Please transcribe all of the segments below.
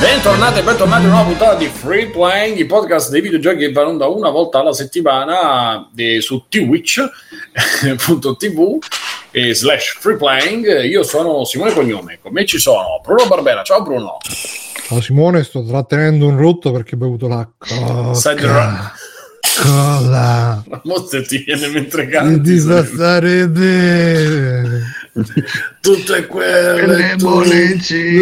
Bentornati e bentornati a una nuova puntata di Free Playing, il podcast dei videogiochi che va in onda una volta alla settimana eh, su twitch.tv e slash free playing. Io sono Simone Cognome, con me ci sono Bruno Barbera. Ciao Bruno. Ciao Simone, sto trattenendo un rotto perché ho bevuto. Sai di ra- Cosa? Ma mostro ti viene mentre canti. ti fa stare bene. Tutte quelle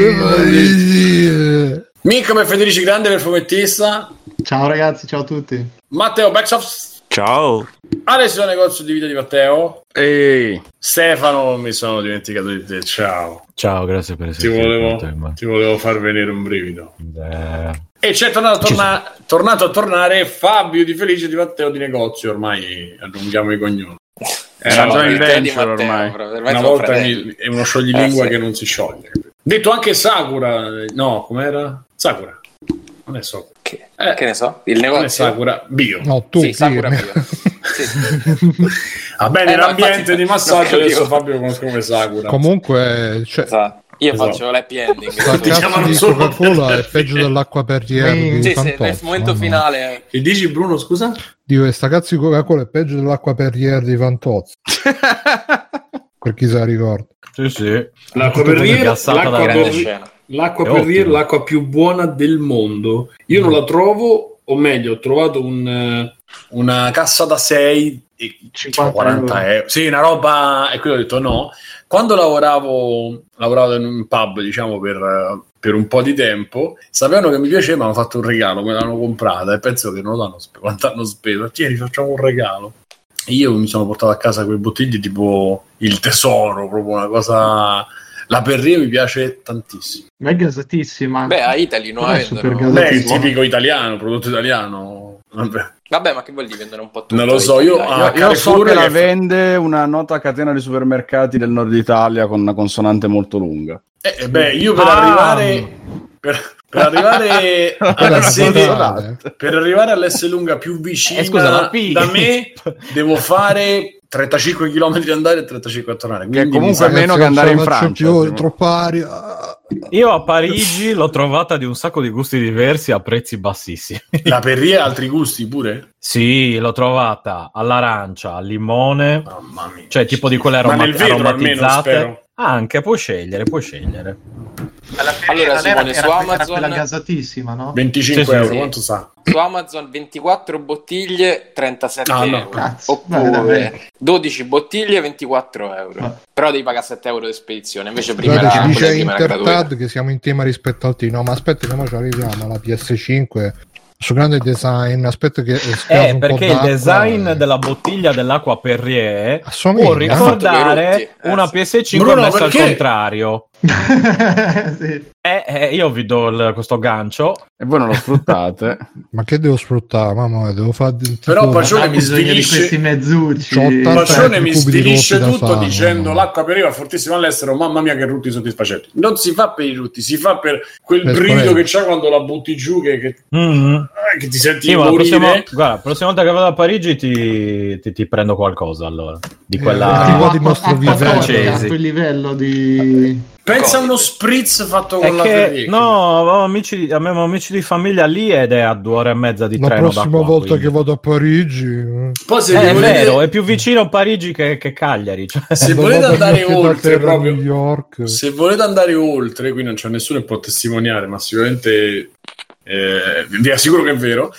bollicine. Mica come Federici Grande per fumettista. Ciao ragazzi, ciao a tutti. Matteo Backsoft. Ciao. Alessio Negozio di video di Matteo. Ehi. Stefano, mi sono dimenticato di te. Ciao. Ciao, grazie per Ti essere volevo, venuto, ti volevo far venire un brivido. Eh, E c'è tornato torna- tornato a tornare Fabio di Felice di Matteo di Negozio. Ormai allunghiamo i cognomi. Era una, già in venture Matteo, ormai. ormai una volta fratelli. mi- è uno scioglilingua Eh, sì. che non si scioglie. Detto anche Sakura, no, com'era? Sakura. Non è Sakura. Che, Eh, che ne so? Il negozio? Sakura, bio. No, tu, Sì, Sakura. Bio. Sì, sì. Va bene, Eh, no, l'ambiente infatti- di massaggio adesso. Fabio conosco come Sakura. Comunque, cioè, Esatto. Io Esatto. faccio l'happy ending. chiamano di solo Coca-Cola per- è peggio dell'acqua Perrier Sì, di Sì, sì, nel momento finale. Che dici Bruno, scusa? Dico, sta cazzo di Coca-Cola è peggio dell'acqua Perrier di Fantozzi. per chi se la ricorda. sì, sì. L'acqua Perrier, piazzato l'acqua. L'acqua È per ottimo. l'acqua più buona del mondo. Io non la trovo, o meglio, ho trovato un, eh, una cassa da 6 e 50 40 euro. euro. Sì, una roba. E qui ho detto no. Quando lavoravo, lavoravo in un pub, diciamo, per, per un po' di tempo, sapevano che mi piaceva, mi hanno fatto un regalo, me l'hanno comprata e penso che non lo danno spe- quanto hanno speso. Tieni, facciamo un regalo. E io mi sono portato a casa quei bottiglie tipo il tesoro, proprio una cosa. La Perrier mi piace tantissimo. Ma è gasatissima. Beh, a Italy la è super gasata. Beh, il Buono. tipico italiano, prodotto italiano. Vabbè. Vabbè, ma che vuol dire vendere un po' tutto? Non lo so, io- ah, Io, io so che la che vende una nota catena di supermercati del nord Italia con una consonante molto lunga. Eh, eh, beh, io per Ah. arrivare per, per arrivare alla sede per arrivare all'S lunga più vicina Eh, scusa, da me devo fare 35 km di andare e 35 a tornare. Che comunque sa- meno che andare in Francia, più, è troppo aria. Io a Parigi l'ho trovata di un sacco di gusti diversi a prezzi bassissimi. la Perrier ha altri gusti pure? sì, l'ho trovata all'arancia, al limone, Mamma mia. cioè tipo di quelle Ma aroma- nel vetro almeno, aromatizzate. spero. Anche, puoi scegliere, puoi scegliere. Alla Allora, non Simone, su Amazon- quella gasatissima, no? 25 Sì, sì, euro, sì. quanto sa? Su Amazon 24 bottiglie 37 Ah, no. euro. Cazzo, vabbè, Oppure vabbè. 12 bottiglie 24 euro. Ah. Però devi pagare 7 euro di spedizione. Invece prima Guarda, era, ci dice. Intertad che siamo in tema rispetto al T. No, ma aspetta, che ci arriviamo alla PS5. Su grande design, aspetta che Eh, un po' perché il design e- della bottiglia dell'acqua Perrier Assomiglia. può due ricordare eh, una sì. PS5 Bruno, messa al perché? contrario. sì. Eh, eh, io vi do il- questo gancio. E voi non lo sfruttate. Ma che devo sfruttare? Mamma mia, devo fare Però Pacione mi svilisce- questi mezzucci. C'ho 80 Pacione mi da tutto fare, dicendo mamma. l'acqua periva fortissimo all'estero, mamma mia che rutti soddisfacenti. Non si fa per i rutti, si fa per quel Per brivido che c'ha quando la butti giù che, che- Mhm. eh, che ti senti Sì, morire. prossima, guarda, la prossima volta che vado a Parigi ti, ti- ti prendo qualcosa allora. Di Eh, quella... di nostro acqua vivente. forte, francesi. a quel livello di... Pensa a uno spritz fatto È con la che, no, avevo amici, avevo amici di famiglia lì ed è a due ore e mezza di La treno da prossima qua, volta quindi. che vado a Parigi, eh, Poi se Eh, è volete, vero, è più vicino a Parigi che, che Cagliari. cioè. se volete andare oltre proprio New York. se volete andare oltre, qui non c'è nessuno che può testimoniare, ma sicuramente eh, vi assicuro che è vero.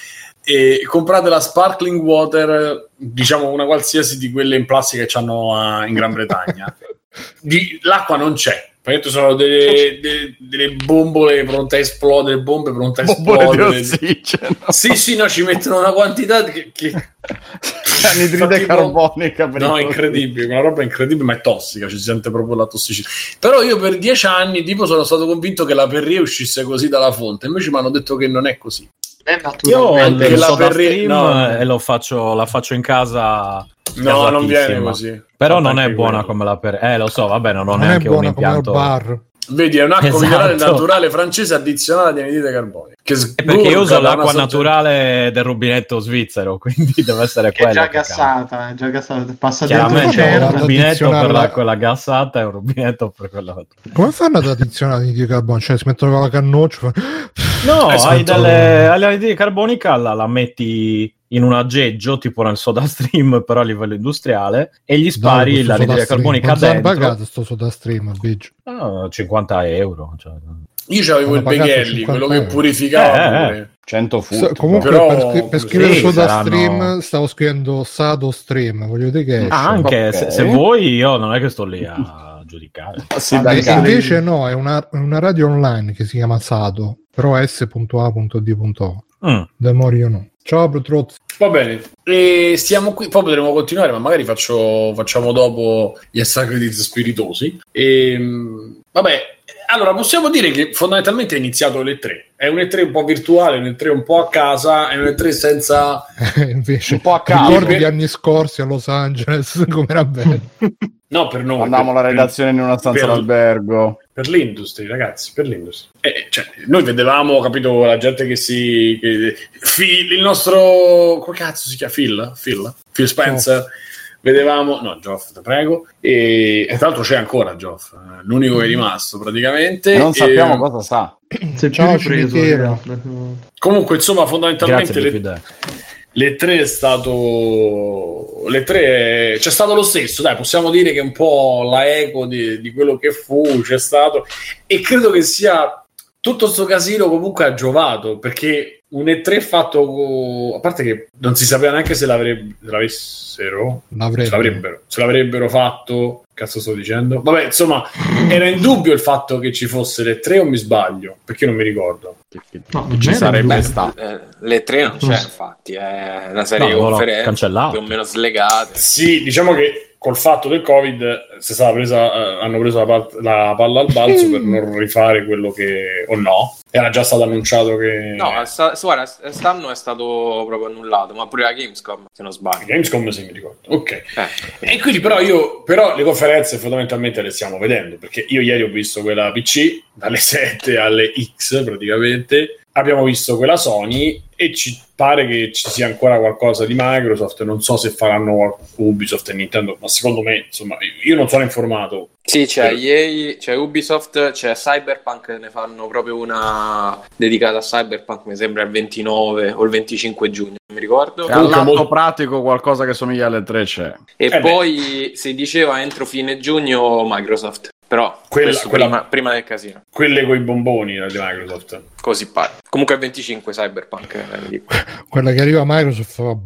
E comprate la sparkling water, diciamo una qualsiasi di quelle in plastica che hanno a- in Gran Bretagna. Di- l'acqua non c'è. Praticamente sono delle, de- delle bombole pronte a esplodere, bombe pronte a Bombole di esplodere. ossigeno. Sì, sì, no, ci mettono una quantità che, che Anidride tipo- carbonica. per No, incredibile, una roba incredibile, ma è tossica, ci si sente proprio la tossicità. Però io per dieci anni, tipo, sono stato convinto che la Perrier uscisse così dalla fonte, invece mi hanno detto che non è così. È Io. Anche la Perrier- no. e lo faccio, la faccio in casa. No, non viene così. Però non è buona quello. come la per... Eh, lo so, vabbè, non ho non è neanche un impianto. bar. Vedi, è un'acqua Esatto. minerale naturale francese addizionata di anidride carbonica. Che È perché io uso l'acqua sorgente- naturale del rubinetto svizzero, quindi deve essere Che è quella. già che cambia. gassata, è già gassata. Passa Chiaramente c'è un rubinetto per tradizionale- la, quella gassata e un rubinetto per quella. Come fanno ad addizionare di carbonio? Cioè, si mettono con la cannuccia. fa- No, Esatto. hai delle l'anidride carbonica la, la metti in un aggeggio tipo nel soda stream però a livello industriale e gli spari questo l'anidride SodaStream. carbonica Quanto dentro pagato sto soda stream, biggio? Ah, 50 euro cioè. Io avevo il Beghelli, 50 quello che purificava. Eh, eh, pure. 100 Sa- foot. comunque però- per, scri- per scrivere sì, soda saranno- stream stavo scrivendo Sado Stream, voglio dire che esce. Ah, anche Ok. se, se vuoi io non è che sto lì a giudicare Sì, Ah, E sì. invece no, è una, è una radio online che si chiama Sado, però s.a.d.o. Mm. Da Morio no. Ciao Brutrozzi. Va bene, e stiamo qui, poi potremo continuare, ma magari faccio- facciamo dopo gli Assacredits spiritosi. E, mh, vabbè, allora possiamo dire che fondamentalmente è iniziato le 3. È un E3 un po' virtuale, un E3 un po' a casa, è un E3 senza... invece Un po' a caso. ricordi gli anni scorsi a Los Angeles com'era bello. No, per noi. Andavamo alla per- redazione in una stanza per- d'albergo. Per l'industria, ragazzi, per l'industria. Eh, cioè, noi vedevamo, capito, la gente che si... Che, Phil, il nostro... Come cazzo si chiama? Phil? Phil? Phil Spencer. Vedevamo... No, Geoff, te prego. E, e tra l'altro c'è ancora Geoff, l'unico che è rimasto praticamente. Non E- sappiamo cosa sa. Più Ciao, eh. Comunque, insomma, fondamentalmente le, tre è stato le tre c'è stato lo stesso dai possiamo dire che è un po' la eco di, di quello che fu c'è stato e credo che sia tutto sto casino comunque ha giovato perché un E3 fatto a parte che non si sapeva neanche se l'avreb- se l'avessero se L'avrebbe. l'avrebbero, se l'avrebbero fatto cazzo sto dicendo vabbè insomma era in dubbio il fatto che ci fosse l'E3 o mi sbaglio perché io non mi ricordo No, non Ci sarebbe stato. Eh, le tre non c'è, Mm. infatti, è una serie No, conferenze più o meno slegate. Sì, diciamo che col fatto del Covid si è stata presa, eh, hanno preso la, pal- la palla al balzo per non rifare quello che... o no? Era già stato annunciato che... No, sta- guarda, quest'anno è stato proprio annullato, ma pure la Gamescom, se non sbaglio. Gamescom sì mi ricordo. Ok. Eh. E quindi però io... Però le conferenze fondamentalmente le stiamo vedendo, perché io ieri ho visto quella PC, dalle 7 alle X praticamente, abbiamo visto quella Sony e ci pare che ci sia ancora qualcosa di Microsoft, non so se faranno Ubisoft e Nintendo, ma secondo me, insomma, io non sono informato, Sì, c'è. EA, c'è Ubisoft, c'è Cyberpunk, ne fanno proprio una dedicata a Cyberpunk, mi sembra il 29 o il 25 giugno, non mi ricordo. E all'atto molto- pratico qualcosa che somiglia alle 3 c'è. E Eh beh. poi si diceva entro fine giugno Microsoft, però Quella- quella- prima, prima del casino, quelle con i bomboni di Microsoft. così pare. Comunque il 25 Cyberpunk, eh. Quella che arriva a Microsoft fa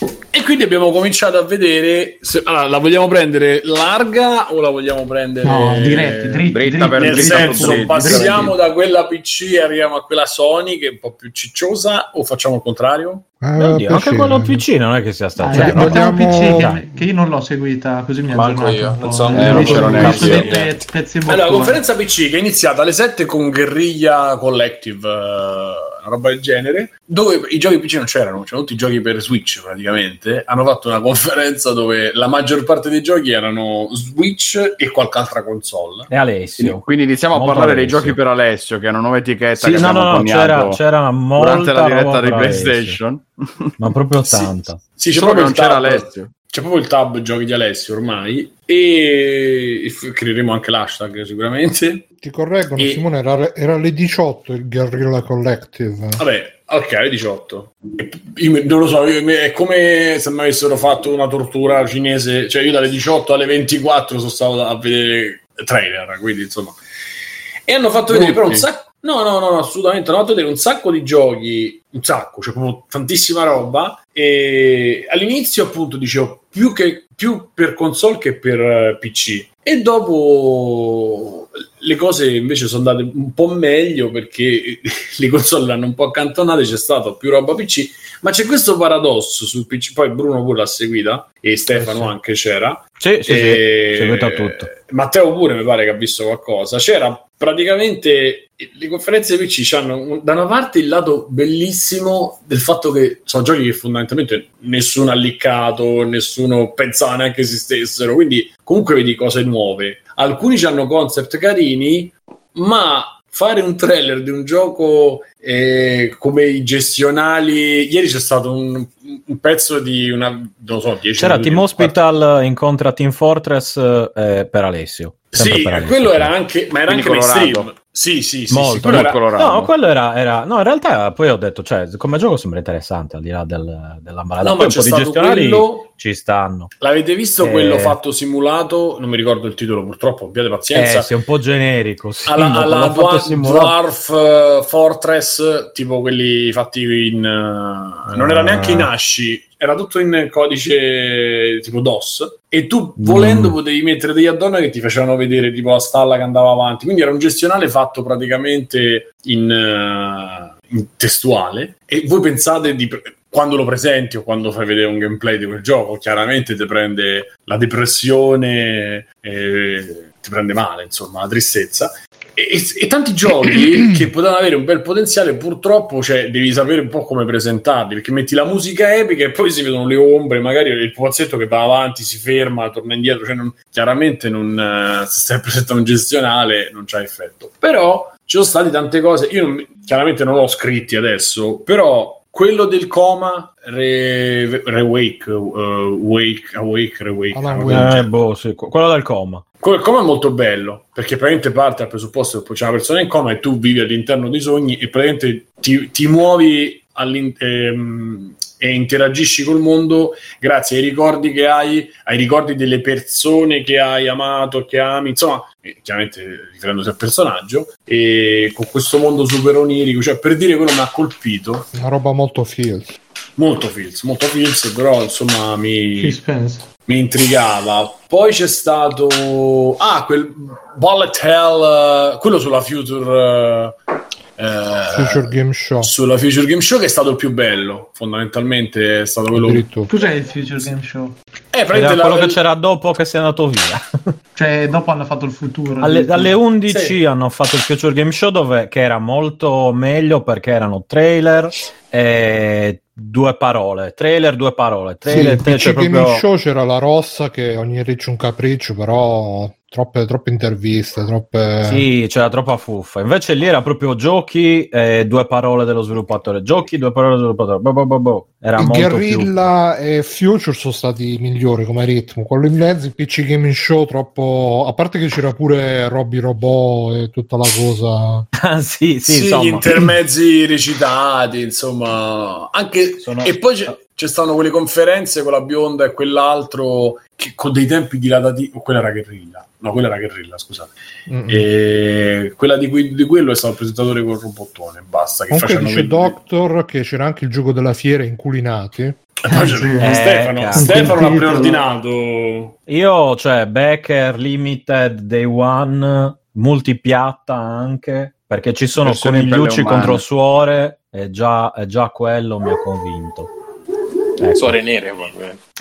Eh. E quindi abbiamo cominciato a vedere. se- allora, la vogliamo prendere larga o la vogliamo prendere. No, diretti, dritti, dritta dritti. per Nel dritta senso, dritta, passiamo dritta. da quella PC e arriviamo a quella Sony che è un po' più cicciosa, o facciamo il contrario? Eh, Oddio, anche quello PC non è che sia stato. Cioè, eh, no, vogliamo- vogliamo... PC che, che io non l'ho seguita così mi ha Manco aggiornato io, non so, Eh, eh, non c'ero neanche pezzi Allora, la conferenza PC che è iniziata alle 7 con Guerriglia Collective, eh, una roba del genere, dove i giochi PC non c'erano, c'erano tutti i giochi per Switch praticamente. Hanno fatto una conferenza dove la maggior parte dei giochi erano Switch e qualche altra console. E Alessio. Quindi iniziamo a parlare dei Alessio. giochi per Alessio, che è una nuova etichetta Sì, che no, no, no, c'era, c'era molta durante la diretta roba di. PlayStation. Ma proprio Sì. tanta. Sì, c'è Solo che proprio, non c'era Alessio. C'è proprio il tab giochi di Alessio ormai e creeremo anche l'hashtag sicuramente. Ti correggono, E- Simone, era, era alle 18 il Guerrilla Collective. Vabbè, ok, alle 18. Io non lo so, io- è come se mi avessero fatto una tortura cinese, cioè io dalle 18 alle 24 sono stato a vedere trailer, quindi insomma. E hanno fatto vedere però un sacco... No, no, no, no, assolutamente, hanno fatto vedere un sacco di giochi, un sacco, cioè proprio tantissima roba. E all'inizio appunto dicevo più, che, più per console che per eh, PC. E dopo le cose invece sono andate un po' meglio perché le console l'hanno un po' accantonate, c'è stato più roba PC, ma c'è questo paradosso sul PC, poi Bruno pure l'ha seguita e Stefano Eh sì. anche c'era. Sì, sì, E- sì. Seguito a tutto. Matteo pure mi pare che ha visto qualcosa. C'era praticamente le conferenze PC hanno da una parte il lato bellissimo del fatto che sono giochi che fondamentalmente nessuno ha liccato, nessuno pensava neanche esistessero, quindi comunque vedi cose nuove. Alcuni hanno concept carini, ma fare un trailer di un gioco eh, come i gestionali ieri c'è stato un, un pezzo di una non so 10 C'era minuti, Team Hospital incontra Team Fortress eh, per Alessio. Sì, per Alessio. quello era anche, ma era anche mainstream. colorato. Sì, sì, sì, Molto, sì, quello era- colorato. No, quello era, era- No, in realtà poi ho detto, cioè, come gioco sembra interessante al di là del, dell'ambalata. No, Poi ma un c'è po' di gestionali quello- ci stanno. L'avete visto Eh. quello fatto simulato? Non mi ricordo il titolo, purtroppo, abbiate pazienza. Eh, sì, è un po' generico. Sì, alla alla l'ho fatto Dwa- simulato. Dwarf eh, Fortress, tipo quelli fatti in. eh, non era Ah. neanche in ASCII, era tutto in codice tipo DOS. E tu volendo Mm. potevi mettere degli addon che ti facevano vedere tipo la stalla che andava avanti. Quindi era un gestionale fatto praticamente in, eh, in testuale. E voi pensate di. Quando lo presenti o quando fai vedere un gameplay di quel gioco, chiaramente ti prende la depressione, e ti prende male, insomma, la tristezza. E, e- tanti giochi che potevano avere un bel potenziale, purtroppo cioè, devi sapere un po' come presentarli, perché metti la musica epica e poi si vedono le ombre, magari il pupazzetto che va avanti, si ferma, torna indietro, cioè non- chiaramente non, eh, se stai presentando un gestionale non c'ha effetto. Però ci sono state tante cose, io non chiaramente non l'ho scritti adesso, però quello del coma, re, Rewake, uh, Wake, Awake, Rewake. Wake. Eh, boh, sì, quello del coma. Quello del coma è molto bello perché praticamente parte dal presupposto che poi c'è una persona in coma e tu vivi all'interno dei sogni e praticamente ti, ti muovi ehm, e interagisci col mondo grazie ai ricordi che hai, ai ricordi delle persone che hai amato, che ami, insomma, eh, chiaramente riferendosi al personaggio, e con questo mondo super onirico, cioè per dire quello mi ha colpito, Una roba molto feels. molto Fields, molto Fields, però insomma mi Chi Spence. Mi intrigava. Poi c'è stato ah, quel Bullet Hell, eh, quello sulla Future eh, Future Game Show. sulla Future Game Show che è stato il più bello, fondamentalmente è stato quello. Cos'è il Future Game Show? eh, Era praticamente quello la- che c'era dopo che sei andato via. Cioè, dopo hanno fatto il futuro. alle, alle 11 Sì. hanno fatto il Future Game Show dove, che era molto meglio perché erano trailer e due parole. Trailer, due parole. Sì, Trailer, il PC cioè Gaming proprio- Show c'era la rossa che ogni riccio un capriccio, però troppe, troppe interviste, troppe... Sì, c'era troppa fuffa. Invece lì era proprio giochi e due parole dello sviluppatore. Giochi, due parole dello sviluppatore. Boh, boh, boh, boh. Era Il molto Guerrilla e Future sono stati migliori come ritmo. Quello in mezzo, il PC Gaming Show, troppo. A parte che c'era pure Robby Robot e tutta la cosa. più. Ah, sì, sì, sì, insomma. gli intermezzi recitati, insomma, anche Sono- e poi c'è, c'è stavano quelle conferenze con la bionda e quell'altro che con dei tempi dilatati, o quella era Guerrilla. No, quella era Guerrilla, scusate. Mm. E quella di, cui, di quello è stato il presentatore col robottone, basta. Che Comunque dice vedere- Doctor che c'era anche il gioco della fiera inculinati. E Sì. Eh, Stefano. Stefano l'ha preordinato. Io, cioè, Becker, Limited, Day One, multipiatta anche, perché ci sono Versione in conigliucci contro suore e già, e già quello mi ha convinto. Ecco. Suore nere.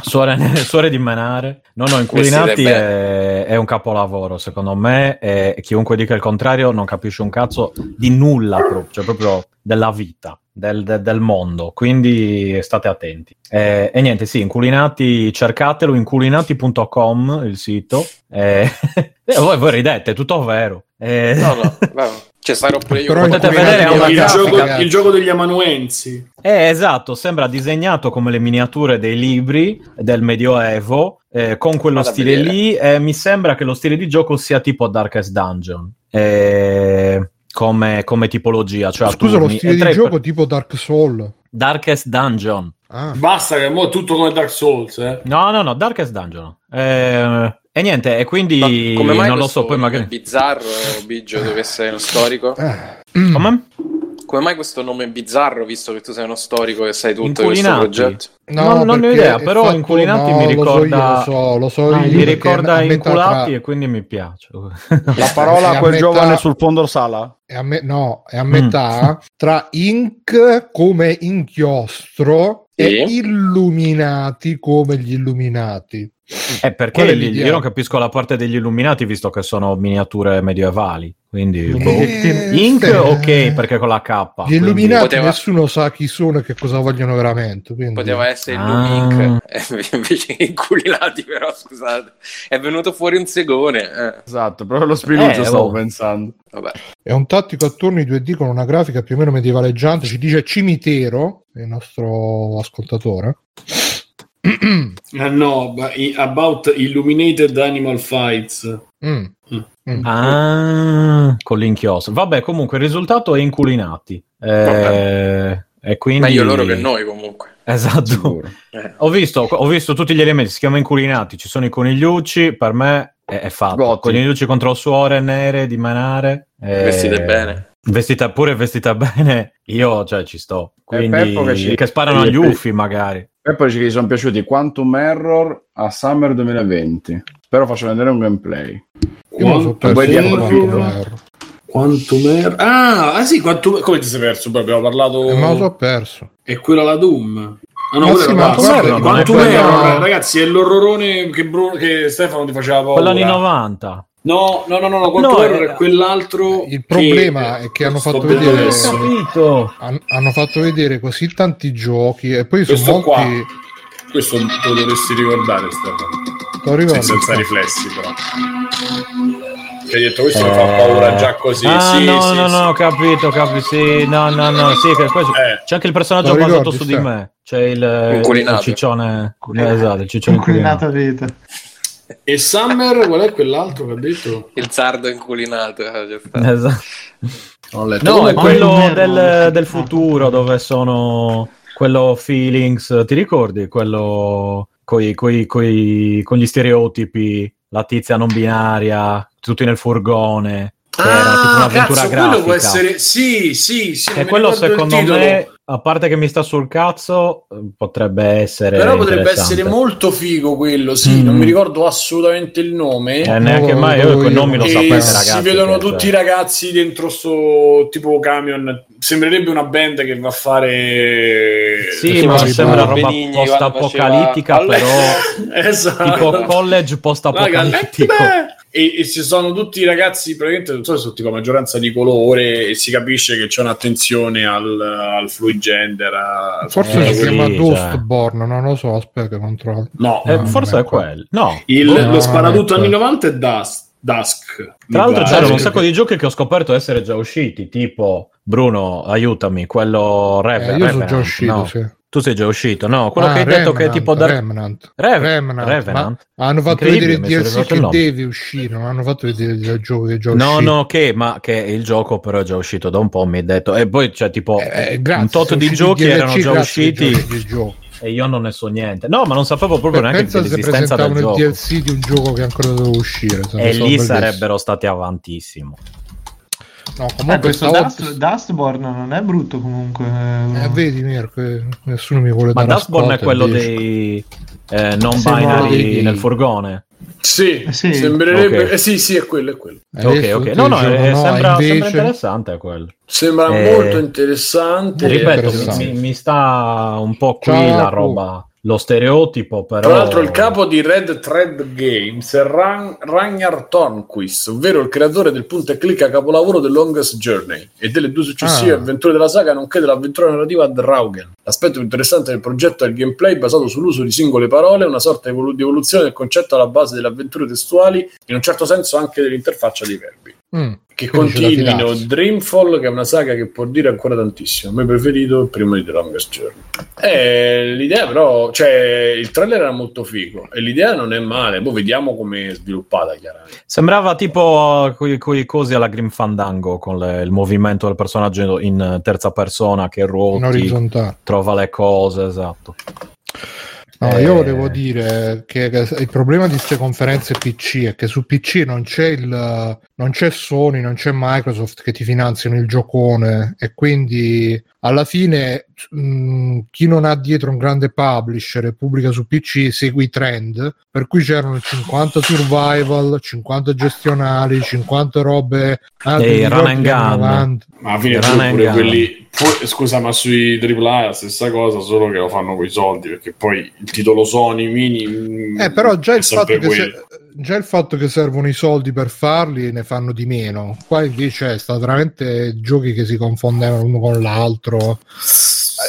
Suore, suore di Menare. No, no, Inculinati Vestite è, è un capolavoro, secondo me, e chiunque dica il contrario non capisce un cazzo di nulla, proprio, cioè proprio della vita, del, de- del mondo, quindi state attenti. Eh, e niente, sì, Inculinati, cercatelo, inculinati.com, il sito. Eh, e voi, voi ridete, è tutto vero. Eh, No, no, vabbè. Cioè, starò pure io. Però Potete vedere, il, grafica. gioco, il gioco degli amanuensi. Eh, esatto, sembra disegnato come le miniature dei libri del Medioevo, eh, con quello Vado a stile lì, e mi sembra che lo stile di gioco sia tipo Darkest Dungeon. eh, come, come tipologia, cioè Scusa, lo stile di gioco tipo Dark Soul. Darkest Dungeon. Ah. Basta che mo è tutto come Dark Souls, eh. No, no, no, Darkest Dungeon. Eh, e niente, e quindi Ma come mai non lo so, poi magari... bizzarro, Biggio, deve essere uno storico? Eh. Come? Come mai questo nome bizzarro, visto che tu sei uno storico e sai tutto di questo Inculinati. progetto? Non- non ne ho idea, è però fatto- Inculinati no, mi lo so io, ricorda- lo so, lo so Ah, Mi ricorda inculati tra- e quindi mi piace. La parola È a quel metà- giovane sul fondo sala? è a me- no, è a Mm. metà tra Inc come inchiostro e Sì. Illuminati come gli Illuminati. Eh, perché Qual è li- l'idea? io non capisco la parte degli illuminati visto che sono miniature medievali. Quindi, Eh, boh. Ink, eh, ok, perché con la K. Gli quindi- illuminati Poteva- nessuno sa chi sono e che cosa vogliono veramente. Quindi... Poteva essere il Ah. Lumink, eh, invece che inculinati, però scusate. È venuto fuori un segone. eh. Esatto, proprio lo spinuccio Eh, stavo oh. pensando. Vabbè. È un tattico a turni 2D con una grafica più o meno medievaleggiante. Ci dice cimitero, il nostro ascoltatore. Ah no, about Illuminated Animal Fights. Mm. Mm. Mm. Ah, con l'inchiostro. Vabbè, comunque il risultato è inculinati. Eh, e quindi... Meglio loro che noi, comunque. Esatto. Eh. Ho visto, ho visto tutti gli elementi, si chiama inculinati, ci sono i conigliucci, per me è, è fatto. Gotti. Conigliucci contro suore nere di manare. eh, Vestite bene. Vestita pure vestita bene, io cioè ci sto. Quindi che che, ci- sparano e- agli uffi magari. E poi gli sono piaciuti Quantum Error a Summer 2020. Spero faccio vedere un gameplay. Quantum Error. Quantum Error. Ah, ah sì, Quantum Come ti sei perso? Poi abbiamo parlato. Eh, me lo so perso. È quella la Doom. Ah, no, Ma sì, ma. Quantum Error ragazzi, è l'orrorone che, Bruno- che Stefano ti faceva paura. Quello anni 90. No, no, no, no, no No, Error eh, quell'altro. il problema è che hanno fatto vedere- adesso. capito. Han- hanno fatto vedere così tanti giochi e poi Questo sono qua. molti. Questo lo dovresti ricordare, Stefano. Ricordo. Senza riflessi, però. Che hai detto, questo mi fa paura già così. Ah, sì, no, sì, no, sì. no, ho capito, capito. Sì, no, no, no, sì, che poi Eh. c'è anche il personaggio Lo basato ricordi, su Ste? di me. C'è il, il Inculinato. ciccione. Esatto, il ciccione inculinato. Vita. E Summer, qual è quell'altro che ha detto? Il sardo inculinato. eh. Esatto. No, è quello del, Error, del futuro dove sono quello feelings, ti ricordi? Quello coi, coi, coi- con gli stereotipi, la tizia non binaria, tutti nel furgone. che era tipo Ah, un'avventura cazzo, grafica. quello può essere... Sì, sì, sì. E quello secondo me, a parte che mi sta sul cazzo, eh, potrebbe essere. Però potrebbe essere molto figo quello, sì, Mm. non mi ricordo assolutamente il nome. Eh, neanche No, mai io quei nomi lo sapete, si vedono tutti cioè, i ragazzi dentro sto tipo camion. Sembrerebbe una band che va a fare. Sì, Sì, ma sembra roba Benigni, post-apocalittica, quando però esatto. tipo college post-apocalittico. Raga, E, e ci sono tutti i ragazzi, praticamente non so se sono tipo maggioranza di colore, e si capisce che c'è un'attenzione al, al fluid gender. a- Forse Eh, si sì, chiama cioè. Dustborn, non lo so, aspetta che controllo. No, Eh, No, forse non è quello. No. il- no, lo sparatutto anni quello. 90 è Dusk. Dusk Tra l'altro c'erano un sacco di giochi che ho scoperto essere già usciti, tipo Bruno, aiutami, quello Eh, Revenant. io sono già uscito, no. sì. Tu sei già uscito, no? Quello Ah, che hai detto che è Remnant, tipo da... Remnant. Rev- Remnant, Revenant? ma hanno fatto vedere il DLC che deve uscire, non hanno fatto vedere il gioco che è già No, uscito. no, che, ma che il gioco però è già uscito da un po', mi hai detto. E poi c'è tipo Eh, eh, grazie, un tot di giochi DLC erano già usciti del gioco. e io non ne so niente. No, ma non sapevo proprio neanche Pensa se dell'esistenza del presentavano il gioco. DLC di un gioco che ancora doveva uscire. E lì sarebbero stati avantissimo. No, Eh, comunque questo stavo- Dust, Dustborn non è brutto comunque. Eh, vedi Mirko, eh, nessuno mi vuole Ma dare Dustborn è quello dei eh, non binary nel furgone. Sì, Eh, sì. sembrerebbe. Ok. Eh, sì, sì, è quello, è quello. Eh, ok, ok. No, no, dicevo, eh, sembra, sembra invece- interessante quello. Sembra Eh, molto interessante. Ripeto, interessante. mi, mi sta un po' qui Ciao, la roba, lo stereotipo, però... Tra l'altro, il capo di Red Thread Games è Ran- Ragnar Tornquist, ovvero il creatore del punto e clicca capolavoro The Longest Journey e delle due successive Ah. avventure della saga, nonché dell'avventura narrativa Draugen. L'aspetto più interessante del progetto è il gameplay basato sull'uso di singole parole, una sorta di evoluzione del concetto alla base delle avventure testuali, in un certo senso anche dell'interfaccia dei verbi. Mm, Che continuino. Dreamfall, che è una saga che può dire ancora tantissimo. A me preferito il primo di The Longest Journey. Eh, l'idea, però, cioè, il trailer era molto figo e l'idea non è male. Poi vediamo come è sviluppata, chiaramente. Sembrava tipo quei, quei cosi alla Grim Fandango con le- il movimento del personaggio in terza persona che orizzontale. trova le cose, esatto. No, Eh, io volevo dire che il problema di queste conferenze PC è che su PC non c'è il, non c'è Sony, non c'è Microsoft che ti finanziano il giocone e quindi alla fine mh, chi non ha dietro un grande publisher e pubblica su PC segue i trend, per cui c'erano 50 survival, 50 gestionali, 50 robe ah, ti run and gun. 90? Ma alla fine Run pure, and pure gun. quelli. poi- scusa, ma sui AAA è la stessa cosa, solo che lo fanno con i soldi. Perché poi il titolo Sony mini. Eh, però già il, fatto che se- già il fatto che servono i soldi per farli ne fanno di meno. Qua invece è stato veramente giochi che si confondevano l'uno con l'altro.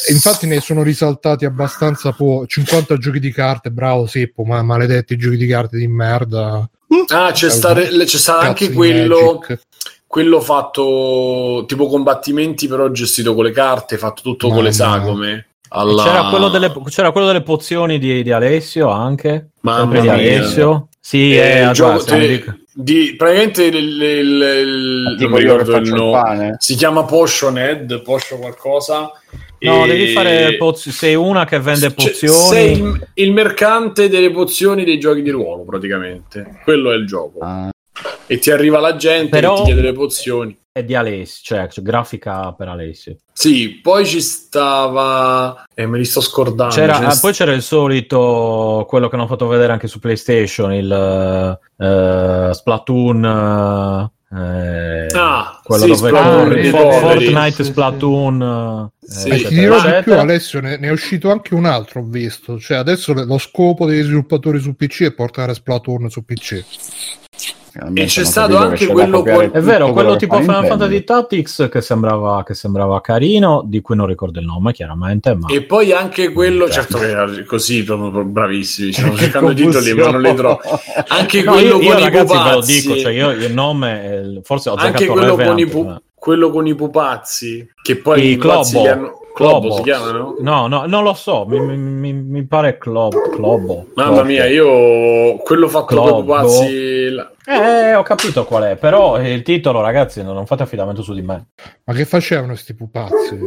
Eh, Infatti ne sono risaltati abbastanza po'. 50 giochi di carte, bravo Seppo, ma maledetti giochi di carte di merda. Ah, c'è, Eh, stare- c'è stato anche quello. Quello fatto tipo combattimenti, però gestito con le carte, fatto tutto con Mamma le sagome. Alla... C'era, quello delle, c'era quello delle pozioni di, di Alessio anche. Mamma Sempre di mia. Alessio. Sì, Eh, eh, il gioco- te- di, praticamente il, il- il- non mi ricordo il nome. pane. Si chiama Potion Head, Potion qualcosa. No, E- devi fare pozio- sei una che vende Cioè, pozioni. sei il, il mercante delle pozioni dei giochi di ruolo, praticamente. Quello è il gioco. Ah, E ti arriva la gente Però- che ti chiede le pozioni. È di Alessio, cioè, cioè, grafica per Alessio. Sì, poi ci stava. Eh, me li sto scordando. C'era- ce ne ah, poi c'era il solito, quello che hanno fatto vedere anche su PlayStation, il eh, Splatoon. eh, Ah, quello sì, dove Splatoon, poveri. Fortnite, sì. Splatoon. eh, Sì. E eccetera, ti dirò di più. Alessio, ne, ne è uscito anche un altro, ho visto. Cioè, adesso lo scopo dei sviluppatori su PC è portare Splatoon su PC. E c'è stato anche quello con- È vero, quello che tipo fa Final. Fantasy Tactics che sembrava, che sembrava carino, di cui non ricordo il nome chiaramente, ma E poi anche quello, certo che era così, proprio bravissimi. Stiamo cercando i titoli, ma non li trovo. Anche No, quello io, io con i ragazzi ve lo pupazzi. dico, cioè io il nome, eh, forse ho anche quello con, i pu- ma- quello con i pupazzi. Che poi I i pupazzi hanno. Clobo Clobo. si chiamano? No, no, non lo so, mi, mi- mi- pare Clob, Clobo. Mamma Clobo. mia, io quello fatto con i Clobo. pupazzi. là. Eh, ho capito qual è, però il titolo, ragazzi, non, non fate affidamento su di me. Ma che facevano sti pupazzi?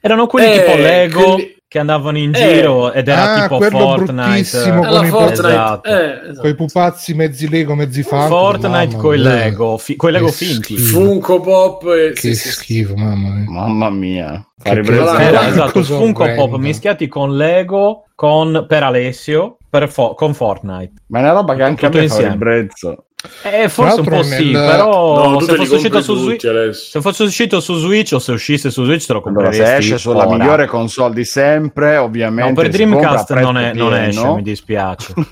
Erano quelli Eh, tipo Lego quelli- che andavano in Eh. giro ed era Ah, tipo quello Fortnite. con i Fortnite. Esatto. Eh, esatto. Quei pupazzi mezzi Lego, mezzi Funko. Fortnite con i. Lego, fi- coi Lego finti. Funko Pop. e- Che sì, schifo, mamma mia. Mamma mia. Che Fare esatto, Funko Pop mischiati con Lego, con, per Alessio, per Fo- con Fortnite. Ma è una roba che anche a me fa insieme. ribrezzo. Eh, forse un po' sì, nel- però No, se fosse uscito su Switch... adesso. Se fosse uscito su Switch o se uscisse su Switch te lo Allora, compreresti se esce sulla ora. migliore console di sempre, ovviamente. No, per Dreamcast non, è- non esce, mi dispiace.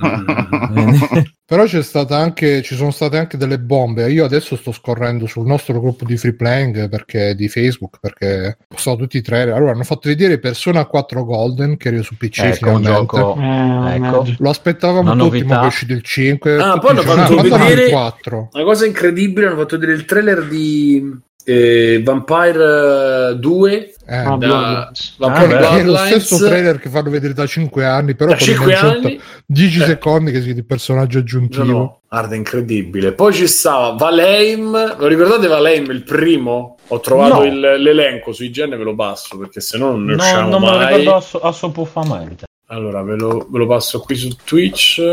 Però c'è stata anche, ci sono state anche delle bombe. Io adesso sto scorrendo sul nostro gruppo di free playing perché, di Facebook perché sono tutti i trailer. Allora hanno fatto vedere Persona 4 Golden che era su PC ecco un finalmente. gioco. Eh, Ecco. Lo aspettavamo Una tutti, novità. ma è uscito il 5. Ah, poi hanno fatto "Ah, vedere- il 4. Una cosa incredibile, hanno fatto vedere il trailer di eh, Vampire eh, 2. Eh, Ah, da- Ah, è lo stesso trailer che fanno vedere da 5 anni, però da con 5 un concetto anni 10 Eh. secondi che si vede il personaggio No, aggiuntivo. no, guarda, incredibile. Poi ci stava Valheim. Lo ricordate Valheim, il primo? Ho trovato No. il- l'elenco sui gen, ve lo passo perché se no non ne No, usciamo non me lo mai. ricordo asso- assolutamente. Allora, ve lo, ve lo passo qui su Twitch.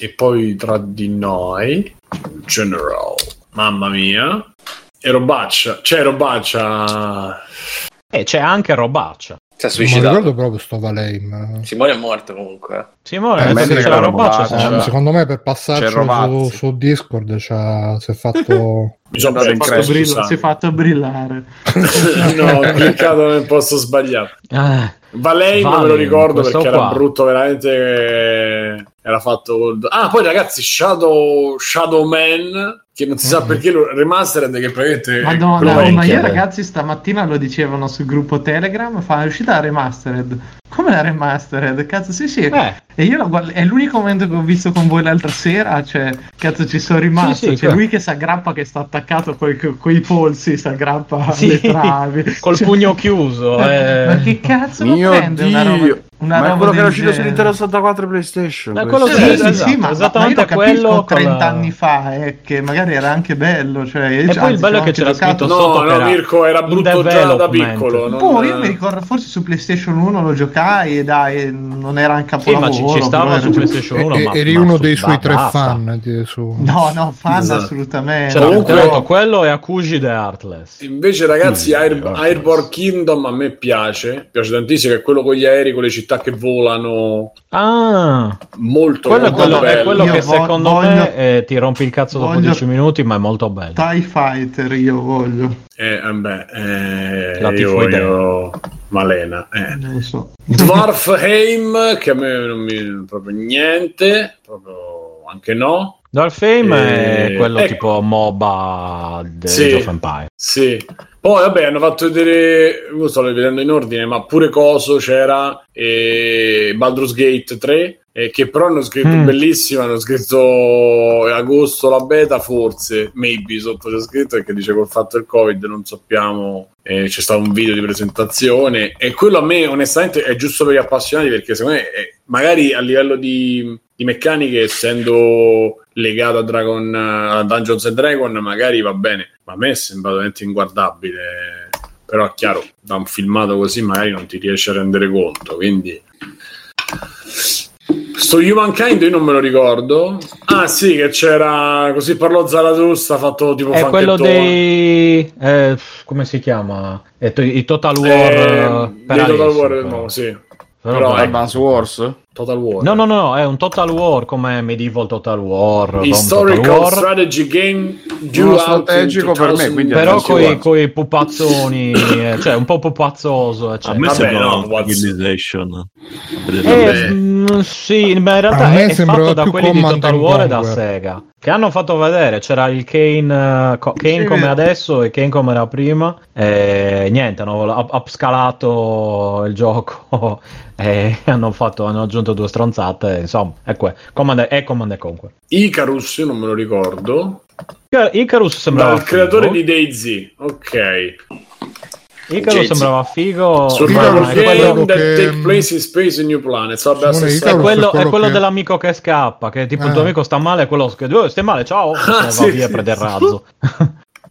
E poi tra di noi, General. Mamma mia. E robaccia. C'è robaccia. E c'è anche robaccia. Si è Non suicidato. ricordo proprio sto Valheim. Simone è morto comunque. Simone, Eh, mentre che c'è la robaccia, se Eh, secondo me per passarci su, su Discord c'ha- si è fatto Mi sono Si è fatto brilla- si è fatto brillare. no, ho cliccato nel posto sbagliato. Eh, Valheim me lo ricordo perché era qua. brutto veramente. eh, Era fatto. col- Ah, poi ragazzi, Shadow, Shadow Man. Che non si sa Mhm. perché lo remastered. Che praticamente. Madonna, oh, ma io beh. ragazzi stamattina lo dicevano sul gruppo Telegram, fa è uscita la remastered. Come la remastered? Cazzo, sì, sì. eh, E io lo guardo- è l'unico momento che ho visto con voi l'altra sera, cioè, cazzo, ci sono rimasto. Sì, sì, C'è que- lui che si aggrappa, che sta attaccato coi, coi polsi, si aggrappa Sì, alle travi. col Cioè, pugno chiuso. Ma eh. che cazzo lo Mio prende una roba? Una Ma è roba quello che era uscito su. Nintendo 64 PlayStation. Questo. quello Sì, sì, sì, esatto, sì, ma, esattamente ma quello capito con 30 la- anni fa, eh, che magari era anche bello. Cioè, io E poi il bello è che c'era anche giocato- scritto No, sotto che no, era Mirko era brutto già da piccolo. non- Boh, io mi ricordo forse su PlayStation 1 lo giocai e dai, non era Sì, capolavoro. ma ci, ci stava su PlayStation 1. E- ma, eri ma uno su- dei suoi tre basta. fan. di- su- No, no, fan Esatto. assolutamente. C'era Comunque- quello e Akuji the Heartless. Invece, ragazzi. Airborne Kingdom a me piace, piace tantissimo. È quello con gli aerei, con le città che volano. Ah, Molto, quello è molto quello, bello. è quello Io che vo- secondo voglio- me eh, ti rompi il cazzo dopo voglio- 10 minuti, ma è molto bello. TIE Fighter io voglio. Eh, vabbè, eh, La io voglio Malena. Eh. Non lo so. Dwarfheim, che a me non mi proprio niente, proprio anche no. Dark Fame Eh, è quello ecco. tipo MOBA di Sì. Of Empire. Sì. Poi vabbè, hanno fatto vedere, io sto vedendo in ordine, ma pure Coso c'era eh, Baldur's Gate 3, eh, che però hanno scritto Mm. bellissimo, hanno scritto agosto la beta, forse, maybe sotto c'è scritto, perché dice col fatto del Covid non sappiamo, eh, c'è stato un video di presentazione e quello a me onestamente è giusto per gli appassionati perché secondo me è- magari a livello di, di meccaniche essendo legato a Dragon a Dungeons and Dragon magari va bene ma a me è sembrato veramente inguardabile però è chiaro da un filmato così magari non ti riesci a rendere conto quindi sto Humankind io non me lo ricordo ah sì che c'era così parlò Zarathustra fatto tipo È quello dei... eh, come si chiama? Eh, I Total War Eh, eh, per dei Total War però. no sì Però però è- Advance Wars? Total War No, no, no, è un Total War come Medieval Total War. Historical Total War, strategy game due strategico per me, 2000. quindi però Wars. coi pupazzoni, eh, cioè un po' pupazzoso, A eccetera. me Vabbè, sembra no, una What's- civilization. Eh, Vabbè. mm, sì, ma in realtà A me è, è fatto da quelli di Total War e da. Sega che hanno fatto vedere. C'era il Kane, eh, co- Kane Sì, come adesso e Kane come era prima. E niente, hanno up- upscalato il gioco e hanno, fatto, hanno aggiunto due stronzate. Insomma, è, que- Command, è Command and Conquer. Icarus io non me lo ricordo Icar- Icarus sembrava dal creatore figo. di DayZ ok Icarus Jay-Z. sembrava figo. survival game quello, that che- take place in space and new planets vabbè Simone, è quello, è quello è quello che- dell'amico che scappa. Che tipo il tuo Eh. amico sta male, e quello che oh, stai male, ciao. E se ne va Ah, sì, via sì, prende il sì. razzo.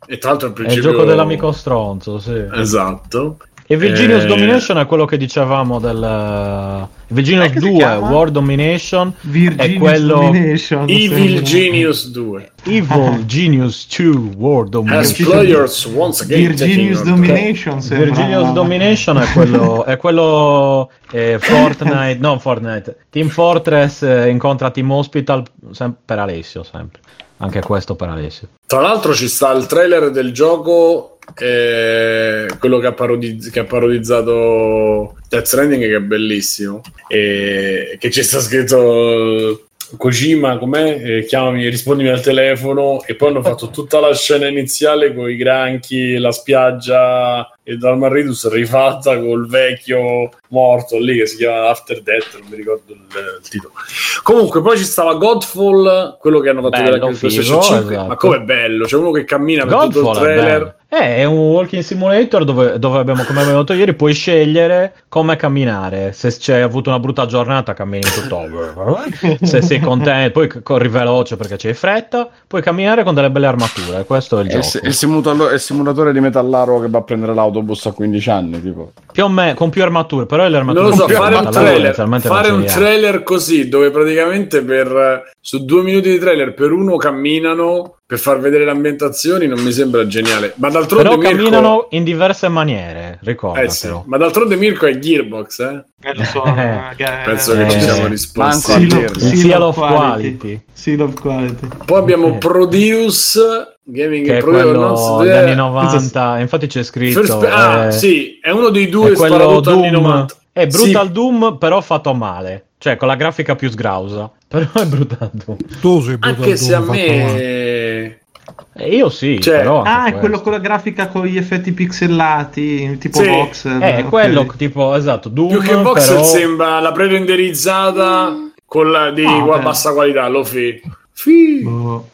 e tra l'altro al È il principio gioco dell'amico stronzo, sì. esatto E Virginius Eh, Domination è quello che dicevamo del Virginius Eh, che si 2 chiama? World Domination Virginius è quello Domination. Evil. Genius 2 Evil Genius 2 World as Domination. players once again Virginius Domination sembra- Virginius Domination è quello, è quello eh, Fortnite, non Fortnite, Team Fortress eh, incontra Team Hospital sem- per Alessio sempre. Anche questo per Alessio. Tra l'altro ci sta il trailer del gioco, eh, quello che ha, parodiz- che ha parodizzato Death Stranding, che è bellissimo, e che ci sta scritto Kojima, com'è? Eh, chiamami, rispondimi al telefono, e poi hanno fatto tutta la scena iniziale con i granchi, la spiaggia e Dalmar Ridus rifatta col vecchio morto lì che si chiama After Death, non mi ricordo il, il titolo. Comunque, poi ci stava Godfall, quello che hanno fatto Bello, vedere anche su figo, PlayStation 5. esatto. Ma com'è bello? C'è uno che cammina per tutto il Godfall trailer. bello. Eh, è un walking simulator dove, dove abbiamo, come abbiamo detto ieri, puoi scegliere come camminare. Se c'hai avuto una brutta giornata, cammini tutto. Se sei contento, poi corri veloce perché c'hai fretta, puoi camminare con delle belle armature. Questo è il È gioco. il simulatore, è il simulatore di metallaro che va a prendere l'autobus a 15 anni, tipo. Più o meno, con più armature, però le armature Non lo so, più fare un trailer, inizialmente fare un trailer così dove praticamente per su due minuti di trailer per uno camminano per far vedere le ambientazioni non mi sembra geniale. Ma d'altronde Però Mirko, camminano in diverse maniere, ricordatelo. eh sì, ma d'altronde Mirko è Gearbox, eh? Eh, lo so, Eh, Penso Eh, che ci siamo risposti. Seal of, quality. quality. Seal of quality. Poi abbiamo Eh. Produce Gaming Che è quello degli eh, anni 90, infatti c'è scritto... First- ah, eh, sì, è uno dei due è quello Doom 90. è Brutal Sì, Doom però fatto male cioè con la grafica più sgrausa però è Brutal Doom Tu sei Brutal anche se a me Eh, io sì Cioè- però Ah, è questo. quello con la grafica con gli effetti pixelati, tipo Sì. voxel. Eh, è ok. quello tipo esatto Doom più che voxel però... sembra la pre-renderizzata con la di Ah, bassa qualità, lo fi. Fi. Boh.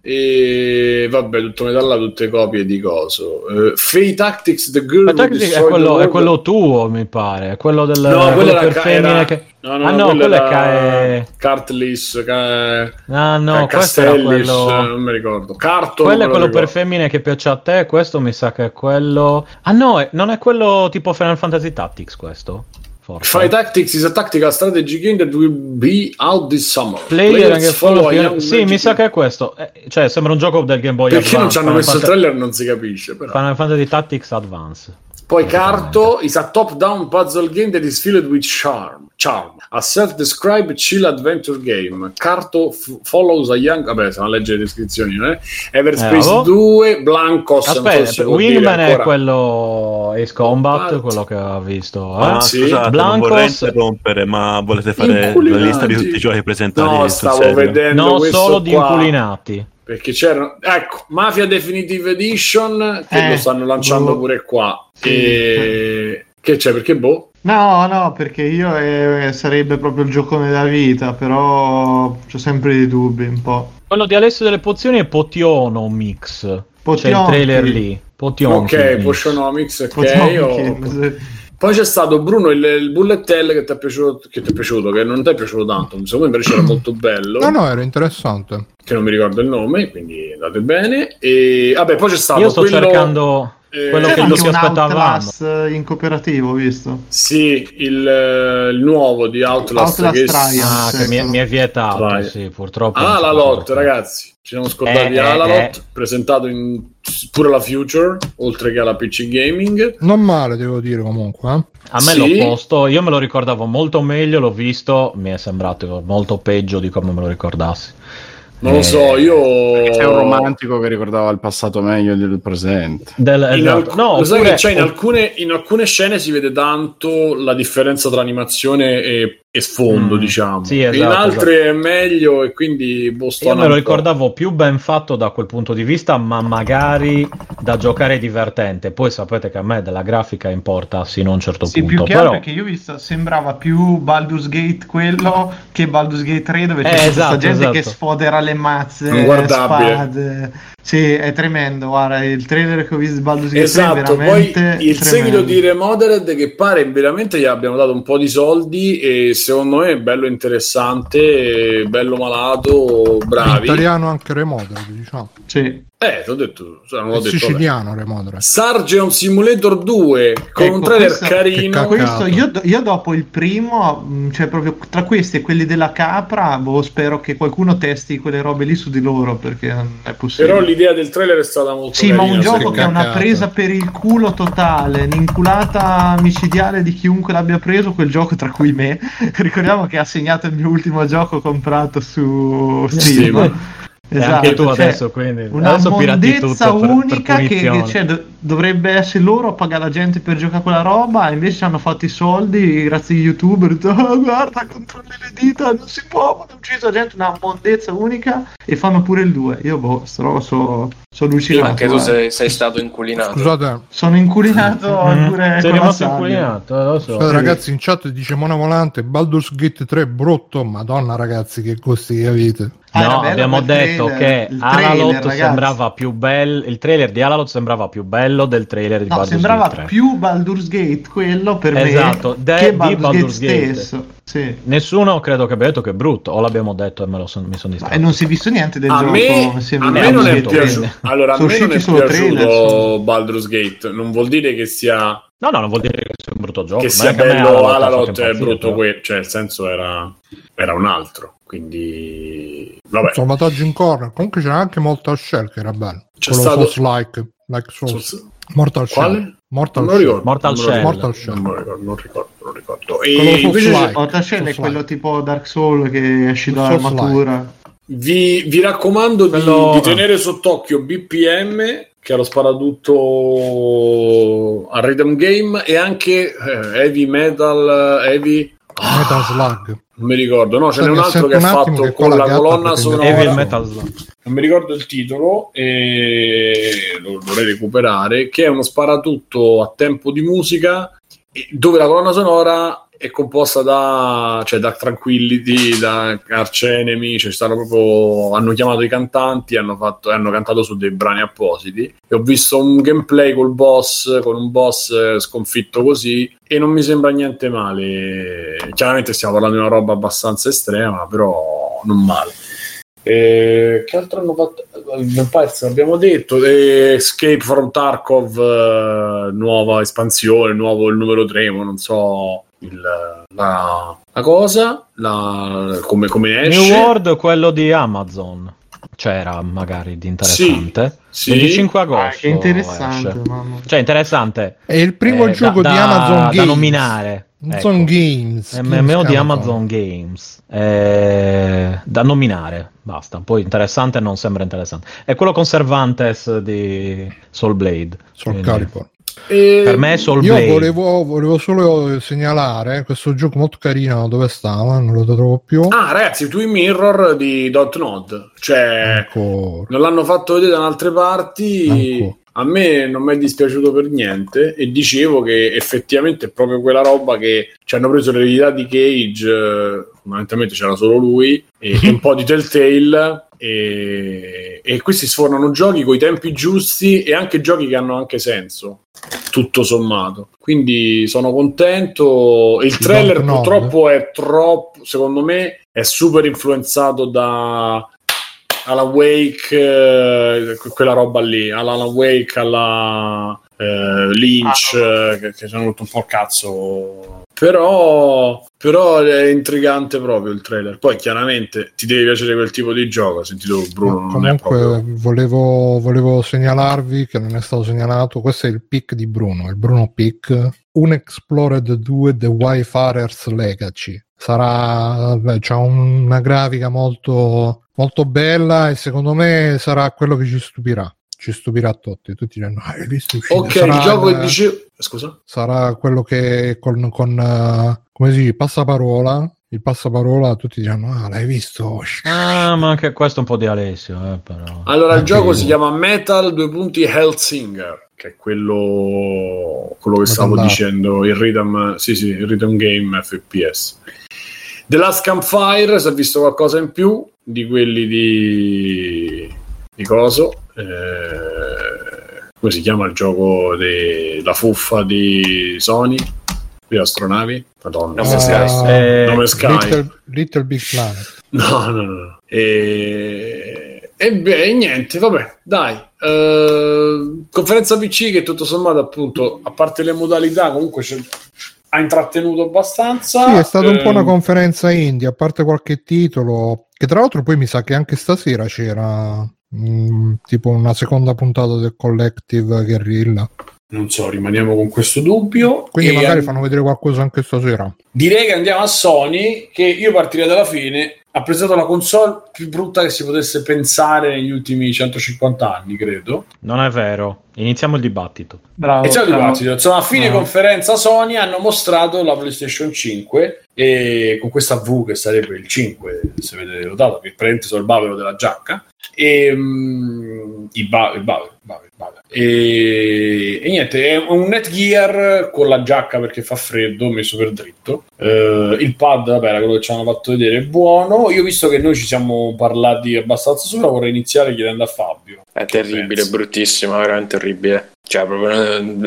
E vabbè, tutto metallo, tutte copie di coso. Eh, Fate Tactics, The Girl Tactics è quello, è quello tuo, mi pare. È quello del No, quello per ca- femmine che... no, no, ah no, quello quello è Cae... Cartlis, Ca- Ah no, Ca- questo era quello... non mi ricordo. Carton, Quello è quello per femmine che piace a te, questo mi sa che è quello... Ah no, è- non è quello tipo Final Fantasy Tactics questo? Forse. Fight Tactics is a tactical strategy game that will be out this summer. Player Players follow young Sì, mi sa che è questo. Eh, cioè, sembra un gioco del Game Boy Perché non Advance. ci hanno Final messo il Fantasy- trailer non si capisce. Però. Final Fantasy Tactics Advance. Poi Carto is a top-down puzzle game that is filled with charm. Charm. A self-described chill adventure game. Carto f- follows a young... Vabbè, se non legge le descrizioni, eh? Everspace Eh, oh. 2, Blancos... non so Aspetta, dire Wingman è quello Ace Combat, Combat. quello che ha visto. eh? Ah, sì. scusate, non Blancos- vorrei interrompere, ma volete fare la lista di tutti i giochi presentati No, stavo serio? vedendo No, questo solo di qua. inculinati. Perché c'erano... Ecco, Mafia Definitive Edition, che Eh, lo stanno lanciando boh. pure qua. Sì. E... Che c'è? Perché boh? No, no, perché io eh, sarebbe proprio il giocone della vita, però ho sempre dei dubbi un po'. Quello di Alessio delle Pozioni è Potiono Mix. C'è il trailer lì. Potionchi ok. Potionomics, ok. Sì. Poi c'è stato Bruno il, il bullet hell che ti è piaciuto, che ti è piaciuto, che non ti è piaciuto tanto, secondo me invece era molto bello, No, no, era interessante. che non mi ricordo il nome, quindi andate bene. E vabbè, poi c'è stato Io sto quello, cercando eh, quello che un aspettavamo. Outlast in cooperativo, visto? Sì, il, eh, il nuovo di Outlast, Outlast che Trials. Ah, che mi, mi è vietato, sì, purtroppo. Ah, non la si può Lot, giocare. ragazzi. Ci siamo scordati Eh, eh, Alalot, eh. presentato in pure la Future, oltre che alla PC Gaming. Non male, devo dire comunque. eh. A me Sì. l'opposto, io me lo ricordavo molto meglio, l'ho visto, mi è sembrato molto peggio di come me lo ricordassi. Non lo Eh, so, io... C'è un romantico che ricordava il passato meglio del presente. Del, esatto. alc- no, lo sai oppure- che c'è in alcune, in alcune scene si vede tanto la differenza tra animazione e, e sfondo, Mm, diciamo. sì, in esatto, altre è meglio e quindi boh, sto Io me lo ricordavo più ben fatto da quel punto di vista, ma magari da giocare divertente. Poi sapete che a me della grafica importa sino a un certo Sì, punto. più che però... perché io ho visto sembrava più Baldur's Gate quello che Baldur's Gate 3 dove c'è Eh, esatto, gente che esatto. sfodera le mazze, Inguardabile. spade. Sì, è tremendo, guarda, il trailer che ho visto di Baldur's Gate 3 è Esatto, poi veramente il tremendo. seguito di Remodered che pare veramente gli abbiamo dato un po' di soldi e secondo me è bello interessante, bello malato, bravi. italiano anche Remodered, diciamo. Sì. Eh, ti ho detto, cioè, non È l'ho detto. siciliano Remodered. Sargeon Simulator 2 con un Ecco, trailer questo- carino. Questo io, io dopo il primo, mh, cioè proprio tra questi e quelli della capra, boh, spero che qualcuno testi quelle robe lì su di loro perché non è possibile. Però l'idea del trailer è stata molto Sì, ma carina, un gioco che è una presa per il culo totale, un'inculata micidiale di chiunque l'abbia preso quel gioco, tra cui me. Ricordiamo che ha segnato il mio ultimo gioco comprato su Steam. Steam. E anche tu cioè, adesso, quindi. una adesso mondezza tutto per- per unica che, che, cioè, do- dovrebbe essere loro a pagare la gente per giocare quella roba, invece ci hanno fatto i soldi grazie agli youtuber. "Ah, guarda, controlli le dita, non si può, hanno ucciso la gente, una mondezza unica e fanno pure il 2. Io, boh, sto roba so, sono allucinato. Anche tu sei, sei stato inculinato. Scusate, Sono inculinato Mm, pure sei rimasto inculinato, lo so. scusate, ragazzi, in chat dice Mona Volante, Baldur's Gate 3 brutto. Madonna, ragazzi, che gusti che avete. Ah, no, bello abbiamo detto trailer, che Alalot trailer, sembrava più bello. Il trailer di Alalot sembrava più bello del trailer di No, Baldur's sembrava Gate 3. più Baldur's Gate quello per Esatto, me de- che di Baldur's, Baldur's Gate, Gate. stesso. Sì. Nessuno credo che abbia detto che è brutto, o l'abbiamo detto e me lo son- mi sono distratto. non si è visto niente del A gioco. me, a me non è piaciuto. Gate. Allora, a Sono me non è piaciuto trailer, Baldur's Gate. Non vuol dire che sia, No, no, non vuol dire che sia un brutto gioco. che ma sia bello Alalot è brutto quello. Cioè, il senso era, era un altro. Quindi, vabbè. Salvataggio in corner. Comunque c'era anche Mortal Shell che era bello. C'è Quello stato- like, like Souls. Sul- Mortal Quale? Shell. Mortal Non Shell. ricordo. Mortal Shell. ricordo. Mortal Shell. Non ricordo, non ricordo, non ricordo. E invece like. Mortal Shell è Souls quello like. tipo Dark Soul che esci Souls dall'armatura. vi, vi raccomando di- Quello- di, tenere sott'occhio BPM, che è lo sparatutto a Rhythm Game, e anche eh, Heavy Metal, Heavy... Metal Slug. Non mi ricordo, no, ce n'è Aspetta, un altro che ha fatto con la colonna sonora. Metal Slug. non mi ricordo il titolo e lo vorrei recuperare che è uno sparatutto a tempo di musica dove la colonna sonora è composta da, cioè, da Tranquility, da Arch Enemy, cioè, proprio, hanno chiamato i cantanti hanno, hanno cantato su dei brani appositi. E ho visto un gameplay col boss, con un boss eh, sconfitto così, e non mi sembra niente male. Chiaramente stiamo parlando di una roba abbastanza estrema, però non male. Eh, che altro hanno fatto? Vampires abbiamo detto. Eh, Escape from Tarkov, eh, nuova espansione, nuovo il numero 3, ma non so il, la, la cosa, la, come, come esce. New World, quello di Amazon. C'era magari di interessante. Sì, 25 Ah, agosto. che interessante. Cioè, interessante. È il primo Eh, gioco da- di da- Amazon da Games. nominare. Amazon Ecco. Games. MMO Games di Amazon Games Eh, da nominare basta poi interessante non sembra interessante è quello con Cervantes di Soul Blade Soul Quindi, Calibur. E- per me è Soul Io volevo, volevo solo segnalare questo gioco molto carino dove stava, non lo trovo più. Ah, ragazzi, Twin Mirror di Dotnod, cioè Ancora. non l'hanno fatto vedere da altre parti. Ancora. A me non mi è dispiaciuto per niente e dicevo che effettivamente è proprio quella roba che ci hanno preso l'eredità di Cage, eh, fondamentalmente c'era solo lui e, e un po' di Telltale e, e questi sfornano giochi con i tempi giusti e anche giochi che hanno anche senso, tutto sommato. Quindi sono contento. Il trailer purtroppo è troppo, secondo me, è super influenzato da alla Wake, eh, quella roba lì, alla Alan Wake, alla eh, Lynch, eh, che, che sono venuto un po' a cazzo. Però, però è intrigante proprio il trailer. Poi chiaramente ti deve piacere quel tipo di gioco. Ho sentito Bruno, è comunque proprio... volevo, volevo segnalarvi che non è stato segnalato questo è il pick di Bruno il Bruno pick Unexplored 2 The Wayfarers Legacy sarà beh, c'ha una grafica molto molto bella e secondo me sarà quello che ci stupirà ci stupirà a tutti tutti diranno ah, hai visto uscire?" Ok, sarà il gioco il- che dicevo... Scusa? sarà quello che con, con eh, come si dice passaparola il passaparola tutti diranno ah l'hai visto ah ma anche questo è un po' di Alessio eh, però. Allora, il Anche gioco io. si chiama Metal 2 punti Hellsinger, che è quello, quello che Metal stavo Dark. dicendo, il rhythm, sì, sì, il rhythm game FPS. The Last Campfire, si è visto qualcosa in più di quelli di, di Coso. Eh, come si chiama il gioco della fuffa di Sony? Di astronavi? Madonna. No Sky. Eh, Nome Sky. Little, Little Big Planet No, no, no. no. E... E beh, niente, vabbè, dai. Eh, conferenza PC che tutto sommato, appunto, a parte le modalità, comunque c'è- ha intrattenuto abbastanza. Sì, è stata un po' una Ehm, conferenza indie, a parte qualche titolo, che tra l'altro poi mi sa che anche stasera c'era mm, tipo una seconda puntata del Collective Guerrilla. Non so, rimaniamo con questo dubbio. Quindi magari an- fanno vedere qualcosa anche stasera. Direi che andiamo a Sony, che io partirei dalla fine. Ha presentato la console più brutta che si potesse pensare negli ultimi 150 anni, credo. non è vero iniziamo il dibattito Bravo. C'è il dibattito. Insomma, a fine No. conferenza Sony hanno mostrato la PlayStation 5 e con questa V che sarebbe il 5, se vedete notato, che sono il bavero della giacca. E, mm, il, ba- il bavero, E, e niente, è un Netgear con la giacca perché fa freddo, messo per dritto. Eh, il pad, vabbè, era quello che ci hanno fatto vedere, è buono. Io ho visto che noi ci siamo parlati abbastanza sopra, vorrei iniziare chiedendo a Fabio. È terribile, Penso. bruttissima, veramente orribile. Cioè, proprio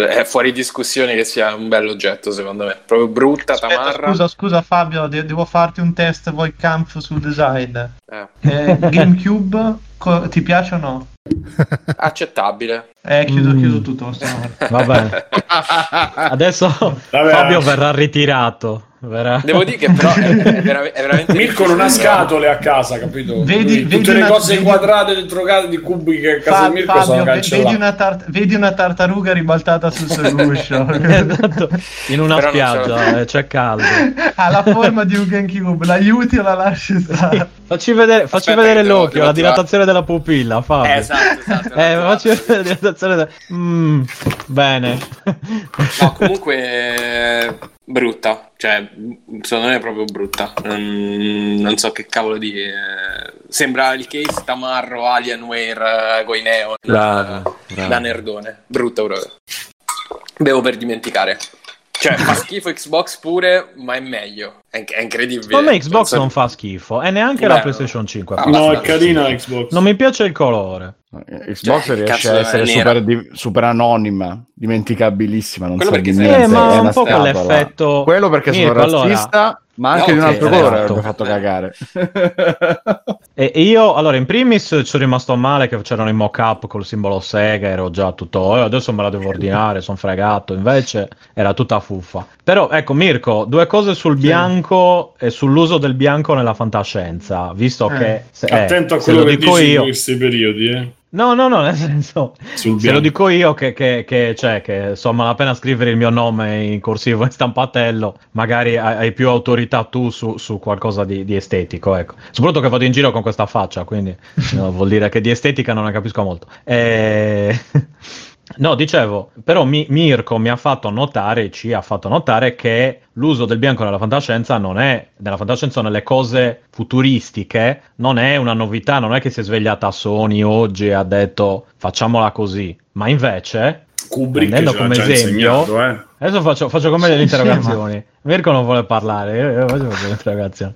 eh, è fuori discussione che sia un bel oggetto, secondo me. Proprio brutta, Aspetta, tamarra. scusa, scusa Fabio, de- devo farti un test voi camp sul design. Eh, Eh, GameCube, co- ti piace o no? accettabile. Eh, chiudo, Mm. chiudo tutto. bene adesso Vabbè. Fabio verrà ritirato verrà- Devo dire che però è, è vera- è veramente Mirko non ha scatole a casa, capito? Vedi- Lui, vedi tutte le una- cose vedi- quadrate dentro casa di cubi che a casa Fa- di Mirko sono Fabio, vedi cancellate. una, tar- vedi una tartaruga ribaltata sul suo Esatto, in una Però spiaggia so- eh, c'è caldo ha la forma di un GameCube, l'aiuti o la lasci stare? facci vedere, facci Aspetta vedere l'occhio devo la dilatazione della pupilla Fabio Eh, esatto, esatto. Eh, facci vedere la dilatazione de- Mm, bene No, comunque eh, brutta, cioè secondo me è proprio brutta. Non, non so che cavolo di sembra il case tamarro Alienware eh, con i neon Bravo, bravo. da nerdone. Brutta proprio. Bevo per dimenticare. Cioè, fa schifo Xbox pure, ma è meglio. È, è incredibile. Secondo me Xbox Penso- non fa schifo e neanche Beh, la PlayStation 5. ah, fa No, è carina Xbox. Non mi piace il colore. Xbox Cioè, riesce a essere super, di- super anonima, dimenticabilissima, non Quello sa di perché niente. Eh, ma è un po' quell'effetto- Quello perché sono Mirko, allora- razzista, ma anche No, di un altro esatto. colore ha fatto cagare. E io, allora, in primis ci sono rimasto male che c'erano i mock-up col simbolo Sega, ero già tutto, "Eh, adesso me la devo ordinare, sono fregato, invece era tutta fuffa. Però, ecco, Mirko, due cose sul bianco e sull'uso del bianco nella fantascienza, visto Eh. che... Se, eh, Attento a se quello lo che dici io... in questi periodi, eh. No, no, no, nel senso, Sul se lo dico io che, che, che, cioè, che insomma, appena scrivere il mio nome in corsivo in stampatello, magari hai, hai più autorità tu su, su qualcosa di, di estetico, ecco. Soprattutto che vado in giro con questa faccia, quindi no, vuol dire che di estetica non ne capisco molto. Eh, No, dicevo, però Mi- Mirko mi ha fatto notare, ci ha fatto notare che l'uso del bianco nella fantascienza non è, nella fantascienza nelle cose futuristiche, non è una novità, non è che si è svegliata Sony oggi e ha detto facciamola così, ma invece, Kubrick come già esempio, insegnato, eh. adesso faccio, faccio come Sì, le sì, interrogazioni, Mirko non vuole parlare, io, io faccio le interrogazioni.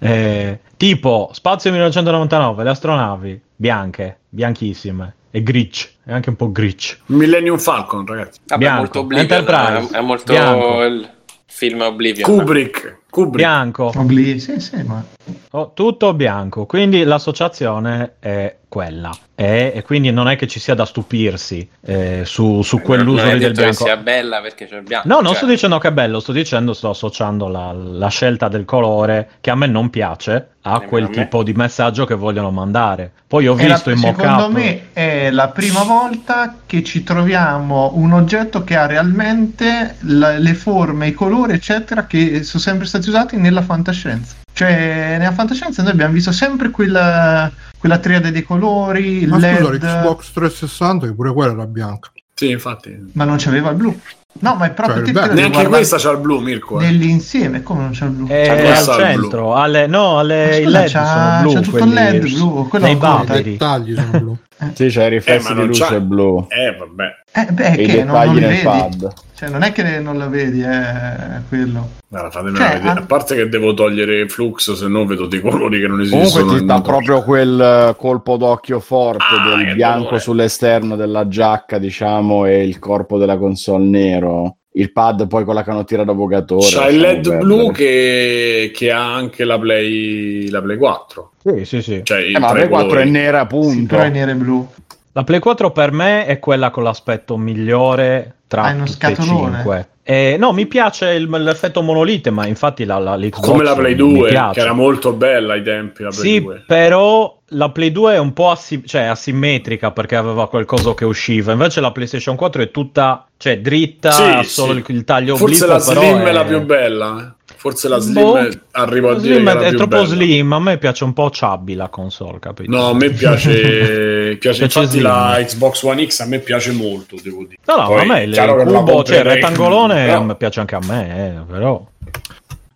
Eh, tipo, Spazio 1999, le astronavi, bianche, bianchissime, e gricch, è anche un po' gricch. Millennium Falcon, ragazzi. Vabbè, Bianco. è molto Oblivion. Enterprise. È, è molto Bianco. il film Oblivion. Kubrick. Kubrick. Bianco, Obli- sì, sì, ma Oh, tutto bianco, quindi l'associazione è quella. E, e quindi non è che ci sia da stupirsi eh, su, su quell'uso non del bianco. che sia bella perché c'è il bianco. No, non cioè, sto dicendo che è bello, sto dicendo, sto associando la, la scelta del colore che a me non piace a Nemmeno quel a tipo di messaggio che vogliono mandare. Poi ho È la- visto in mock secondo me è la prima volta che ci troviamo un oggetto che ha realmente la- le forme, i colori, eccetera, che sono sempre stati usati nella fantascienza. Cioè, nella fantascienza noi abbiamo visto sempre quella, quella triade dei colori, il Ma scusa, LED, l'Xbox 360 che pure quella era bianca. Sì, infatti. ma non c'aveva il blu. No, ma è proprio Cioè, il Neanche guardare questa c'ha il blu, Mirko. eh. nell'insieme, come non c'è il blu? È C'ha al centro, alle, no, alle, Ma i scusa, LED c'ha- sono blu. c'ha tutto il LED blu, quello nei conta. I dettagli sono blu. Sì, c'è i riflessi Eh, di luce c'ha- blu Eh, vabbè. Eh, beh, e i che non, non dettagli li nel vedi. pad. Cioè, non è che non la vedi, è quello. Guarda, fatemela Cioè, vedere. A parte che devo togliere flux, se no vedo dei colori che non esistono. Comunque ti dà proprio quel eh, colpo d'occhio forte Ah, del bianco dolore. sull'esterno della giacca, diciamo, e il corpo della console nero. Il pad poi con la canottiera d'avvogatore. C'ha il LED perdere. blu che, che ha anche la Play, la Play 4. Sì, sì, sì. Cioè, Eh, ma la Play 4 è colori. nera, Sì, appunto. però è nero e blu. La Play 4 per me è quella con l'aspetto migliore tra Ah, è uno tutte e cinque. Eh, no, mi piace il- l'effetto monolite, ma infatti la, la, l'Xbox Come la Play mi 2, piace. che era molto bella ai tempi. La Play Sì, 2. però la Play 2 è un po' assi- cioè, asimmetrica perché aveva qualcosa che usciva. Invece la PlayStation 4 è tutta cioè, dritta, Sì, ha solo sì. il, il taglio Forse obliquo, la però Slim è... è la più bella. Forse la Slim Boh, arrivo a dire Slim è, è troppo bella. slim, a me piace un po' chubby la console, capito? No, a me piace, piace Piace infatti slim. la Xbox One X a me piace molto, devo dire. No, no, Poi, a me il, cubo, cioè il rettangolone me piace anche a me, eh, però...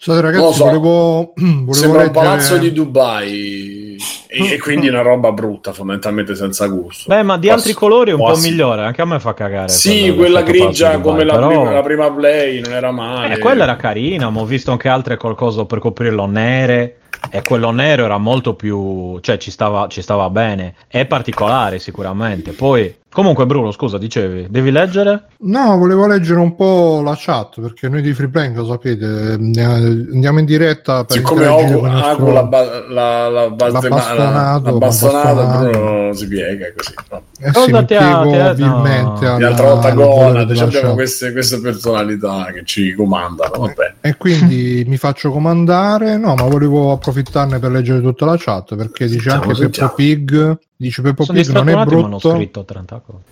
Scusate ragazzi, so. volevo, volevo Sembra un leggere... palazzo di Dubai e, e quindi una roba brutta, fondamentalmente senza gusto. Beh, ma di Posso- altri colori un po' posso- migliore, anche a me fa cagare. Sì, quella grigia come Dubai, la, però- prima, la prima Play non era male. Eh, quella era carina, ma ho visto anche altre qualcosa per coprirlo nere. E quello nero era molto più. cioè ci stava, ci stava bene. È particolare sicuramente. Poi. Comunque, Bruno, scusa, dicevi, devi leggere? No, volevo leggere un po' la chat perché noi di Freeplank, lo sapete, andiamo in diretta per Siccome Ogu, nostro- la, ba- la, la, baste- La bastonata. Bruno si piega così. no. Eh sì, mi ti ha- piego ti ha- abilmente no. alla- L'altra volta Gonad, della abbiamo queste, queste personalità che ci comandano. Vabbè. E quindi mi faccio comandare. No, ma volevo approfittarne per leggere tutta la chat perché dice Sentiamo, anche Peppo sentiamo. Pig. Dice Peppo Pig non è brutto, scritto 30 cose.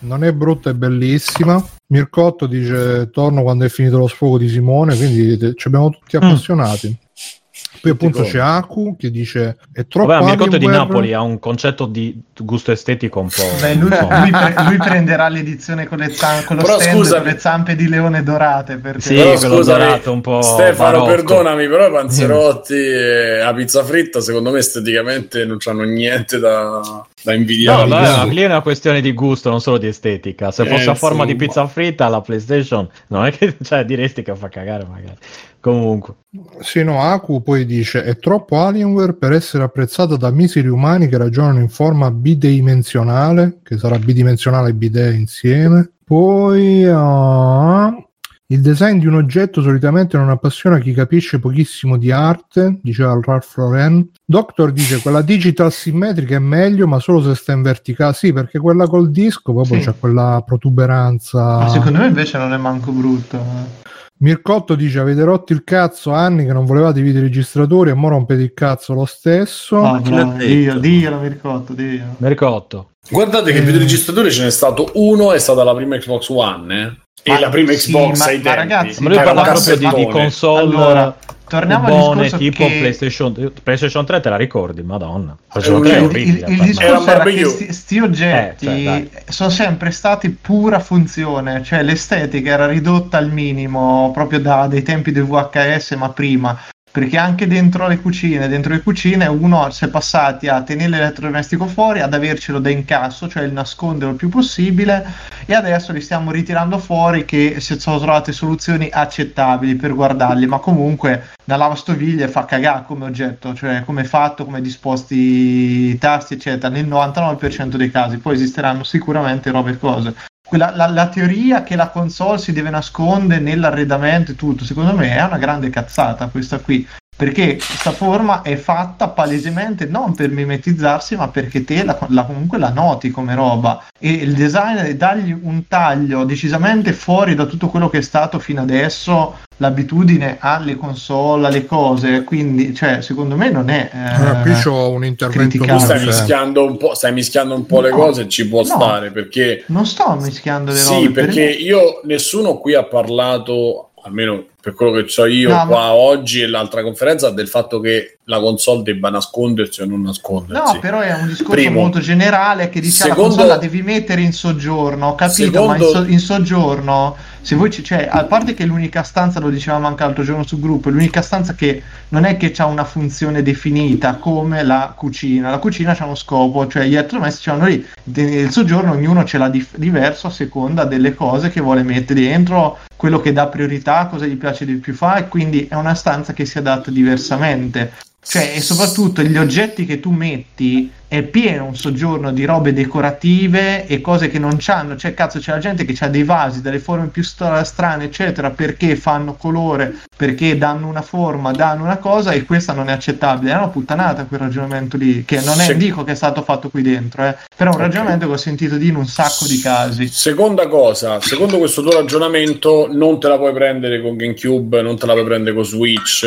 non è brutto, è bellissima. Mircotto dice torno quando è finito lo sfogo di Simone, quindi ci abbiamo tutti Mm. Poi appunto c'è Aku che dice è troppo Vabbè, Mircotto è di Alienware". Napoli, ha un concetto di gusto estetico un po'. Beh, lui, lui pre- lui prenderà l'edizione con, le zam- con lo Però stand scusami. con le zampe di leone dorate. Perché Sì, Però quello scusami, dorato un po' Stefano, barocco. perdonami, però i panzerotti e la pizza fritta, secondo me esteticamente non c'hanno niente da. da invidiare. No, no, lì è una questione di gusto, non solo di estetica. Se Eh, fosse a forma di pizza fritta, la PlayStation non è che cioè, diresti che fa cagare, magari. Comunque, Sì, no, Aku poi dice è troppo Alienware per essere apprezzata da miseri umani che ragionano in forma bidimensionale, che sarà bidimensionale e bidet insieme. Poi ah, il design di un oggetto solitamente non appassiona chi capisce pochissimo di arte, diceva il Ralph Lauren. Doctor dice quella digital simmetrica è meglio, ma solo se sta in verticale. Sì, perché quella col disco proprio Sì. c'è quella protuberanza. Ma secondo me invece non è manco brutto. eh. Mircotto dice avete rotto il cazzo anni che non volevate i videoregistratori e mo rompete il cazzo lo stesso. Ah, chi l'ha bravo, detto? Dio, Dio, mi ricordo, Dio. Mercotto. Guardate che Eh. videoregistratore ce n'è stato uno, è stata la prima Xbox One, eh? E Ma- la prima sì, Xbox ma- ai ma tempi. ragazzi, Ma parla un proprio di, di console Allora, torniamo al buone discorso tipo che- PlayStation, PlayStation 3 te la ricordi? Madonna. PlayStation 3 è il, orribile. il- il discorso Era che sti, sti oggetti Eh, cioè, sono sempre stati pura funzione, cioè l'estetica era ridotta al minimo proprio da, dai tempi del VHS, ma prima. Perché anche dentro le cucine, dentro le cucine uno si è passati a tenere l'elettrodomestico fuori, ad avercelo da incasso, cioè il nasconderlo il più possibile, e adesso li stiamo ritirando fuori che si sono trovate soluzioni accettabili per guardarli, ma comunque la lavastoviglie fa cagare come oggetto, cioè come fatto, come disposti i tasti, eccetera, nel 99% dei casi. Poi esisteranno sicuramente robe e cose. Quella- la, la teoria che la console si deve nascondere nell'arredamento e tutto, secondo me è una grande cazzata questa qui. Perché questa forma è fatta palesemente non per mimetizzarsi, ma perché te la, la- comunque la noti come roba. E il design è dargli un taglio decisamente fuori da tutto quello che è stato fino adesso l'abitudine alle console, alle cose. Quindi, cioè, secondo me non è. Ah, qui eh, c'ho un intervento Tu criticare. stai mischiando un po', stai mischiando un po' le No, cose, ci può no. stare perché non sto mischiando le sì, robe. per perché me- io nessuno qui ha parlato, almeno per quello che so io No, qua ma- oggi e l'altra conferenza, del fatto che la console debba nascondersi o non nascondersi. No, però è un discorso Primo. molto generale che dice Secondo- console la devi mettere in soggiorno, ho capito, ma in, Secondo- so- in soggiorno, se voi ci, cioè, a parte che l'unica stanza, lo dicevamo anche l'altro giorno sul gruppo, l'unica stanza che non è che ha una funzione definita come la cucina, la cucina ha uno scopo, cioè gli elettrodomestici hanno lì, il soggiorno ognuno ce l'ha dif- diverso a seconda delle cose che vuole mettere dentro, quello che dà priorità, cosa gli piace di più fare, quindi è una stanza che si adatta diversamente. Cioè, e soprattutto gli oggetti che tu metti è pieno un soggiorno di robe decorative e cose che non c'hanno. Cioè, cazzo, c'è la gente che ha dei vasi dalle forme più stra- strane, eccetera, perché fanno colore, perché danno una forma, danno una cosa, e questa non è accettabile. È una puttanata quel ragionamento lì, che non è, Se- dico che è stato fatto qui dentro, eh, però è un Ok. ragionamento che ho sentito dire in un sacco di casi. Seconda cosa, secondo questo tuo ragionamento, non te la puoi prendere con GameCube, non te la puoi prendere con Switch.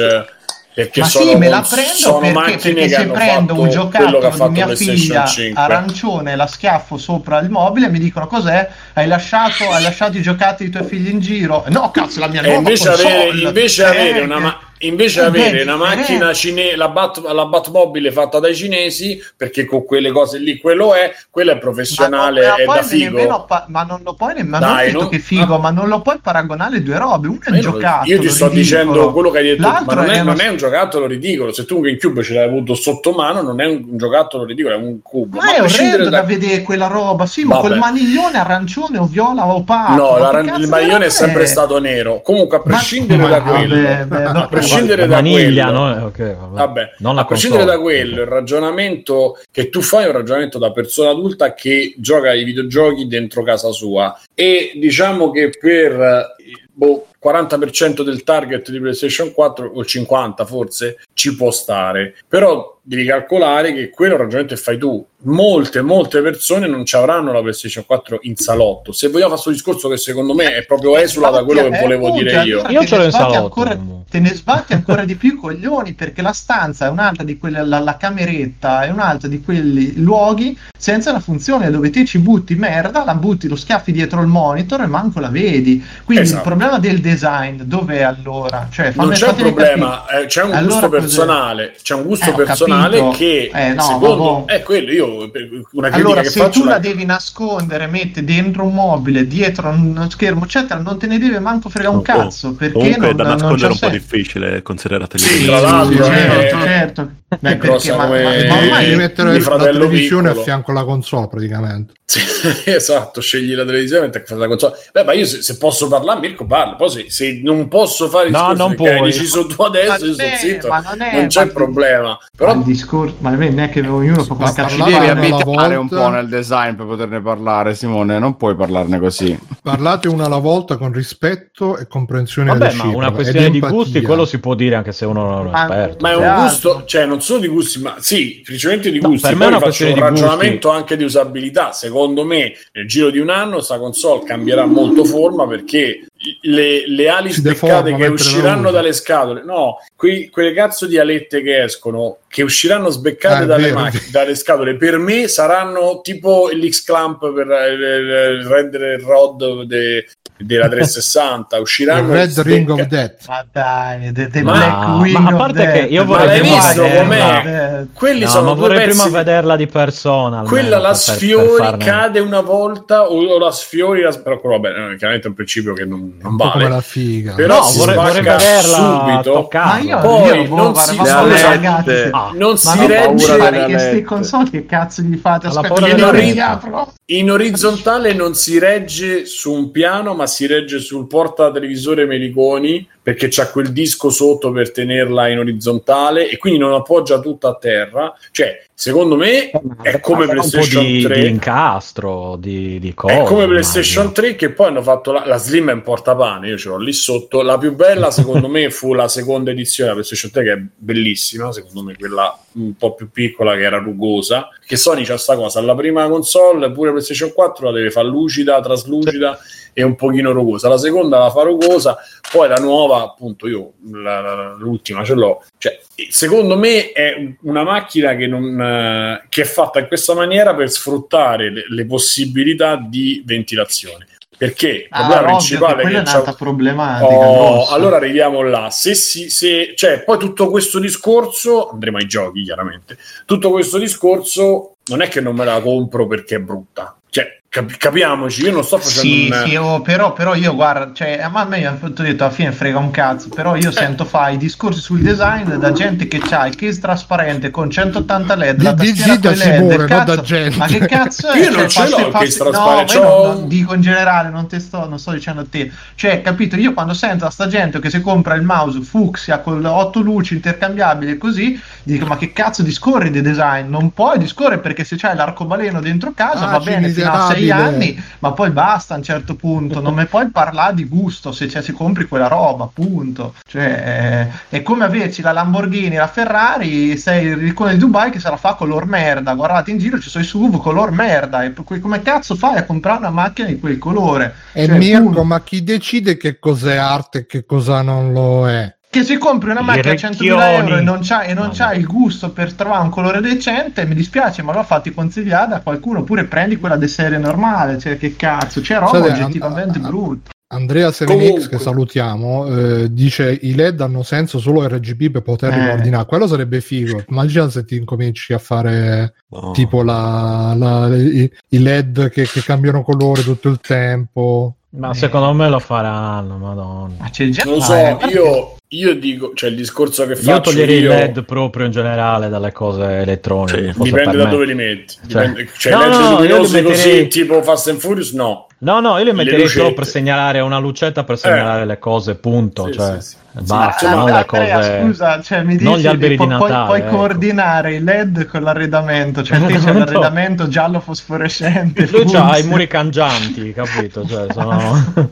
Perché Ma sono, sì, me la prendo perché, perché se prendo un giocattolo di mia figlia 5. arancione e la schiaffo sopra il mobile mi dicono cos'è? Hai lasciato, hai lasciato i giocattoli dei tuoi figli in giro? No, cazzo, la mia E nuova invece console! avere, invece Eh, avere una, ma- invece eh, avere beh, una macchina cinese, la, Bat, la Batmobile fatta dai cinesi, perché con quelle cose lì quello è, quello è professionale, ma non, è ma da figo. pa- ma non lo puoi nemmeno Dai, non- che figo, ah. ma non lo puoi paragonare le due robe. Uno è Ma un giocattolo. Io ti sto ridicolo. dicendo quello che hai detto, tu, ma L'altro non è, è non è un giocattolo ridicolo. Se tu un GameCube ce l'hai avuto sotto mano, non è un giocattolo ridicolo, è un cubo. Ma è a prescindere orrendo da... da- vedere quella roba, sì, ma Vabbè. quel maniglione arancione o viola o opaco. No, ma il maglione è sempre stato nero. Comunque, a Ma- prescindere ma da quello, no, prescindere da Maniglia, quello, no? Eh, ok, vabbè. Vabbè, a prescindere da quello, il ragionamento che tu fai è un ragionamento da persona adulta che gioca ai videogiochi dentro casa sua e diciamo che per boh, 40% del target di PlayStation 4 o il 50 forse ci può stare, però devi calcolare che quello ragionamento che fai tu. Molte, molte persone non ci avranno la PlayStation 4 in salotto. Se vogliamo fare questo discorso che secondo me è proprio esula da quello che Eh, volevo dire io. allora Io te ce l'ho ne in sbatti salotto, ancora- te ne sbatti ancora di più i coglioni perché la stanza è un'altra di quelle, la, la cameretta è un'altra di quei luoghi senza una funzione dove te ci butti merda, la butti, lo schiaffi dietro il monitor e manco la vedi. Quindi Esatto. il problema del design, dov'è allora? Cioè, Non c'è un problema, eh, c'è un Allora gusto cos'è? personale, c'è un gusto Eh, personale capito. che Eh, no, secondo vabbè. è quello io una Allora, che se faccio tu la la- devi nascondere, metti dentro un mobile, dietro uno schermo, eccetera, non te ne deve manco frega un Oh, cazzo. Perché Comunque non, da nascondere è un po' difficile considerate Sì, le tra l'altro, sì, certo, è- certo. Beh, perché, ma, ma- ma Eh, ormai devi mettere di la fratello televisione piccolo. a fianco alla console praticamente. Sì, esatto, scegli la televisione e fai la console. Beh, ma io se, se posso parlare, Mirko parla. Poi se, se non posso fare il No, discorso non perché hai puoi. deciso tu adesso, io Ma sono non è- zitto. ma non è- non c'è ma- problema. Ma Però il discorso, ma non è che ognuno fa Ma quella cazzo parlare di Devi abitare un po' nel design per poterne parlare, Simone. Non puoi parlarne così. Parlate una alla volta con rispetto e comprensione Vabbè, ma una questione di gusti, quello si può dire anche se uno non è un Ma- esperto. Ma è un gusto, cioè non solo di gusti, ma sì, principalmente di No, gusti. per me Poi è una faccio questione un di gusti. ragionamento anche di usabilità. Secondo me, nel giro di un anno, sta console cambierà molto forma perché le, le ali Si deforma che usciranno dalle scatole, no, quei, quelle cazzo di alette che escono, che usciranno sbeccate Ah, dalle, vero. dalle scatole, per me saranno tipo l'X-Clamp per eh, rendere il rod de- della 360. Il Usciranno Red Ring of sbecca- Death. Ma dai, The, the Ma- Black ma a parte che io vorrei of com'è? Quelli No, sono vorrei pezzi prima vederla di persona. almeno, quella la per- per- per sfiori farne- cade una volta o, o la sfiori la- però vabbè chiaramente è un principio che non, non vale la figa. Però No, si vorrei, vorrei vederla subito. toccata. Ma io, Poi io boh, non si- ragazzi, Non si regge fare che alette. ste console che cazzo gli fate? Aspetta, delle riapro. in orizzontale non si regge su un piano ma si regge sul porta televisore Meliconi perché c'ha quel disco sotto per tenerla in orizzontale e quindi non appoggia tutta a terra cioè secondo me è come Sarà un po' PlayStation di, 3 di incastro, di, di cose. È come PlayStation immagino. 3 che poi hanno fatto la, la Slim è un portapane, io ce l'ho lì sotto. La più bella secondo me fu la seconda edizione della PlayStation 3 che è bellissima, secondo me quella un po' più piccola che era rugosa. Che Sony c'ha sta cosa, la prima console pure PlayStation 4 la deve fare lucida, traslucida e un pochino rugosa. La seconda la fa rugosa, poi la nuova, appunto io la- la- l'ultima ce l'ho. Cioè, secondo me è una macchina che, non, eh, che è fatta in questa maniera per sfruttare le, le possibilità di ventilazione. Perché il Ah, problema ovvio che principale quella che è un'altra problematica. Oh, allora arriviamo là. Se si, se, cioè, poi tutto questo discorso, andremo ai giochi chiaramente, tutto questo discorso non è che non me la compro perché è brutta. Cioè, cap- capiamoci, io non sto facendo Sì, un... sì, oh, però, però io guarda, cioè, a me a me mi hanno detto alla fine frega un cazzo, però Eh. io sento fare i discorsi sul design da gente che ha il case trasparente con 180 LED, Di- la tastiera di da coi LED, Simone, cazzo- da gente. Ma che cazzo è? Io non ce passi- l'ho il case trasparente, No, non- non dico in generale, non, te sto, non sto dicendo a te. Cioè, capito, io quando sento a sta gente che si compra il mouse fucsia con 8 luci intercambiabili e così, dico ma che cazzo discorri di design? Non puoi discorrere perché se c'hai l'arcobaleno dentro casa Ah, va bene fino a 6 miserabile. anni, ma poi basta a un certo punto, non mi puoi parlare di gusto se, cioè, se compri quella roba, appunto. Cioè, eh, è come averci la Lamborghini, la Ferrari, sei il riccone di Dubai che se la fa color merda, guardate in giro ci sono i SUV color merda, e cui come cazzo fai a comprare una macchina di quel colore? E Cioè, Mirko, punto. ma chi decide che cos'è arte e che cosa non lo è? Che se compri una macchina a 100.000 recchioni. euro e non c'ha, e non c'ha il gusto per trovare un colore decente, mi dispiace, ma l'ho fatti consigliare da qualcuno, oppure prendi quella di serie normale, cioè che cazzo, c'è roba State, oggettivamente an- brutta. Andrea Serenix, che salutiamo, eh, dice i LED hanno senso solo RGB per poterli Eh. ordinare. Quello sarebbe figo. Immagina se ti incominci a fare No. tipo la, la- i, i LED che, che cambiano colore tutto il tempo. Ma secondo me lo faranno, madonna. Ma c'è già Non lo so, eh, io, io dico, cioè il discorso che Io faccio toglierei io, il LED proprio in generale dalle cose elettroniche. Sì. dipende da me. dove li metti. Cioè- Dipende- Cioè, No, LED no, io li luminosi così, metterei- tipo Fast and Furious, no. No, no, io li metterei solo per segnalare una lucetta per segnalare le cose, punto. Sì, cioè, sì, sì. basta, non le cose. Scusa, cioè, mi dici non gli alberi di puoi- Natale. Puoi, ecco. coordinare i LED con l'arredamento, cioè te c'è l'arredamento giallo fosforescente. Lui fucsia. i muri cangianti, capito? Cioè, sono...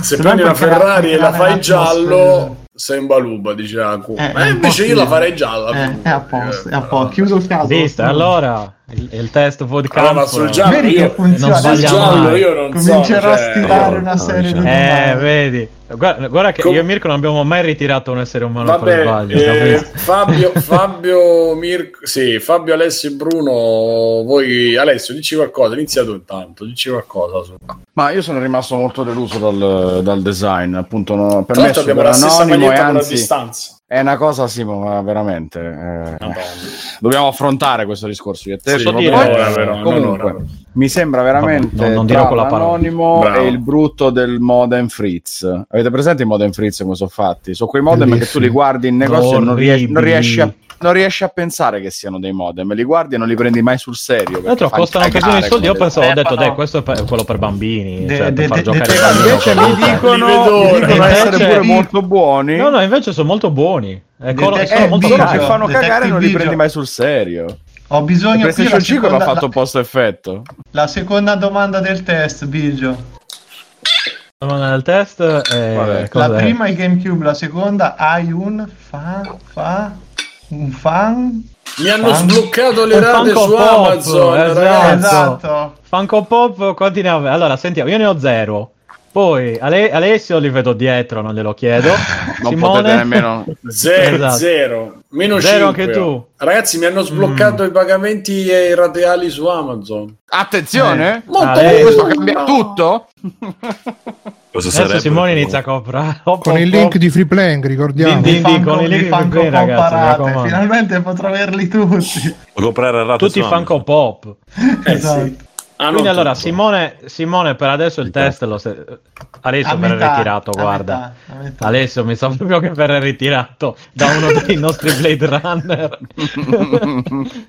Se prendi la Ferrari e la fai giallo, in baluba, dice Aku. Eh, Ma è invece io la farei gialla. Eh, è a posto, è a posto, chiuso il caso. Vista, allora... il, il test podcast. Allora, ma sul giallo Vedi che funziona. non sul giallo mai. io non Comincerò so, a stilare cioè, una serie di cioè. Eh, vedi. Guarda, guarda che Com- io e Mirko non abbiamo mai ritirato un essere umano per Vabbè, sbaglio. eh? Fabio, Fabio, Mirko, sì, Fabio, Alessio e Bruno, voi, Alessio, dici qualcosa, inizia tu intanto, dici qualcosa. Su. Ma io sono rimasto molto deluso dal, dal design, appunto, no, per Tra me abbiamo la stessa anonimo maglietta con la anzi distanza. È una cosa, Simo, ma veramente... eh, dobbiamo affrontare questo discorso io te. Sì, dire- ora, però, comunque, ora. mi sembra veramente Vabbè, non- non dirò tra quella parola. e il brutto del modem Fritz. Avete presente i modem Fritz come sono fatti? Sono quei modem che tu li guardi in negozio e non, ries- non riesci a non riesci a pensare che siano dei modem, li guardi e non li prendi mai sul serio. Tra l'altro costano un casino di soldi. Io pensavo, ho Eh, detto, dai, questo è quello per bambini. De- cioè, de- per far giocare i bambini. Invece mi dicono, mi dicono essere Invece- pure molto buoni. No, no, invece sono molto buoni. Sono molto. Solo bravi. che fanno cagare e non li prendi mai sul serio. Ho bisogno qui PlayStation la 5 mi ha seconda, fatto post effetto. la, seconda domanda del test, Bigio. Domanda del test. eh, è? La prima è GameCube, la seconda hai un fa fa un fan Mi hanno Fan- sbloccato le rate su Pop, Amazon, esatto. ragazzi. esatto. Funko Pop, quanti ne avevi? Allora, sentiamo, io ne ho zero. Poi Ale- Alessio li vedo dietro, non glielo chiedo. Non Simone? potete nemmeno. Zero, Esatto. zero, meno Zero 5. anche tu. Ragazzi, mi hanno sbloccato i pagamenti e i rateali su Amazon. Attenzione! Molto Ale- Questo cambia tutto? Cosa Adesso sarebbe? Simone inizia a comprare. Hop, Con hop, il link di Free Playing, ricordiamo. Di- di- Funko- con i link di Funko Pop ragazzi. Finalmente potrò averli tutti. Comprare a rate Tutti Funko. Pop. Eh, Esatto. sì. Ah, Quindi allora. Simone, Simone, per adesso il test lo se... Alessio A metà, ritirato, a guarda. metà, a metà. Alessio mi sa proprio che verrà ritirato da uno dei nostri Blade Runner.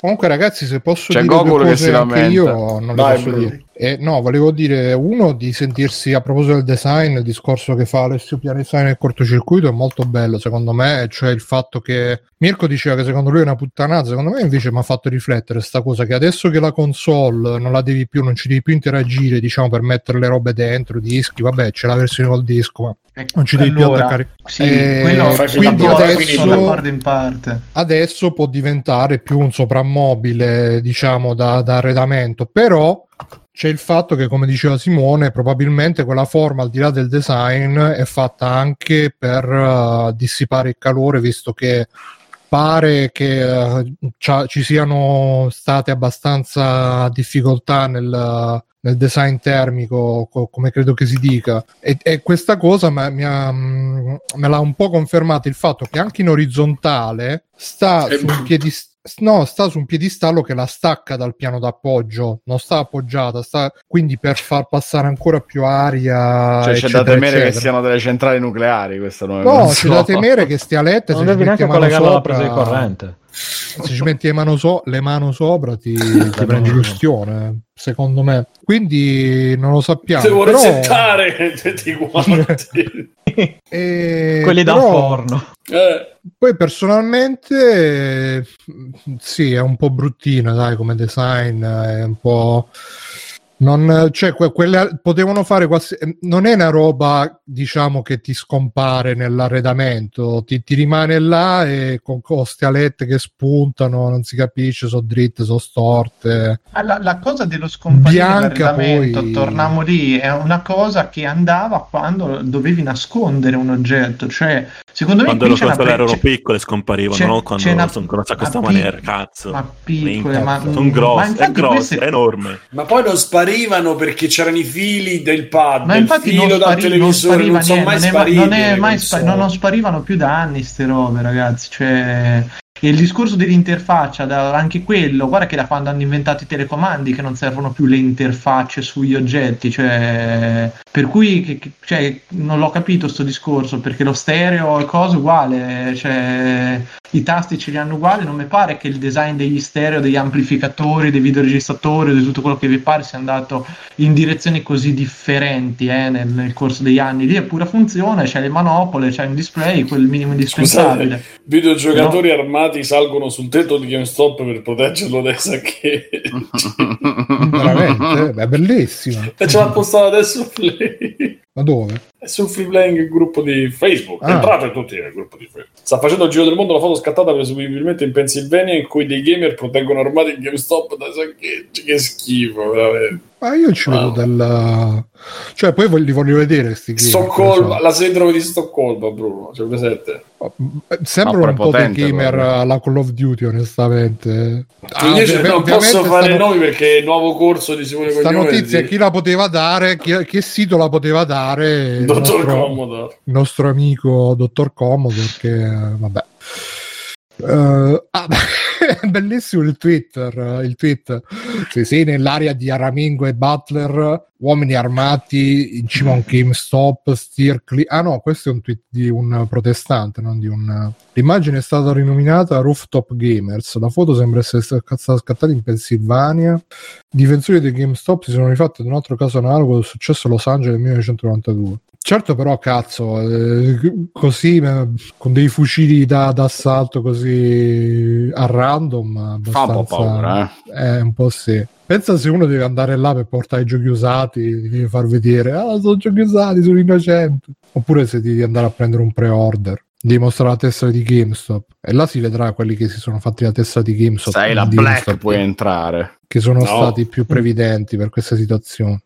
Comunque, ragazzi, se posso C'è dire Goku due che cose si anche lamenta. io, non le Vai, posso dire. Eh, no, volevo dire uno di sentirsi a proposito del design, il discorso che fa Alessio Pianesani nel cortocircuito è molto bello, secondo me, cioè il fatto che Mirko diceva che secondo lui è una puttanata, secondo me invece mi ha fatto riflettere sta cosa che adesso che la console non la devi più, non ci devi più interagire, diciamo, per mettere le robe dentro, i dischi, vabbè, c'è la versione col disco, ma Ecco, non ci devi più allora, attaccare. Sì, Eh, quello quindi d'accordo- adesso- sono d'accordo in parte. adesso può diventare più un soprammobile, diciamo, da, da arredamento, però c'è il fatto che, come diceva Simone, probabilmente quella forma, al di là del design, è fatta anche per eh, dissipare il calore, visto che pare che c'ha- ci siano state abbastanza difficoltà nel, nel design termico, co- come credo che si dica. E, e questa cosa me, mi ha- mm, me l'ha un po' confermato il fatto che anche in orizzontale sta Eh, su un piedistallo. No, sta su un piedistallo che la stacca dal piano d'appoggio, non sta appoggiata, sta quindi per far passare ancora più aria. Cioè, c'è da eccetera, temere che eccetera. siano delle centrali nucleari. Questa è No, non c'è so. da temere che stia a letto. Non se ci devi metti neanche mano collegarla alla sopra- presa di corrente. Se ci metti le mano, so- le mano sopra ti, ti prendi l'ustione secondo me quindi non lo sappiamo Devo però, resettare tutti quanti. eh, Quelli da però forno. Eh, poi personalmente sì è un po' bruttina dai come design è un po' non, cioè, que- quelle potevano fare qualsi- non è una roba diciamo che ti scompare nell'arredamento ti, ti rimane là e con coste alette che spuntano non si capisce sono dritte sono storte Ah, La, la cosa dello scomparire Bianca, dell'arredamento, poi- torniamo lì, è una cosa che andava quando dovevi nascondere un oggetto. Cioè, secondo me Quando le pre- erano piccole scomparivano, no? Quando c'è una- sono conosciute a questa ma pi- maniera, cazzo. ma piccole, ma- sono ma grosse, è infatti grosso, queste- è enorme. ma poi non sparivano perché c'erano i fili del pad, Ma infatti non, dal spari- non televisore, spariva non niente, non è, spariti. non è le mai spa- console. no, non sparivano più da anni ste robe, ragazzi. Cioè, il discorso dell'interfaccia, da- anche quello, guarda che da quando hanno inventato i telecomandi che non servono più le interfacce sugli oggetti, cioè, per cui che- che- cioè, non l'ho capito sto discorso, perché lo stereo è cosa uguale, cioè, i tasti ce li hanno uguali, non mi pare che il design degli stereo, degli amplificatori, dei videoregistratori, di tutto quello che vi pare sia andato in direzioni così differenti eh, nel, nel corso degli anni. Lì è pura funzione, c'è le manopole, c'è un display, quel minimo indispensabile. Scusate, videogiocatori armati salgono sul tetto di GameStop per proteggerlo dai saccheggi. veramente è bellissima e ce l'ha postato adesso Play. Ma dove? È sul free playing gruppo di Facebook. Ah. Entrate tutti nel gruppo di Facebook. Sta facendo il giro del mondo la foto scattata presumibilmente in Pennsylvania in cui dei gamer proteggono armati in GameStop da saccheggi. Che schifo, veramente. Ma io ci vedo Wow. della... Cioè, poi li voglio vedere sti game, Stoccolma, non la sindrome di Stoccolma, Bruno. C'è presente? so. Sembrano Ma un po' dei gamer alla Call of Duty, onestamente. Ah, Io ce- ovvi- non posso fare nomi perché il nuovo corso di Simone Sta Cognome notizia chi la poteva dare, chi- che sito la poteva dare? Il Dottor nostro- Commodore. il nostro amico Dottor Commodore che vabbè Eh, ah, bellissimo il Twitter il tweet. Se sei nell'area di Aramingo e Butler uomini armati in cima a un GameStop steer cle- ah no questo è un tweet di un protestante non di un l'immagine è stata rinominata Rooftop Gamers. La foto sembra essere stata scattata in Pennsylvania. I difensori del GameStop si sono rifatti ad un altro caso analogo del successo a Los Angeles nel 1992 Certo, però, cazzo, eh, così eh, con dei fucili da, d'assalto così a random, Fa un po' abbastanza- paura, eh. Eh, un po' sì. Pensa se uno deve andare là per portare i giochi usati, ti devi far vedere, ah, sono giochi usati, sono innocente. Oppure se devi andare a prendere un pre-order, devi mostrare la tessera di GameStop. E là si vedrà quelli che si sono fatti la tessera di GameStop. Sai, la Black GameStop, puoi entrare. Che sono No. stati più previdenti per questa situazione.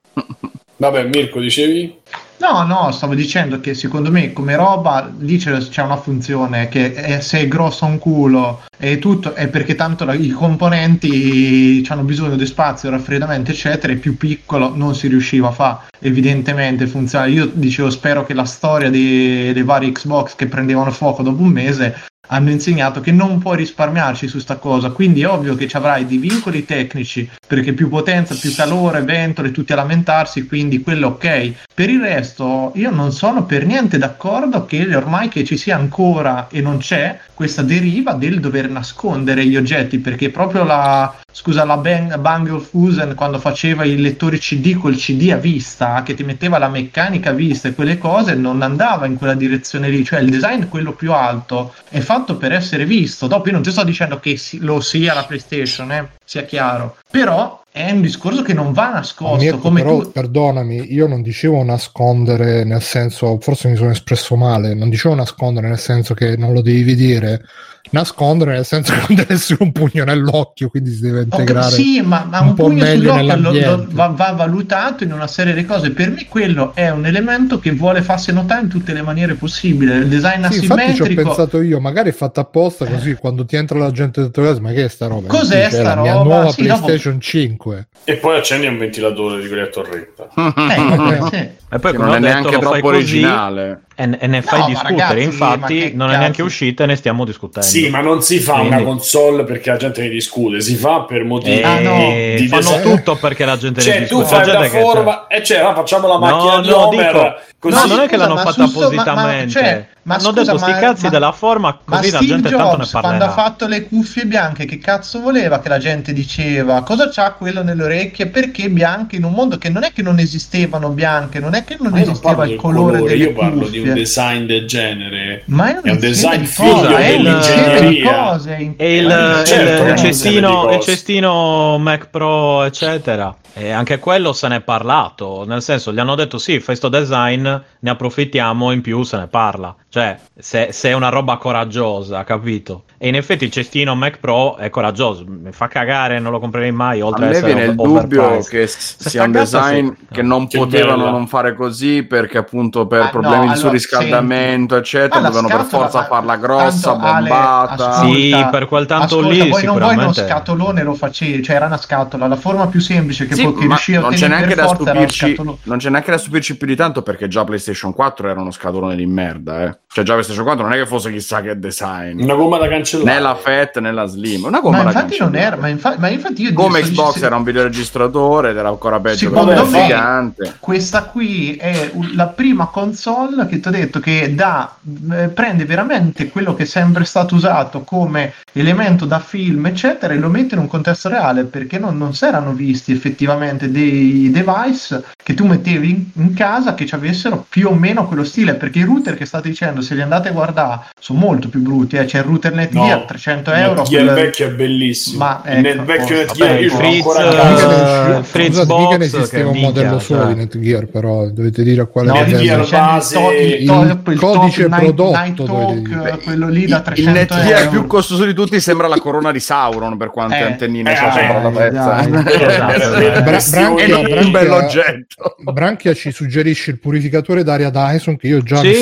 Vabbè, Mirko, dicevi? No, no, stavo dicendo che secondo me come roba lì c'è, c'è una funzione che è- se è grosso un culo e tutto è perché tanto la- i componenti hanno bisogno di spazio, raffreddamento eccetera e più piccolo non si riusciva a fare evidentemente funzionare. Io dicevo spero che la storia dei, dei vari Xbox che prendevano fuoco dopo un mese hanno insegnato che non puoi risparmiarci su sta cosa, quindi è ovvio che ci avrai dei vincoli tecnici perché più potenza, più calore, ventole, tutti a lamentarsi, quindi quello ok. Per il resto io non sono per niente d'accordo che ormai che ci sia ancora e non c'è questa deriva del dover nascondere gli oggetti perché proprio la scusa la Bang, Bang Olufsen quando faceva i lettori CD col CD a vista che ti metteva la meccanica a vista e quelle cose non andava in quella direzione lì cioè il design quello più alto è fatto per essere visto. Dopo io non ti sto dicendo che lo sia la PlayStation eh, sia chiaro. Però è un discorso che non va nascosto Mirko, come però, tu perdonami, io non dicevo nascondere nel senso, forse mi sono espresso male, non dicevo nascondere nel senso che non lo devi vedere, nascondere nel senso che non deve essere un pugno nell'occhio, quindi si deve integrare. sì, ma, ma un un, po' pugno meglio sull'occhio lo- lo- nell'ambiente. va, va valutato in una serie di cose. Per me quello è un elemento che vuole farsi notare in tutte le maniere possibili. Il design Sì, infatti ci ho asimmetrico. pensato io, magari è fatto apposta così quando ti entra la gente dentro casa, ma che è sta roba? Cos'è Dice, sta la mia roba? nuova Sì, dopo- PlayStation 5. E poi accendi un ventilatore di quelli a torretta. Eh, sì. E poi non è neanche troppo così originale. e, e ne fai No, discutere. ragazzi, Infatti, non è neanche uscita e ne stiamo discutendo. Sì, ma non si fa Quindi- una console perché la gente ne discute, si fa per motivi Eh, Ah, no. di fanno design. tutto perché la gente ne Cioè, tu discute. fai La che- forma e cioè, ah, facciamo la No, macchina di no, Homer. dico- così. No, non è che l'hanno ma fatta su sto- ma- ma- appositamente. cioè, ma Hanno scusa, detto sti cazzi ma- della forma, Ma così la Steve gente Jobs, tanto ne quando ha parlerà. fatto le cuffie bianche, che cazzo voleva che la gente diceva? Cosa c'ha quello nelle orecchie? Perché bianche in un mondo che non è che non esistevano bianche, non è che non Ma esisteva il del colore, delle io parlo cuffie. di un design del genere. Ma è un, È un design di figlio cose, è un del- insieme di ingegneria. cose. in- E il, Eh, il- certo, il è un insieme cestino, il cestino Mac Pro, eccetera. E anche quello se ne è parlato. Nel senso, gli hanno detto: sì, fai sto design, ne approfittiamo, in più se ne parla. Cioè, se, se è una roba coraggiosa, capito? E in effetti il cestino Mac Pro è coraggioso. Mi fa cagare, non lo comprerei mai. Oltre a me essere viene il dubbio che Se sia un design sì. che non Che potevano bella. non fare così perché appunto per Ah, no, problemi di allora, surriscaldamento eccetera Ma la dovevano per forza ma- farla grossa, tanto, Ale, bombata. ascolta, Sì, per quel tanto ascolta, lì voi non vuoi uno sicuramente- scatolone lo facevi, cioè era una scatola, la forma più semplice che, Sì, po- che ma riusciva a non c'è, neanche da stupirci, non c'è neanche da stupirci più di tanto perché già PlayStation 4 era uno scatolone di merda. Eh. Cioè, già PlayStation 4 non è che fosse chissà che design, Una gomma da cancellare. Né la Fat né la Slim. Una gomma Ma infatti non era, ma, infa- ma infatti io Come Xbox era un videoregistratore ed era ancora peggio Secondo me- gigante. Questa qui è la prima console che ti ho detto che dà, eh, prende veramente quello che è sempre stato usato come elemento da film, eccetera, e lo mette in un contesto reale perché non, non si erano visti effettivamente dei device che tu mettevi in, in casa che ci avessero più o meno quello stile. Perché i router che state dicendo, se li andate a guardare, sono molto più brutti. Eh. C'è il router No, Netgear No, 300 euro. Netgear quello- vecchio è bellissimo. Ma, il ecco, vecchio vabbè, Netgear io il ce l'ho Fritz, ancora eh, Fritz scusate, Box, ne esisteva un modello solo cioè. di Netgear, però dovete dire a quale No, modello. c'è il base- to- il, il top, il codice top prodotto, Night dovete Talk, dire. quello lì da Il 300 Netgear euro. più costoso di tutti sembra la corona di Sauron per quante Eh, antennine eh, c'ha sopra la pezza. Eh, Branchia- un bell'oggetto. Branchia ci suggerisce il purificatore d'aria Dyson che io già Sì, mi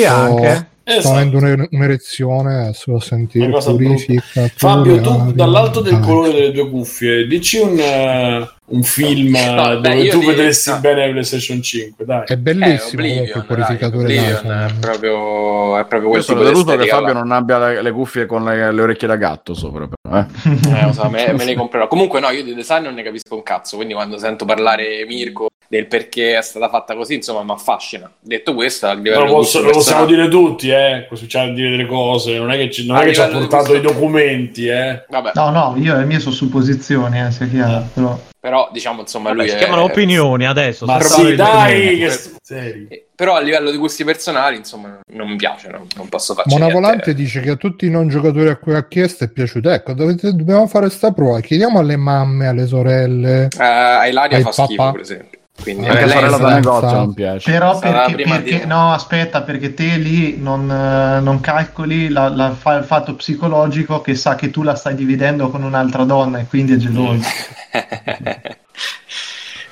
sto, anche. sto Esatto. avendo un- un'erezione adesso lo sentire purifica Fabio, tu aria dall'alto del colore delle tue cuffie, dici un, eh, un film eh, No, dove beh, io tu ti- vedresti no. bene PlayStation 5, dai. è Eh, bellissimo comunque Oblivion, il dai, purificatore Oblivion Dyson è proprio, è proprio Io quel sono tipo di deluso che Fabio là. non abbia le, le cuffie con le, le orecchie da gatto sopra. Però, eh. Eh, so, me, me ne comprerò. Comunque, no, io di design non ne capisco un cazzo. Quindi, quando sento parlare Mirko del perché è stata fatta così, insomma, mi affascina. Detto questo, a livello Lo, di posso- lo possiamo dire tutti, eh. Così c'ha da dire delle cose. Non è che ci, non A è che ci ha portato i gusto- documenti, eh. Vabbè, No, no, io le mie sono supposizioni, eh, sia chiaro, però. però diciamo, insomma, Vabbè, lui si è... chiamano opinioni adesso. Ma sono sì, dai, che seri. Eh, Però a livello di gusti personali, insomma, non mi piace, no? non posso farci Mona niente. Volante dice che a tutti i non giocatori a cui ha chiesto è piaciuto ecco dovete- dobbiamo fare sta prova chiediamo alle mamme alle sorelle a Ilaria Ai fa papà. schifo, per esempio. Quindi, Anche sorella da negozio sa- non piace. Però Sarà perché, perché- di- no, aspetta, perché te lì non, eh, non calcoli la- la- fa- il fatto psicologico che sa che tu la stai dividendo con un'altra donna e quindi è geloso.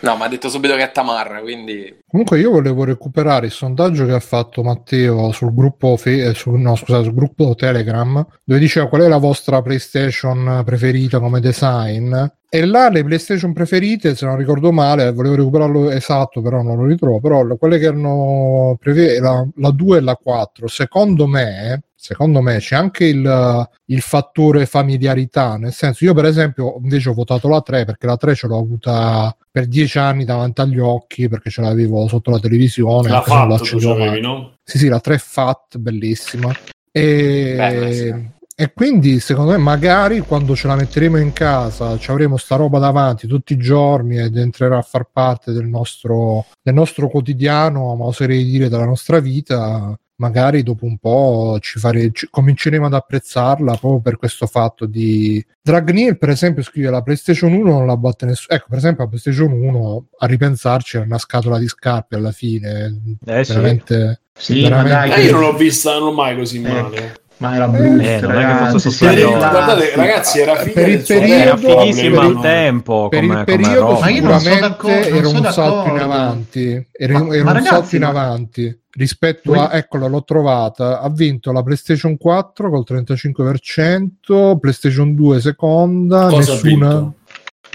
no, ma ha detto subito che è Tamarra, quindi... comunque io volevo recuperare il sondaggio che ha fatto Matteo sul gruppo fe- eh, sul, no, scusate, sul gruppo Telegram dove diceva qual è la vostra PlayStation preferita come design. E là le PlayStation preferite se non ricordo male volevo recuperarlo esatto però non lo ritrovo però le- quelle che erano prefe- la, la 2 e la 4 secondo me secondo me c'è anche il, il fattore familiarità, nel senso io per esempio invece ho votato la 3 perché la 3 ce l'ho avuta per dieci anni davanti agli occhi perché ce l'avevo sotto la televisione. Non fatto, tu sapevi, no? Sì, sì, la 3 è fat, bellissima. E, Bella, sì. e quindi secondo me magari quando ce la metteremo in casa ci avremo sta roba davanti tutti i giorni ed entrerà a far parte del nostro, del nostro quotidiano, ma oserei dire della nostra vita. Magari dopo un po' ci fare, ci- cominceremo ad apprezzarla proprio per questo fatto di Dragnir, per esempio, scrive la PlayStation 1 non la batte nessuno. Ecco, per esempio, la PlayStation 1 a ripensarci è una scatola di scarpe alla fine. Eh sì. Veramente Sì, ma Veramente. dai, Eh, io non l'ho vista, non l'ho mai così Eh, male. Ma era Eh, non super- vede là- Guardate, ragazzi, era figa Per il periodo- Era al tempo per come, il periodo. Ma io non sono sicuramente d'accordo- non era un salto in avanti. Era, Ma- era ma un ragazzi, salto in avanti rispetto a eccola l'ho trovata. Ha vinto la PlayStation 4 col 35% PlayStation 2 seconda Cosa nessuna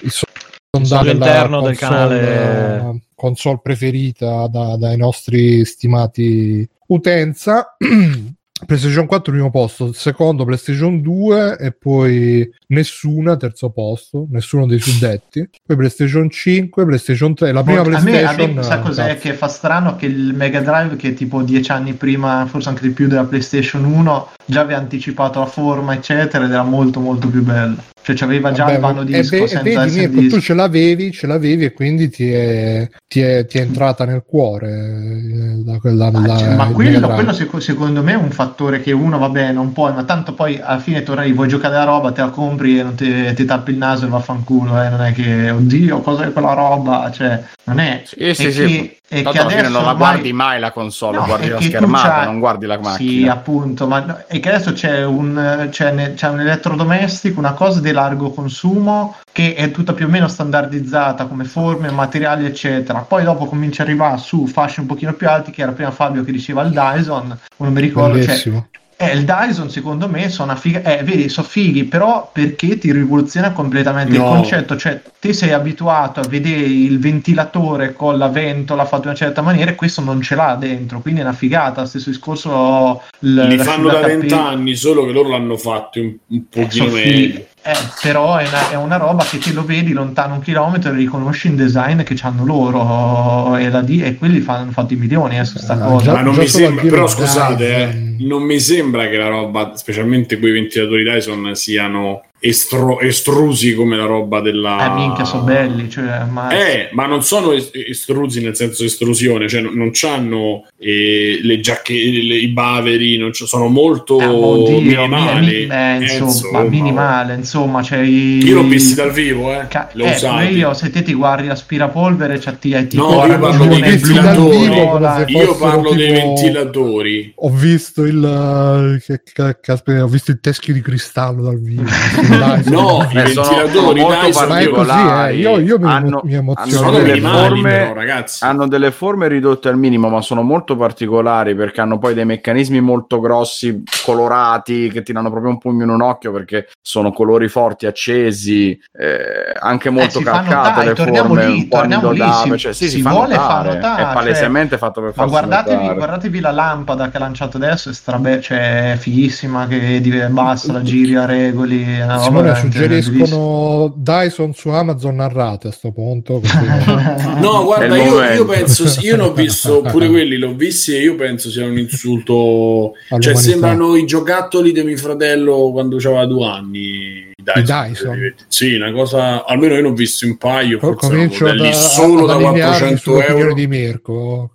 il so- sondaggio sondaggio della interno del canale- console preferita da- dai nostri stimati utenza PlayStation 4 primo posto, secondo PlayStation 2 e poi nessuna terzo posto, nessuno dei suddetti. Poi PlayStation 5, PlayStation 3, la prima a me, a PlayStation. me sa cos'è cazzo. che fa strano che il Mega Drive che tipo dieci anni prima forse anche di più della PlayStation 1 già aveva anticipato la forma eccetera ed era molto molto più bello cioè c'aveva già Vabbè, il vano disco e senza vedi, essere Mirko, disco. tu ce l'avevi, ce l'avevi e quindi ti è, ti è, ti è entrata nel cuore eh, la- quella- Ma, la- cioè, ma quello, quello seco- secondo me è un fattore che uno va bene, non puoi, ma tanto poi alla fine torni, vuoi giocare la roba, te la compri e non ti, ti tappi il naso e vaffanculo, eh? non è che oddio cos'è quella roba, cioè non è... Sì, sì, che, sì. Tanto che adesso non la ormai- guardi mai la console, No, guardi la schermata, non guardi la Sì, macchina. appunto, ma è che adesso c'è un, c'è ne- c'è un elettrodomestico, una cosa di largo consumo che è tutta più o meno standardizzata come forme, materiali, eccetera. Poi dopo comincia ad arrivare su fasce un pochino più alti, che era prima Fabio che diceva il Dyson, non mi ricordo, cioè, eh, il Dyson secondo me sono una figa, eh, vedi, sono fighi, però perché ti rivoluziona completamente No. il concetto, cioè te sei abituato a vedere il ventilatore con la ventola fatto in una certa maniera e questo non ce l'ha dentro, quindi è una figata, stesso discorso l- Li fanno da vent'anni, solo che loro l'hanno fatto un, un Eh, pochino sono fighi. Eh, però è una, è una roba che te lo vedi lontano un chilometro e riconosci in design che hanno loro e, la di- e quelli fanno, hanno fatto i milioni eh, su sta Ah, cosa. già- non già mi sembra, però scusate, eh, non mi sembra che la roba, specialmente quei ventilatori Dyson, siano estro- estrusi come la roba della... Eh, minchia, sono belli, cioè, ma... Eh, ma non sono es- estrusi nel senso estrusione, cioè non, non hanno eh, le giacche, le- i baveri, non sono molto Eh, oddio, minimali. mi- eh, Eh, insomma, minimale, insomma, c'è i... Io l'ho visti dal vivo, eh. Ca- l'ho eh, io, se te ti guardi l'aspirapolvere, c'è ti No, io parlo dei ventilatori. Io parlo dei ventilatori. Ho visto il che, che- caspita, ho visto il teschio di cristallo dal vivo. Dai, No, i Eh, sono- molto dai, ma così, eh. particolari. Io, io mi, Hanno- mi hanno emoziono. sono delle forme- però, ragazzi. hanno delle forme ridotte al minimo, ma sono molto particolari perché hanno poi dei meccanismi molto grossi, colorati, che ti danno proprio un pugno in un occhio perché sono colori forti, accesi, eh, anche molto si fanno calcate notare, le torniamo forme, lì, un po' torniamo lì, annodate, si- cioè, sì, si si fa vuole far notare, è cioè- palesemente fatto per Ma farsi guardatevi, notare. guardatevi la lampada che ha lanciato adesso, è strabe- cioè, è fighissima, che di- basta, la giri a regoli. Simone suggeriscono Dyson su Amazon narrate a sto punto. così. No, guarda, io, io penso, io l'ho visto pure quelli, l'ho visti e io penso sia un insulto. Cioè, sembrano i giocattoli di mio fratello quando aveva due anni. Dyson. Dyson? Sì, una cosa. Almeno io ne ho visti un paio. Forse Comincio modelli solo da allinearmi 400 sull'opinione euro. di Mirko.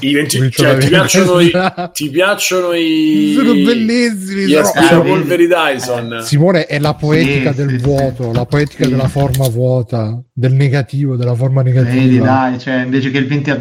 I venti- cioè, ti, piacciono i, ti piacciono i. Sono bellissimi. Gli aspirapolveri Dyson. Simone è la poetica Sì, del sì, vuoto, la poetica Sì. della forma vuota, del negativo, della forma Vedi, negativa. dai, cioè, invece che il 20 a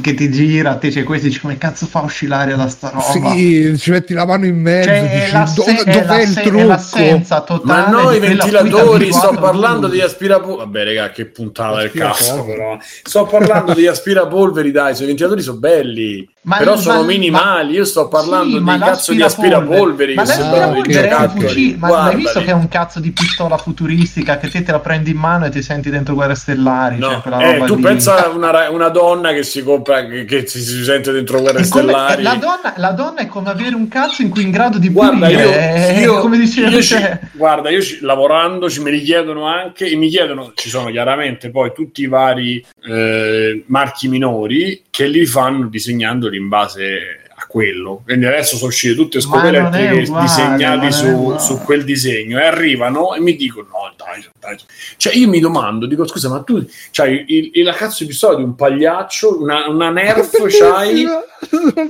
che ti gira, te c'è questo, dici come cazzo fa a oscillare da sta roba? Sì, ci metti la mano in mezzo, Cioè, è, dici, l'asse- "Dove- è dov'è il è trucco? l'assenza totale Ma no, di i quella ventilatori, sto a parlando di aspirapolveri. Vabbè, raga, che puntata del cazzo, però. Sto parlando di aspirapolveri, dai, i ventilatori sono belli. Ma- però sono ma- minimali. Io sto parlando Sì, di cazzo di aspirapolveri. Ma che sembrano i l'aspirapolvere è un fucile, ma Guardali. visto che è un cazzo di pistola futuristica che te te la prendi in mano e ti senti dentro Guerre Stellari? No, cioè eh, tu lì. pensa a una, una donna che si compra, che, che si, si sente dentro guerre come- stellari. la, donna, la donna è come avere un cazzo in cui è in grado di Guarda, pulire, io, è io- come dicevo io ci- guarda, io ci- lavorando ci me li chiedono anche e mi chiedono, ci sono chiaramente poi tutti i vari eh, marchi minori che li fanno disegnandoli in base a quello. Quindi adesso sono uscite tutte scoperte disegnate su, su quel disegno e arrivano e mi dicono no dai, dai. Cioè io mi domando, dico scusa ma tu c'hai il, il- la cazzo di pistola di un pagliaccio, una, una nerf c'hai...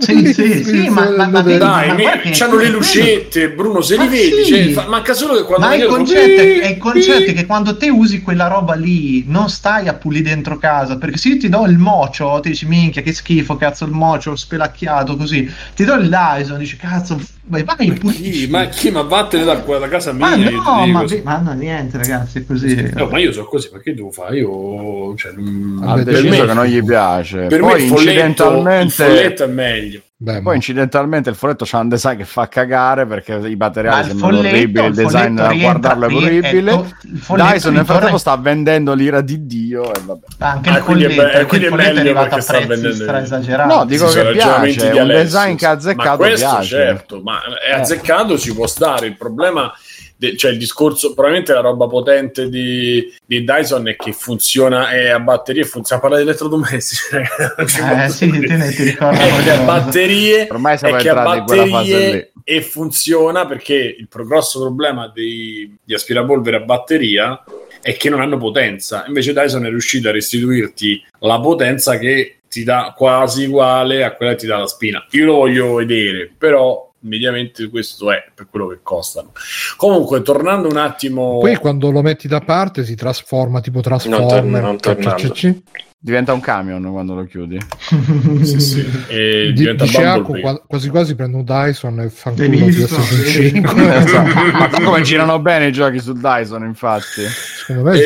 Sì, sì, sì, ma- ma- ma Dai, ma c'hanno le lucette, Bruno, se Ma li vedi, sì. cioè, fa- manca solo che quando Ma il concetto, è, è il concetto è che quando te usi quella roba lì non stai a pulire dentro casa perché se io ti do il mocio ti dici minchia che schifo cazzo il mocio spelacchiato così ti do il Dyson dici cazzo vai vai Ma chi? Ma chi? Ma vattene da, da casa mia. ma no ma, ve- ma no niente ragazzi è così No, ma io so così, ma che devo fare? Io, cioè, non- per deciso me, che non gli piace. per poi me il folletto, il incidentalmente, folletto è meglio. Beh, poi incidentalmente il folletto c'ha un design che fa cagare perché i Ma materiali sembrano folletto- orribili, il il design folletto a guardarlo è orribile. è to- folletto Dyson nel frattempo sta vendendo l'ira di Dio e vabbè. anche Ah, il quindi è folletto, be- anche quindi il è folletto è meglio arrivato a prezzi vendendo- stra esagerati No, dico sono che piace, è un design che ha azzeccato ma questo piace. certo, ma è Eh. azzeccato ci può stare. Il problema, de- cioè il discorso, probabilmente la roba potente di, di Dyson è che funziona è a batterie, funziona. Parla di elettrodomestici, ci eh sì te ne ti ricordo è che a batterie Ormai siamo che a entrati in quella fase batterie lì. e funziona perché il grosso problema dei, di aspirapolvere a batteria è che non hanno potenza. Invece Dyson è riuscito a restituirti la potenza che ti dà quasi uguale a quella che ti dà la spina. Io lo voglio vedere, però mediamente questo è per quello che costano. Comunque, tornando un attimo Poi quando lo metti da parte si trasforma tipo Transformer. non tornando. Ci- Diventa un camion quando lo chiudi. sì, sì, e Di- diventa dice Acco, Bumblebee. qua- quasi quasi prende un Dyson e fa un Hai culo di visto? PlayStation Sì. 5. Esatto. Ma come girano bene i giochi su Dyson, infatti. Secondo me sì.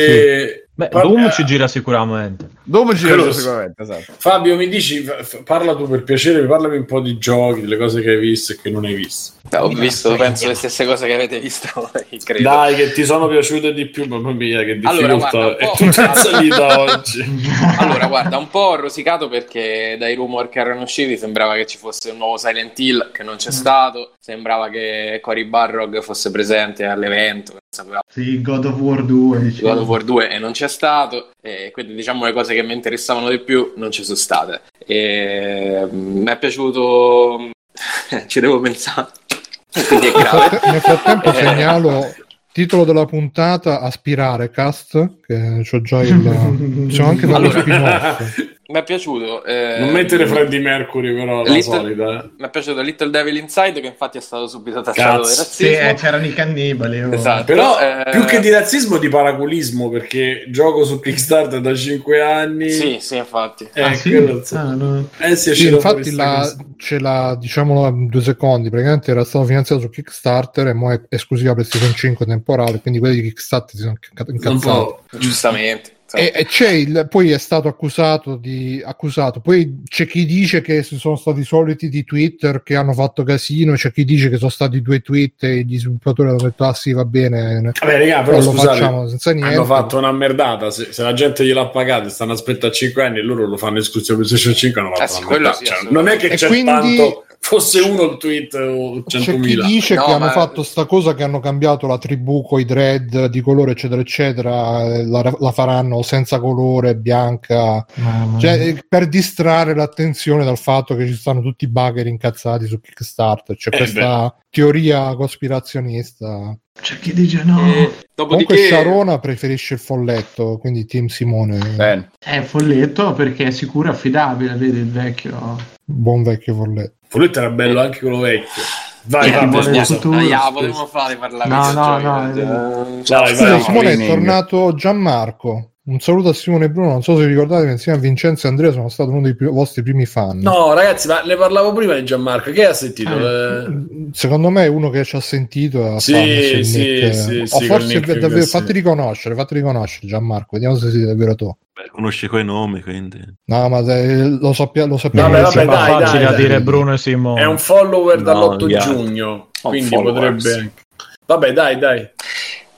Beh, par- Doom eh, ci gira sicuramente. Dopo gira Quello- sicuramente, esatto. Fabio, mi dici, parla tu per piacere, parlami un po' di giochi, delle cose che hai visto e che non hai visto. Ho visto, penso, le stesse cose che avete visto, credo. Dai, che ti sono piaciute di più, mamma mia, che Allora, difficoltà. guarda, è tutta salita oggi. Allora, guarda, un po' ho rosicato perché dai rumor che erano usciti sembrava che ci fosse un nuovo Silent Hill che non c'è stato, sembrava che Cory Barrog fosse presente all'evento, sì God of War 2 di dicevo. God of War 2 e non c'è stato, e quindi diciamo le cose che mi interessavano di più non ci sono state. E, mm, mi è piaciuto, ci devo pensare, quindi è grave. Nel frattempo Eh. segnalo Titolo della puntata Aspirare Cast, che c'ho già il... Possiamo anche Allora. Mi è piaciuto. eh, Non mettere Freddie Mercury, però, la Little- solita. eh. Mi è piaciuto Little Devil Inside, che infatti è stato subito taciato di Cazzo. Sì, razzismo. eh, c'erano i cannibali. oh. Esatto. Però eh, più che di razzismo, di paraculismo, perché gioco su Kickstarter da 5 anni. Sì, sì, infatti. Eh, Ah, sì? quello sì. Ah, no. Eh, sì, è Sì, infatti la, ce l'ha, diciamolo in due secondi, praticamente era stato finanziato su Kickstarter e mo è esclusiva PlayStation 5 temporale, quindi quelli di Kickstarter si sono incazzati. po'. Giustamente. Esatto. E, e c'è il, poi è stato accusato di accusato, poi c'è chi dice che si sono stati i soliti di Twitter che hanno fatto casino, c'è chi dice che sono stati due tweet e gli sviluppatori hanno detto ah sì va bene, Vabbè, raga, però lo scusate, facciamo senza niente. hanno fatto una merdata. Se, se la gente gliel'ha pagato e stanno aspettando 5 anni e loro lo fanno esclusivo PlayStation 5, hanno fatto Eh sì, una sì, Cioè, non è che E c'è quindi- tanto, fosse uno il tweet o C'è chi 100.000. dice No, che hanno ma- fatto sta cosa che hanno cambiato la tribù con i dread di colore eccetera eccetera eh, la, la faranno senza colore bianca. Cioè, eh, per distrarre l'attenzione dal fatto che ci stanno tutti i bugger incazzati su Kickstarter. C'è Eh, questa teoria cospirazionista. C'è chi dice no. E comunque dopodiché, Sharona preferisce il folletto quindi Team Simone. Bene. È folletto perché è sicuro e affidabile, vedi il vecchio. buon vecchio folletto. Folletto era bello anche quello vecchio. Vai, Eh, il futuro, Ah, yeah, potremmo fare parlare No, di no, videogiochi, no, eh, Scusa, vai. Simone è tornato Gianmarco un saluto a Simone e Bruno non so se vi ricordate che insieme a Vincenzo e Andrea sono stato uno dei pi- vostri primi fan No, ragazzi, ma ne parlavo prima di Gianmarco. Che ha sentito? Eh, Secondo me è uno che ci ha sentito ha Sì, sì, nick. sì, sì, forse nick davvero, fatti riconoscere, fatti riconoscere Gianmarco, vediamo se sei davvero tu. Beh, conosci quei nomi, quindi... No, ma se- lo, sappia- lo sappiamo. Vabbè, vabbè, Ma dai, facile dai, a dire dai. Bruno e Simone. È un follower No, dall'8 gli altri. giugno. Quindi potrebbe. Vabbè, dai, dai.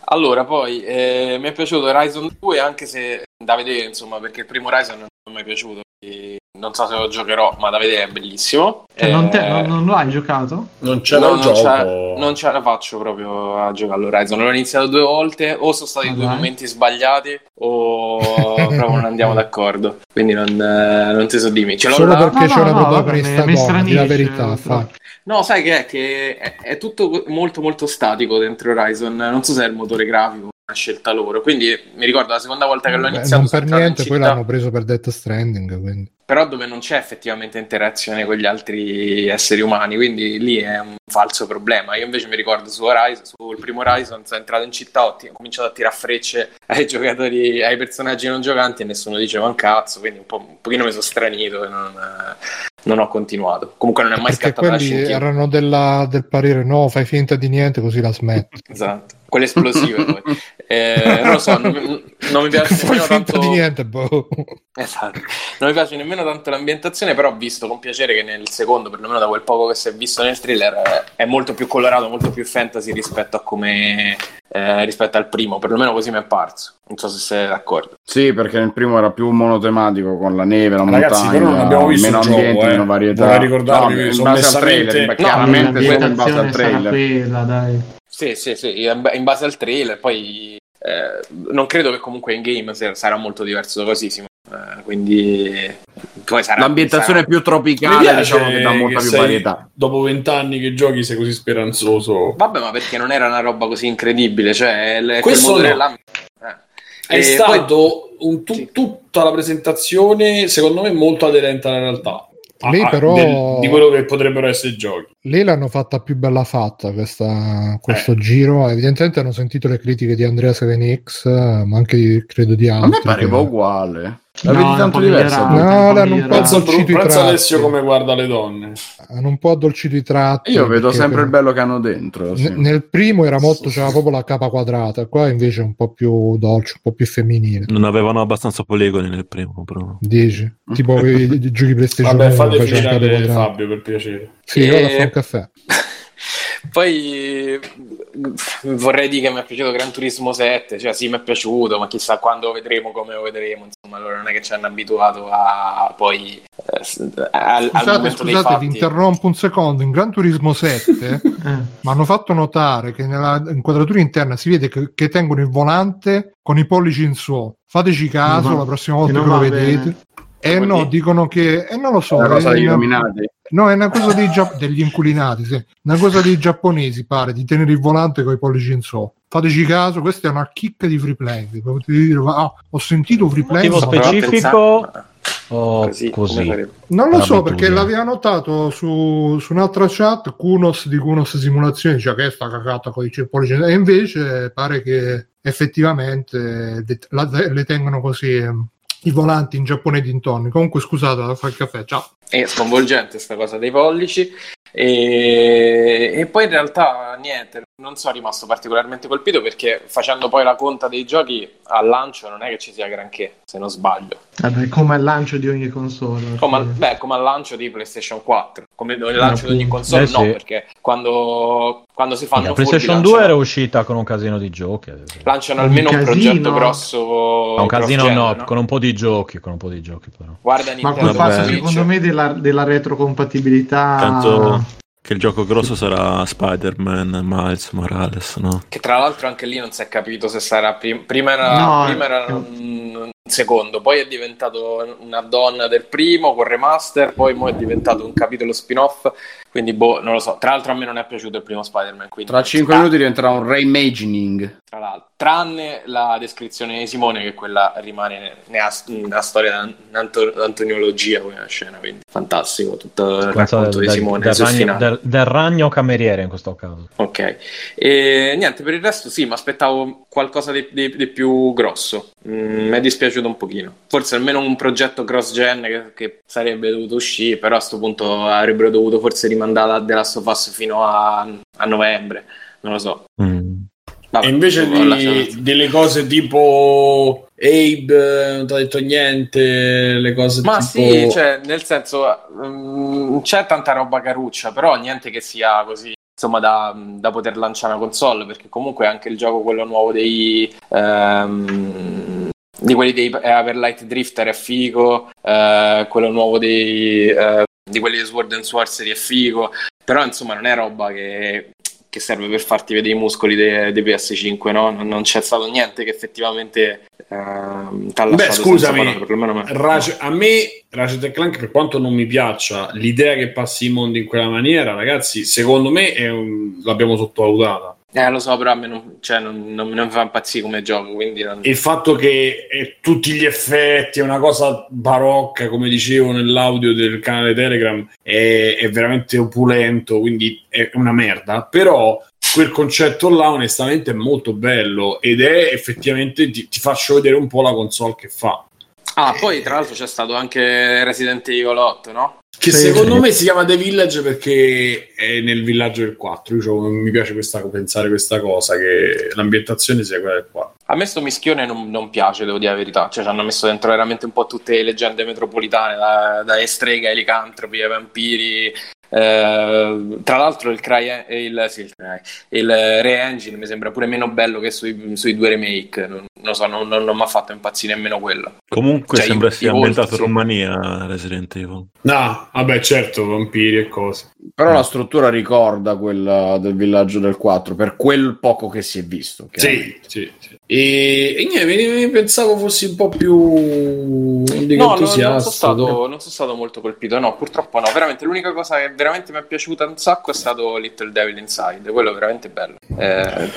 Allora, poi eh, mi è piaciuto Horizon 2, anche se da vedere, insomma, perché il primo Horizon non mi è piaciuto. quindi Non so se lo giocherò, ma da vedere è bellissimo. Cioè, non, te- Eh, non- non lo hai giocato? Non c'era no, il non, gioco. ce- non ce la faccio proprio a giocare all'Horizon. L'ho iniziato due volte, o sono stati Ah, due dai. momenti sbagliati, o proprio non andiamo d'accordo. Quindi non, eh, non ti so dimmi. Ce l'ho Solo là. perché No, c'è no, una no, protagonista donna, di la verità, fa. No, sai che è? Che è, è tutto molto molto statico dentro Horizon. Non so se è il motore grafico, una scelta loro. Quindi mi ricordo la seconda volta che l'ho Beh, iniziato. non per entrato in niente, poi l'hanno preso per Death Stranding, quindi. Però dove non c'è effettivamente interazione con gli altri esseri umani, quindi lì è un falso problema. Io invece mi ricordo su Horizon, sul primo Horizon, sono entrato in città, ho, ti- ho cominciato a tirare frecce ai giocatori, ai personaggi non giocanti e nessuno diceva un cazzo, quindi un, po', un pochino mi sono stranito e non, non ho continuato. Comunque non è mai Perché scattata la scintilla. erano della- del parere no, fai finta di niente così la smetti. Esatto, quelle esplosive poi. Eh, non lo so, non, non mi piace nemmeno tanto... di niente, boh. Esatto. Non mi piace nemmeno tanto l'ambientazione, però ho visto con piacere che nel secondo, perlomeno da quel poco che si è visto nel thriller, è molto più colorato, molto più fantasy rispetto a come eh, rispetto al primo, perlomeno così mi è parso. Non so se sei d'accordo. Sì, perché nel primo era più monotematico con la neve, la Ragazzi, montagna, però non abbiamo visto meno il gioco, eh. meno varietà. Vorrei ricordarvi in sono base al trailer, beh, No, chiaramente solo in base al trailer. quella, dai. Sì, sì, sì, in base al trailer, poi eh, non credo che comunque in game sarà molto diverso da così, Simone. Eh, quindi poi sarà L'ambientazione sarà- più tropicale, piace diciamo che dà molta che più sei- varietà. Dopo vent'anni che giochi sei così speranzoso. Vabbè, ma perché non era una roba così incredibile, cioè quel Questo no. eh. È E stato un tu- Sì. tutta la presentazione, secondo me, molto aderente alla realtà. Lì Ah, però- del- di quello che potrebbero essere i giochi. Lì l'hanno fatta più bella fatta questa- questo Eh. giro. Evidentemente hanno sentito le critiche di Andrea 7X, eh, ma anche di, credo di A altri. me pareva che- uguale. La No, vedi tanto un po' diversa? No, è un po' l'hanno un po' addolcito i tratti. Alessio come guarda le donne. Hanno un po' addolcito i tratti. Io vedo sempre per- il bello che hanno dentro. sì. N- nel primo era molto, c'era proprio la capa quadrata, qua invece è un po' più dolce, un po' più femminile. Non avevano abbastanza poligoni nel primo, però. Dici? Tipo i, i giochi PlayStation Vabbè, 1 fate finire. Fabio per piacere. Sì, E- caffè. Poi vorrei dire che mi è piaciuto Gran Turismo 7, cioè sì mi è piaciuto, ma chissà quando lo vedremo, come lo vedremo, insomma, allora non è che ci hanno abituato a poi eh, al, al Scusate, dei scusate, vi interrompo un secondo. In Gran Turismo 7 Eh. mi hanno fatto notare che nella inquadratura interna si vede che, che tengono il volante con i pollici in su. Fateci caso No, la prossima volta che non lo vedete. bene. Eh no, dire? dicono che... Eh non lo so. È una cosa una- illuminati. No, è una cosa dei gia- degli inculinati, sì. Una cosa dei giapponesi, pare, di tenere il volante con i pollici in su. fateci caso, questa è una chicca di free play. Potete dire, ah, ho sentito free play. Motivo specifico Pensare- o Così, così? Non lo so perché l'aveva notato su, su un'altra chat Kunos di Kunos Simulazione, cioè che è sta cagata con i pollici e invece pare che effettivamente le, la- le tengono così ehm, i volanti in Giappone e dintorni. Comunque scusate, vado fare il caffè, ciao. È sconvolgente sta cosa dei pollici. E, e poi in realtà niente, non sono rimasto particolarmente colpito perché facendo poi la conta dei giochi al lancio non è che ci sia granché, se non sbaglio. Vabbè, come al lancio di ogni console. Come al, beh, come al lancio di PlayStation 4, come il lancio di ogni console, Eh, no, sì. perché quando, quando si fanno La furbi PlayStation lanciano- 2 era uscita con un casino di giochi. lanciano Un almeno un casino. progetto grosso. Ma un casino cross-gen, no, con un po' di giochi, con un po' di giochi però. Guarda Ma Nintendo col fatto, secondo me, della, della retrocompatibilità. Tanto che il gioco grosso sarà Spider-Man, Miles Morales, no? Che tra l'altro anche lì non si è capito se sarà prim- prima era, No, prima era eh. un secondo, poi è diventato una donna del primo con remaster, poi mo è diventato un capitolo spin-off. Quindi, boh, non lo so. Tra l'altro, a me non è piaciuto il primo Spider-Man. Quindi Tra 5 Ah, minuti diventerà un reimagining. tra l'altro. Tranne la descrizione di Simone, che quella rimane nella, nella storia d'antoniologia, quella scena. Quindi, fantastico tutto il racconto di del, Simone del ragno, del- del ragno cameriere in questo caso. Ok, e niente, per il resto sì, mi aspettavo qualcosa di, di- di più grosso. Mm, mi è dispiaciuto un pochino. Forse almeno un progetto cross-gen che, che sarebbe dovuto uscire, però a questo punto avrebbero dovuto forse rimandare The Last of Us fino a, a novembre. Non lo so. Mm. Vabbè, E invece di, delle cose tipo Abe, eh, non ti ha detto niente, le cose Ma tipo... sì, cioè, nel senso, mm, c'è tanta roba caruccia, però niente che sia così, insomma, da, da poter lanciare una console, perché comunque anche il gioco, quello nuovo dei... ehm, di quelli dei eh, Everlight Drifter è figo, eh, quello nuovo dei, eh, di quelli di Sword and Sorcery è figo, però insomma non è roba che, che serve per farti vedere i muscoli dei, dei PS5, no? Non, c'è stato niente che effettivamente t'ha Beh, lasciato senza scusami, parole, perlomeno a me. Ratchet- a me Ratchet Clank, per quanto non mi piaccia l'idea che passi i mondi in quella maniera, ragazzi, secondo me un- l'abbiamo sottovalutata. Eh, lo so, però a me non, cioè, non, non- non mi fa impazzire come gioco, quindi non- il fatto che è tutti gli effetti è una cosa barocca, come dicevo nell'audio del canale Telegram, è, è veramente opulento, quindi è una merda. Però quel concetto là, onestamente, è molto bello ed è effettivamente ti, ti faccio vedere un po' la console che fa. Ah, poi tra l'altro c'è stato anche Resident Evil 8, no? Che Sì, secondo sì. me si chiama The Village perché è nel villaggio del 4. Io c'ho- mi piace questa, pensare questa cosa, che l'ambientazione sia quella del 4. A me sto mischione non, non piace, devo dire la verità. Cioè, ci hanno messo dentro veramente un po' tutte le leggende metropolitane, da, dalle streghe ai licantropi, ai vampiri. Eh, tra l'altro il, Cry, il, sì, il, Cry- il Re-Engine mi sembra pure meno bello che sui, sui due remake. Non, non lo so, non, non, non mi ha fatto impazzire nemmeno quello. Comunque Cioè, sembra i- sia ambientato in sì. Romania Resident Evil. No, vabbè, certo, vampiri e cose. Però la struttura ricorda quella del villaggio del 4 per quel poco che si è visto. Sì, sì, sì. E, e niente, mi- mi pensavo fossi un po' più No, no, non entusiasta. sono stato, non sono stato molto colpito, no, purtroppo no. Veramente l'unica cosa che veramente mi è piaciuta un sacco è stato Little Devil Inside, quello è veramente bello. Eh,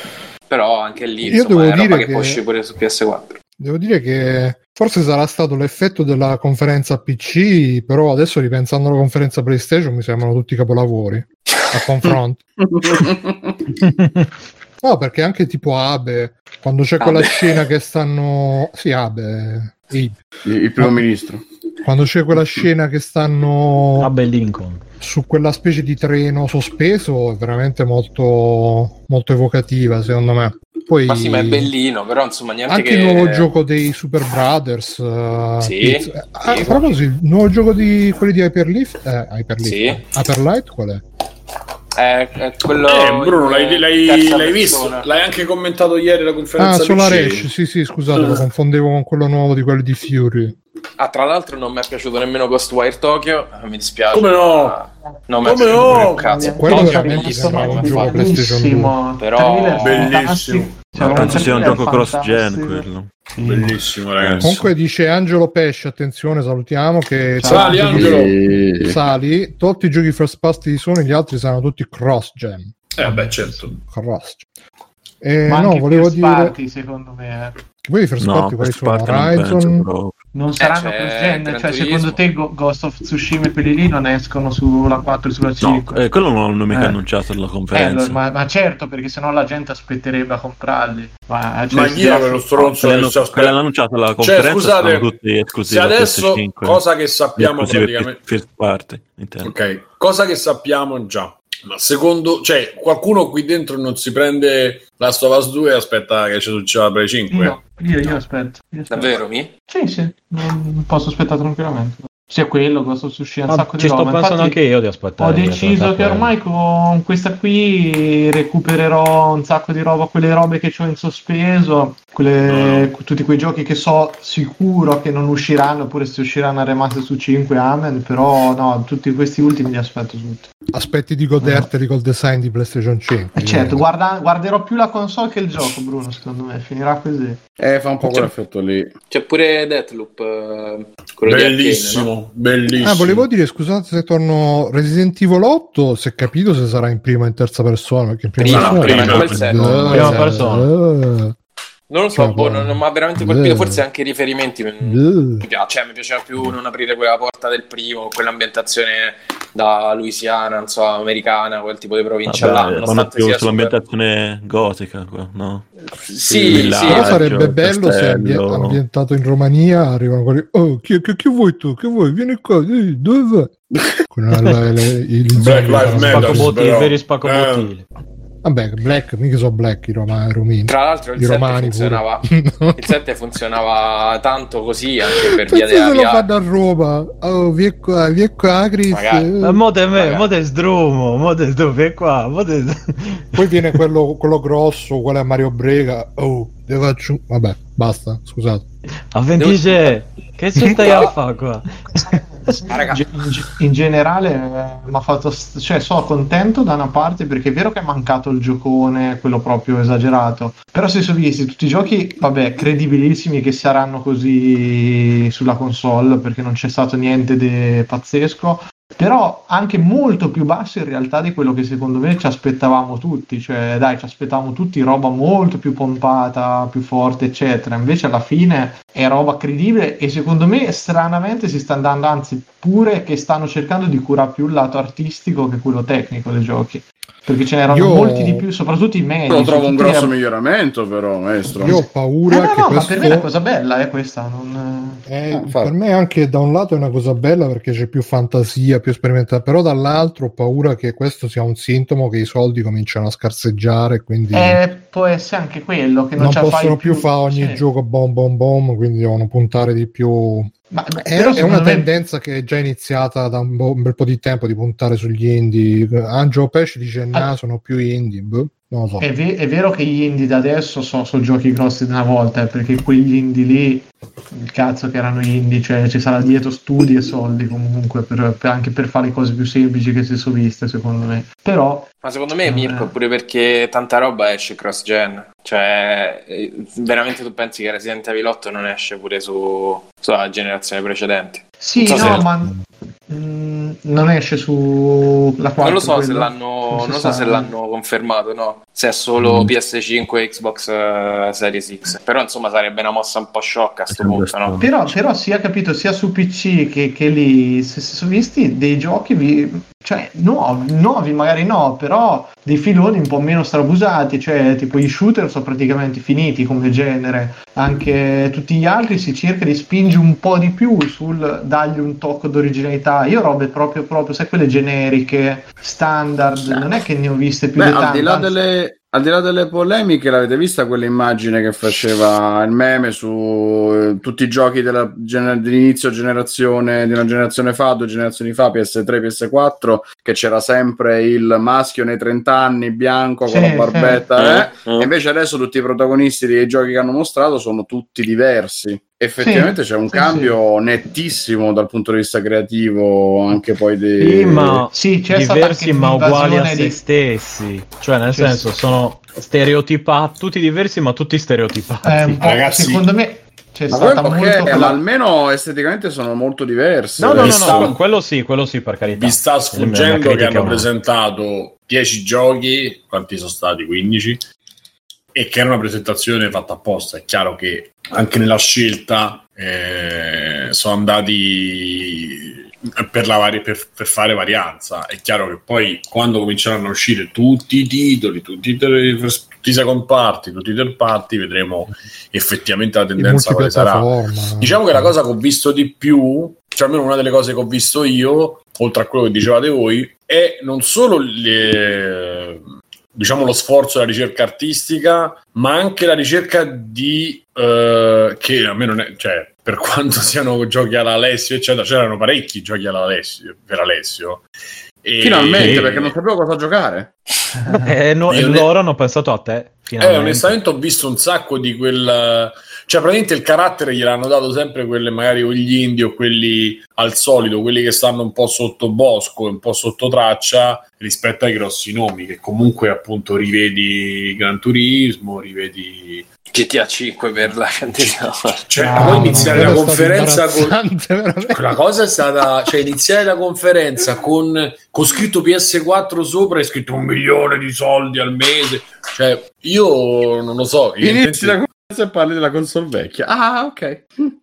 però anche lì, Io insomma, devo è roba dire che, che- può uscire pure su PS4. Devo dire che forse sarà stato l'effetto della conferenza PC, però adesso ripensando alla conferenza PlayStation mi sembrano tutti capolavori a confronto. No, perché anche tipo Abe, quando c'è quella Abe. scena che stanno... Sì, Abe, Abe. Il, il primo ministro. Quando c'è quella scena che stanno Abe Lincoln. su quella specie di treno sospeso, è veramente molto, molto evocativa, secondo me. Poi Ma sì, ma è bellino, però insomma niente anche che... il nuovo gioco dei Super Brothers. uh, Sì. Ah, sì. a proposito, il nuovo gioco di quelli di Hyperlift, eh, Hyperlift, Sì. Hyperlight qual è? È, è quello... Eh, Bruno, l'hai, in l'hai- l'hai visto? L'hai anche commentato ieri Ah, conferenza Solar PC? Ash, sì, sì, scusate, lo confondevo con quello nuovo di quelli di Fury. Ah, tra l'altro non mi è piaciuto nemmeno Ghostwire Tokyo, eh, mi dispiace. Come no? ma Non mi è Come no? cazzo. Quello Tokyo è veramente bellissimo, sembrava un infatti. gioco PlayStation Bellissimo. Però- Bellissimo. Cioè, Penso sia un gioco cross-gen quello. Bellissimo, ragazzi. Comunque dice Angelo Pesce, attenzione, salutiamo che Sali, Angelo. giochi-. Sali, tolti i giochi first party di Sony, gli altri saranno tutti cross-gen. Eh, beh, certo. Cross. Eh, Ma no, anche volevo First dire Party, secondo me. eh. che poi i first No, party quali first sono? penso Horizon proprio. Non saranno c'è cross-gen, cioè Turismo. secondo te Ghost of Tsushima e quelli lì non escono sulla 4 e sulla No, 5? eh, quello non l'hanno mica Eh. annunciato alla Eh, conferenza. lo- ma, ma certo, perché sennò la gente aspetterebbe a comprarli. Ma, cioè, Ma io deve- quello stronzo che si aspetta- l'hanno annunciata alla Cioè, conferenza scusate, sono tutti esclusivi se adesso PS5. cosa che sappiamo praticamente first party, intendo. Ok, cosa che sappiamo già. Ma secondo, cioè, qualcuno qui dentro non si prende Last of Us 2 e aspetta che ci succeda la Play 5? Io, io, io aspetto. io aspetto. Davvero, mi? Sì, sì, non posso aspettare tranquillamente. Sia quello, Ghost of Tsushima, un Ah, sacco ci di sto roba. pensando Infatti, anche io di aspettare. Ho deciso che ormai con questa qui recupererò un sacco di roba, quelle robe che ho in sospeso, quelle- tutti quei giochi che so sicuro che non usciranno, oppure se usciranno a remaster su 5, amen, però no, tutti questi ultimi li aspetto tutti. aspetti di goderteli col design di PlayStation 5 E certo, guarda- guarderò più la console che il gioco, Bruno, secondo me, finirà così. Eh, fa un po' quell'effetto lì. C'è pure Deathloop, eh, quello di Arcane, no? Bellissimo, bellissimo. Ah, volevo dire, scusate se torno Resident Evil 8, se capito se sarà in prima o in terza persona, perché in prima, Prima, persona prima, set. Eh, Prima persona. eh, Non lo so, Cioè, boh, non, non mi ha veramente colpito, Eh. forse anche i riferimenti mi, eh. mi piace, cioè, mi piaceva più non aprire quella porta del primo, quell'ambientazione da Louisiana, non so, americana, quel tipo di provincia là, Vabbè, vanno nonostante più sia super... sull'ambientazione gotica, no? Sì, sì, Villaggio, Però sarebbe bello se ambientato in Romania arrivano quelli oh chi, chi- chi vuoi tu che vuoi vieni qua eh, dove vai con la- la- le- i- i Black Lives Matter. Però. veri spaccobottili. Vabbè black mica sono black i romani romini Tra l'altro il i 7 romani funzionava... Il 7 funzionava tanto così anche per via Pensa della se lo via. fanno a Roma oh qua vieni qua Chris Magari. eh. Ma mo te me, Magari. mo te sdrumo, mo te dove qua, mo te... poi viene quello, quello grosso uguale a Mario Brega oh te faccio vabbè basta scusate A 26, che ci stai a fare qua? Ah, In, ge- in generale mi ha fatto cioè sono contento da una parte perché è vero che è mancato il giocone quello proprio esagerato però si sono visti tutti i giochi vabbè credibilissimi che saranno così sulla console perché non c'è stato niente di pazzesco però anche molto più basso in realtà di quello che secondo me ci aspettavamo tutti, cioè dai ci aspettavamo tutti roba molto più pompata, più forte eccetera, invece alla fine è roba credibile e secondo me stranamente si sta andando, anzi pure che stanno cercando di curare più il lato artistico che quello tecnico dei giochi, perché ce n'erano Io- molti di più, soprattutto i medi. Lo trovo un grosso gli- miglioramento, però, maestro. io ho Eh, paura no, che no, ma questo per me è una cosa bella, è questa. Non... Eh, Ah, infatti. per me anche da un lato è una cosa bella perché c'è più fantasia, più sperimentazione, però dall'altro ho paura che questo sia un sintomo che i soldi cominciano a scarseggiare, quindi Eh, può essere anche quello che non, non possono fai più fare ogni sì. gioco bom bom bom, quindi devono puntare di più. Ma, È, è una me- tendenza che è già iniziata da un, bo- un bel po' di tempo di puntare sugli indie. Angelo Pesce dice. No, sono più indie. Boh, non lo so. È, ve- è vero che gli indie da adesso sono, sono giochi grossi di una volta, eh, perché quegli indie lì, il cazzo che erano indie, cioè ci sarà dietro studi e soldi comunque, per- per- anche per fare cose più semplici che si sono viste, secondo me. Però, Ma secondo me, Eh. Mirko, pure perché tanta roba esce cross-gen. Cioè, eh, veramente tu pensi che Resident Evil 8 non esce pure su, sulla generazione precedente? sì, so no, se- ma mm, non esce sulla 4. Non lo so se l'hanno, so se l'hanno confermato, no? Se è solo Mm. PS5 e Xbox eh, Series X. Però insomma sarebbe una mossa un po' sciocca a sto Sarebbe punto, no? Però, però sia capito sia su PC che, che lì si si sono visti dei giochi vi- cioè nuovi, nuovi magari no, però dei filoni un po' meno strabusati, cioè tipo i shooter sono praticamente finiti come genere, anche tutti gli altri si cerca di spingere un po' di più sul dargli un tocco d'originalità. Io robe proprio proprio, sai quelle generiche, standard, non è che ne ho viste più Beh, di al tante. di, là delle, al di là delle polemiche, l'avete vista quell'immagine che faceva il meme su eh, tutti i giochi della gener- dell'inizio generazione, di una generazione fa, due generazioni fa, PS3, PS4, che c'era sempre il maschio nei 30 anni, bianco, Sì, con la barbetta, sì. eh? E invece adesso tutti i protagonisti dei giochi che hanno mostrato sono tutti diversi. Effettivamente Sì, c'è un sì, cambio nettissimo dal punto di vista creativo, anche poi dei... Sì, ma Sì, c'è diversi ma uguali a un'invasione se di- stessi. Cioè, nel Sì, senso, sì. sono stereotipati, tutti diversi ma tutti stereotipati. Eh, Ragazzi- secondo me c'è Ma stata quello molto ma almeno esteticamente sono molto diversi. No, no, no, Mi no, sta- quello- sì, quello sì, per carità. Vi sta sfuggendo che hanno presentato 10 giochi, quanti sono stati? 15? E che era una presentazione fatta apposta. È chiaro che anche nella scelta eh, sono andati per, la vari- per, per fare varianza. È chiaro che poi quando cominceranno a uscire tutti i titoli, tutti i, tutti i second party, tutti i third party, vedremo effettivamente la tendenza quale sarà. Diciamo che la cosa che ho visto di più, cioè almeno una delle cose che ho visto io, oltre a quello che dicevate voi, è non solo le- diciamo lo sforzo e la ricerca artistica, ma anche la ricerca di eh, che a me non è, cioè, per quanto siano giochi all'Alessio, eccetera, c'erano parecchi giochi all'Alessio per Alessio. E- Finalmente, e- perché non sapevo cosa giocare. E, no- e Io ne- loro hanno pensato a te. Eh, Finalmente. onestamente ho visto un sacco di quel... Cioè, praticamente il carattere gliel'hanno dato sempre quelle magari o gli indie o quelli al solito, quelli che stanno un po' sotto bosco, un po' sotto traccia rispetto ai grossi nomi, che comunque appunto rivedi Gran Turismo, rivedi... GTA 5 per la centesima volta. Cioè, No, poi iniziare la conferenza con... La cosa è stata, cioè, iniziare la conferenza con, con scritto PS4 sopra e scritto un milione di soldi al mese. Cioè, io non lo so. Inizi la conferenza e parli della console vecchia. Ah, ok.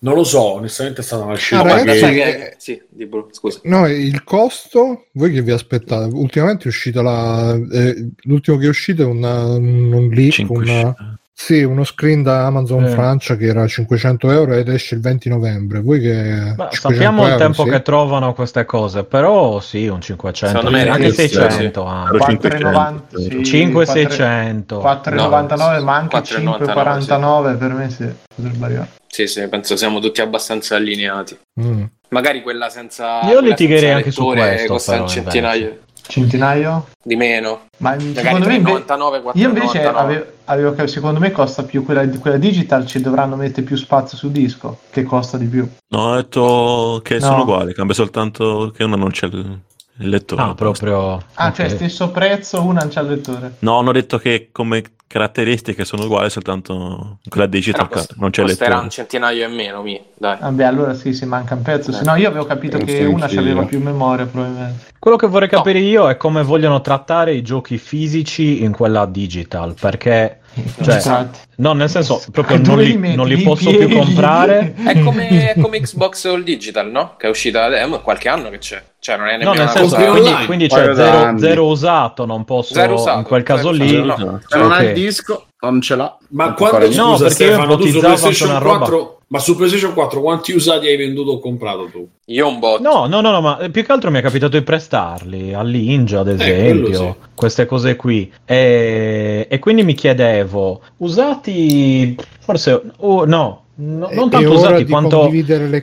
Non lo so, onestamente è stata una Ah, scelta ragazzi, che... che... Sì, di Bru, scusa. No, il costo, voi che vi aspettate? Ultimamente è uscita la. eh, l'ultimo che è uscito è una- un leak, 500. una- sì, uno screen da Amazon Eh. Francia che era 500 euro ed esce il 20 novembre. Voi che. Ma 500 sappiamo il euro, tempo sì? che trovano queste cose, però sì, un 500, Secondo me anche sì, 600 anche. 4,90 sì, 5 4 600 4,99 ma anche 4,99, 5,49 per me sì, potrebbe arrivare. Sì, sì, penso siamo tutti abbastanza allineati. Mm. Magari quella senza. Io quella litigherei senza anche su questo, Costa un però, centinaio Centinaio? di meno. Ma Magari secondo me, inve- 3,99, io invece 4,99. avevo, avevo che secondo me costa più quella, quella digital, ci dovranno mettere più spazio su disco, che costa di più. No, ho detto che No. sono uguali, cambia soltanto che una non c'è il, il lettore. Ah, proprio Ah, ok. cioè stesso prezzo, una non c'ha il lettore. No, hanno detto che come caratteristiche sono uguali, soltanto quella digital cost- non c'è il costerà un lettore. centinaio e meno, mi, dai. Vabbè, allora sì, si manca un pezzo. Eh. Se no, io avevo capito Penso che una c'aveva più memoria, probabilmente. Quello che vorrei capire io è come vogliono trattare i giochi fisici in quella digital, perché Cioè, no, nel senso proprio non li, non li posso più comprare. È come, è come Xbox All Digital, no? Che è uscita da è qualche anno che c'è. Cioè, non è No, nemmeno nel una senso, cosa- quindi, quindi c'è zero, zero usato, non posso Zero usato, in quel caso lì. usato, no. Se non Ok. hai il disco, non ce l'ha. Ma Non quando No, scusa, perché io Stefano, tu su ipotizzavo anche PlayStation una roba- 4, ma su PlayStation 4 quanti usati hai venduto o comprato tu? Io un bot. No, no, no, no, ma più che altro mi è capitato di prestarli all'Inge, ad esempio, quello queste cose qui. E, e quindi mi chiedevo, usati forse, oh, no, no, non tanto usati quanto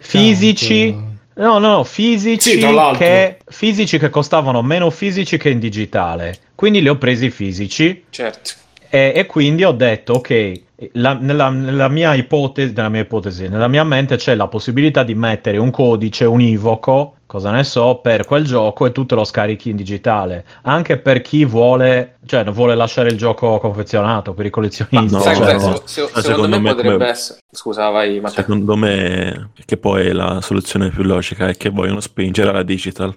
fisici. No, no, no, fisici, Sì, che, fisici che costavano meno fisici che in digitale. Quindi li ho presi fisici Certo. e, e quindi ho detto, ok, la- nella, nella mia ipotesi, nella mia ipotesi, nella mia mente c'è la possibilità di mettere un codice univoco, cosa ne so, per quel gioco e tu te lo scarichi in digitale. Anche per chi vuole, cioè non vuole lasciare il gioco confezionato per i collezionisti. No, cioè, no. Se- se- Ma secondo, secondo me, me potrebbe come- essere. Scusa, vai, Matteo. Secondo me, che poi è la soluzione più logica, è che vogliono spingere la digital.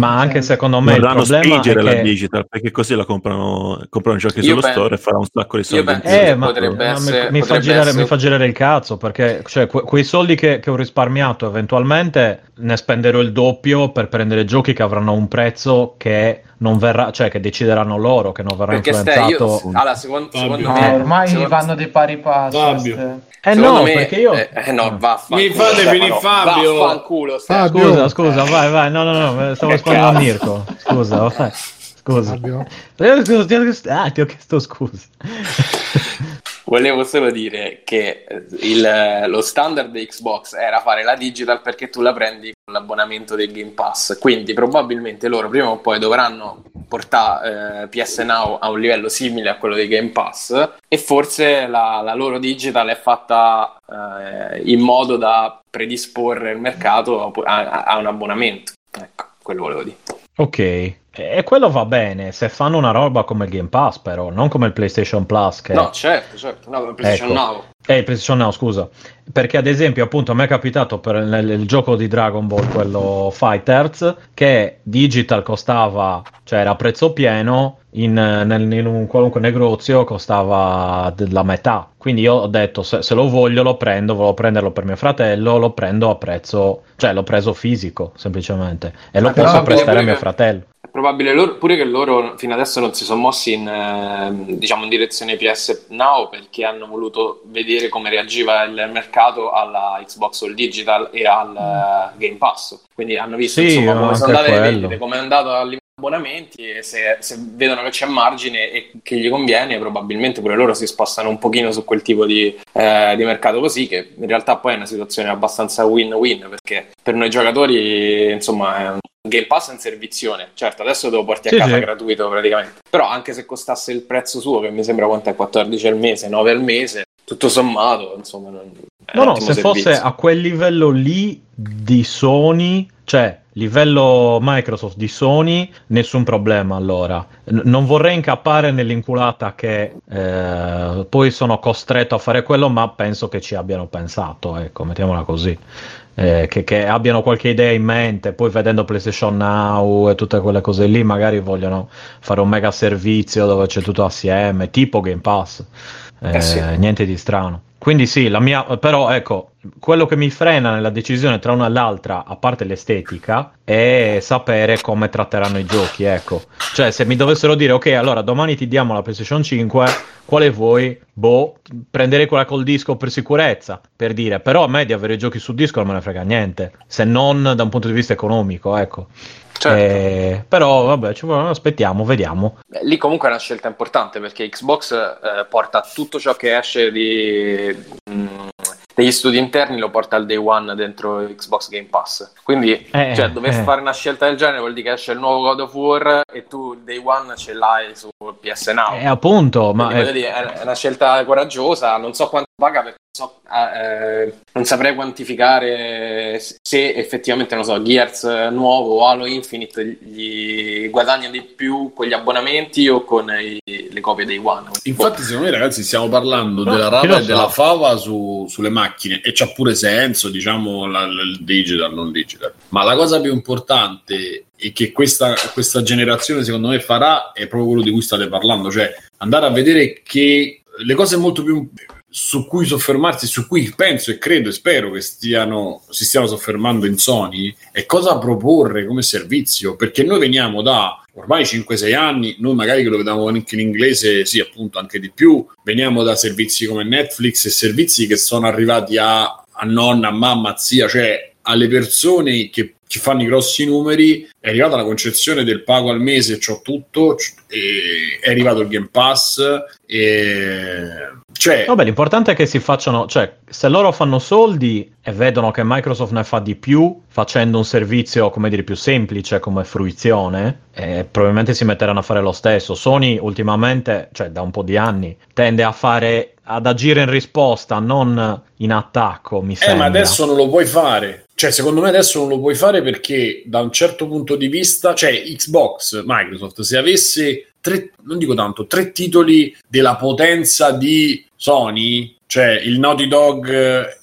Ma anche secondo me il Vorranno problema spingere è la che... digital perché così la comprano, comprano giochi Io sullo pen- store e farà un sacco di soldi. penso- in più. Eh, ma potrebbe ma essere- mi, mi fa potrebbe girare, essere- mi fa girare il cazzo perché cioè, que- quei soldi che, che ho risparmiato eventualmente ne spenderò il doppio per prendere giochi che avranno un prezzo che non verrà, cioè che decideranno loro, che non verrà Perché influenzato. io, allora, secondo, secondo me, No, ormai secondo- vanno dei pari passi. Fabio. ste. Eh secondo no, me- perché io... Eh, eh, no, vaffanculo. Mi fate finire Fabio. Vaffanculo. Fabio. Scusa, scusa, vai, vai, no, no, no, stavo rispondendo a. Mirko. Scusa, vai. Scusa. Fabio? Scusa, ti ho chiesto- Ah, ti ho chiesto scusa. Volevo solo dire che eh, il- lo standard di Xbox era fare la digital perché tu la prendi con l'abbonamento del Game Pass. Quindi probabilmente loro prima o poi dovranno portare eh, PS Now a un livello simile a quello di Game Pass e forse la, la loro digital è fatta eh, in modo da predisporre il mercato a, a- a un abbonamento. Ecco, quello volevo dire. Ok, E quello va bene se fanno una roba come il Game Pass, però, non come il PlayStation Plus. Che... No, certo, certo. No, il PlayStation Ecco. Now. Eh, il PlayStation Now, scusa. Perché ad esempio, appunto, a me è capitato per nel, il gioco di Dragon Ball, quello Fighters, che digital costava, cioè era a prezzo pieno, in, nel- in un qualunque negozio costava della metà. Quindi io ho detto, se, se lo voglio lo prendo, volevo prenderlo per mio fratello, lo prendo a prezzo, cioè l'ho preso fisico, semplicemente. E lo Ma però posso prestare a mio fratello. Probabile loro- pure che loro fino adesso non si sono mossi in, eh, diciamo, in direzione PS Now perché hanno voluto vedere come reagiva il mercato alla Xbox All Digital e al eh, Game Pass. Quindi hanno visto Sì, insomma, come sono andate le vendite, come è andato a abbonamenti e se, se vedono che c'è margine e che gli conviene, probabilmente pure loro si spostano un pochino su quel tipo di, eh, di mercato così, che in realtà poi è una situazione abbastanza win-win perché per noi giocatori, insomma, è un Game Pass è un servizione, certo, adesso te lo porti a Sì, casa sì. gratuito praticamente. Però anche se costasse il prezzo suo, che mi sembra quanto è 14 al mese, 9 al mese, tutto sommato, insomma, non- No, no, se servizio. fosse a quel livello lì di Sony, cioè livello Microsoft di Sony, nessun problema allora. N- non vorrei incappare nell'inculata che eh, poi sono costretto a fare quello, ma penso che ci abbiano pensato, ecco, mettiamola così. Eh, che, che abbiano qualche idea in mente, poi vedendo PlayStation Now e tutte quelle cose lì, magari vogliono fare un mega servizio dove c'è tutto assieme, tipo Game Pass. Eh, Eh sì. Niente di strano. Quindi sì, la mia, però ecco, quello che mi frena nella decisione tra una e l'altra, a parte l'estetica, è sapere come tratteranno i giochi, ecco. Cioè, se mi dovessero dire, ok, allora domani ti diamo la PlayStation 5, quale vuoi? Boh, prenderei quella col disco per sicurezza, per dire, però a me di avere i giochi su disco non me ne frega niente, se non da un punto di vista economico, ecco. Certo. Eh, però vabbè, ci vuole- aspettiamo, vediamo. Beh, lì comunque è una scelta importante perché Xbox eh, porta tutto ciò che esce di, mh, degli studi interni lo porta al day one dentro Xbox Game Pass. Quindi, Eh, cioè, dover eh. fare una scelta del genere vuol dire che esce il nuovo God of War e tu il day one ce l'hai su PS Now. E appunto, ma Quindi, eh, voglio dire, è è una scelta coraggiosa, non so quanto paga perché non so, eh, non saprei quantificare se effettivamente, non so, Gears nuovo o Halo Infinite gli guadagna di più con gli abbonamenti o con i- le copie dei One. Infatti, secondo me, ragazzi, stiamo parlando No, della rapa e della fava su- sulle macchine e c'ha pure senso, diciamo, la- la- il digital, non digital. Ma la cosa più importante e che questa, questa generazione, secondo me, farà è proprio quello di cui state parlando, cioè andare a vedere che le cose molto più su cui soffermarsi, su cui penso e credo e spero che stiano, si stiano soffermando in Sony, è cosa proporre come servizio, perché noi veniamo da ormai 5-6 anni, noi magari che lo vediamo anche in inglese, sì, appunto, anche di più, veniamo da servizi come Netflix e servizi che sono arrivati a, a nonna, a mamma, a zia, cioè alle persone che, che fanno i grossi numeri, è arrivata la concezione del pago al mese, c'ho tutto, è arrivato il Game Pass, e... cioè... Vabbè, l'importante è che si facciano, cioè, se loro fanno soldi e vedono che Microsoft ne fa di più, facendo un servizio, come dire, più semplice come fruizione, eh, probabilmente si metteranno a fare lo stesso. Sony ultimamente, cioè da un po' di anni, tende a fare, ad agire in risposta, non in attacco, mi Eh, sembra. ma adesso non lo puoi fare. Cioè, secondo me adesso non lo puoi fare perché da un certo punto di vista, cioè Xbox, Microsoft, se avesse tre, non dico tanto, tre titoli della potenza di Sony, cioè il Naughty Dog,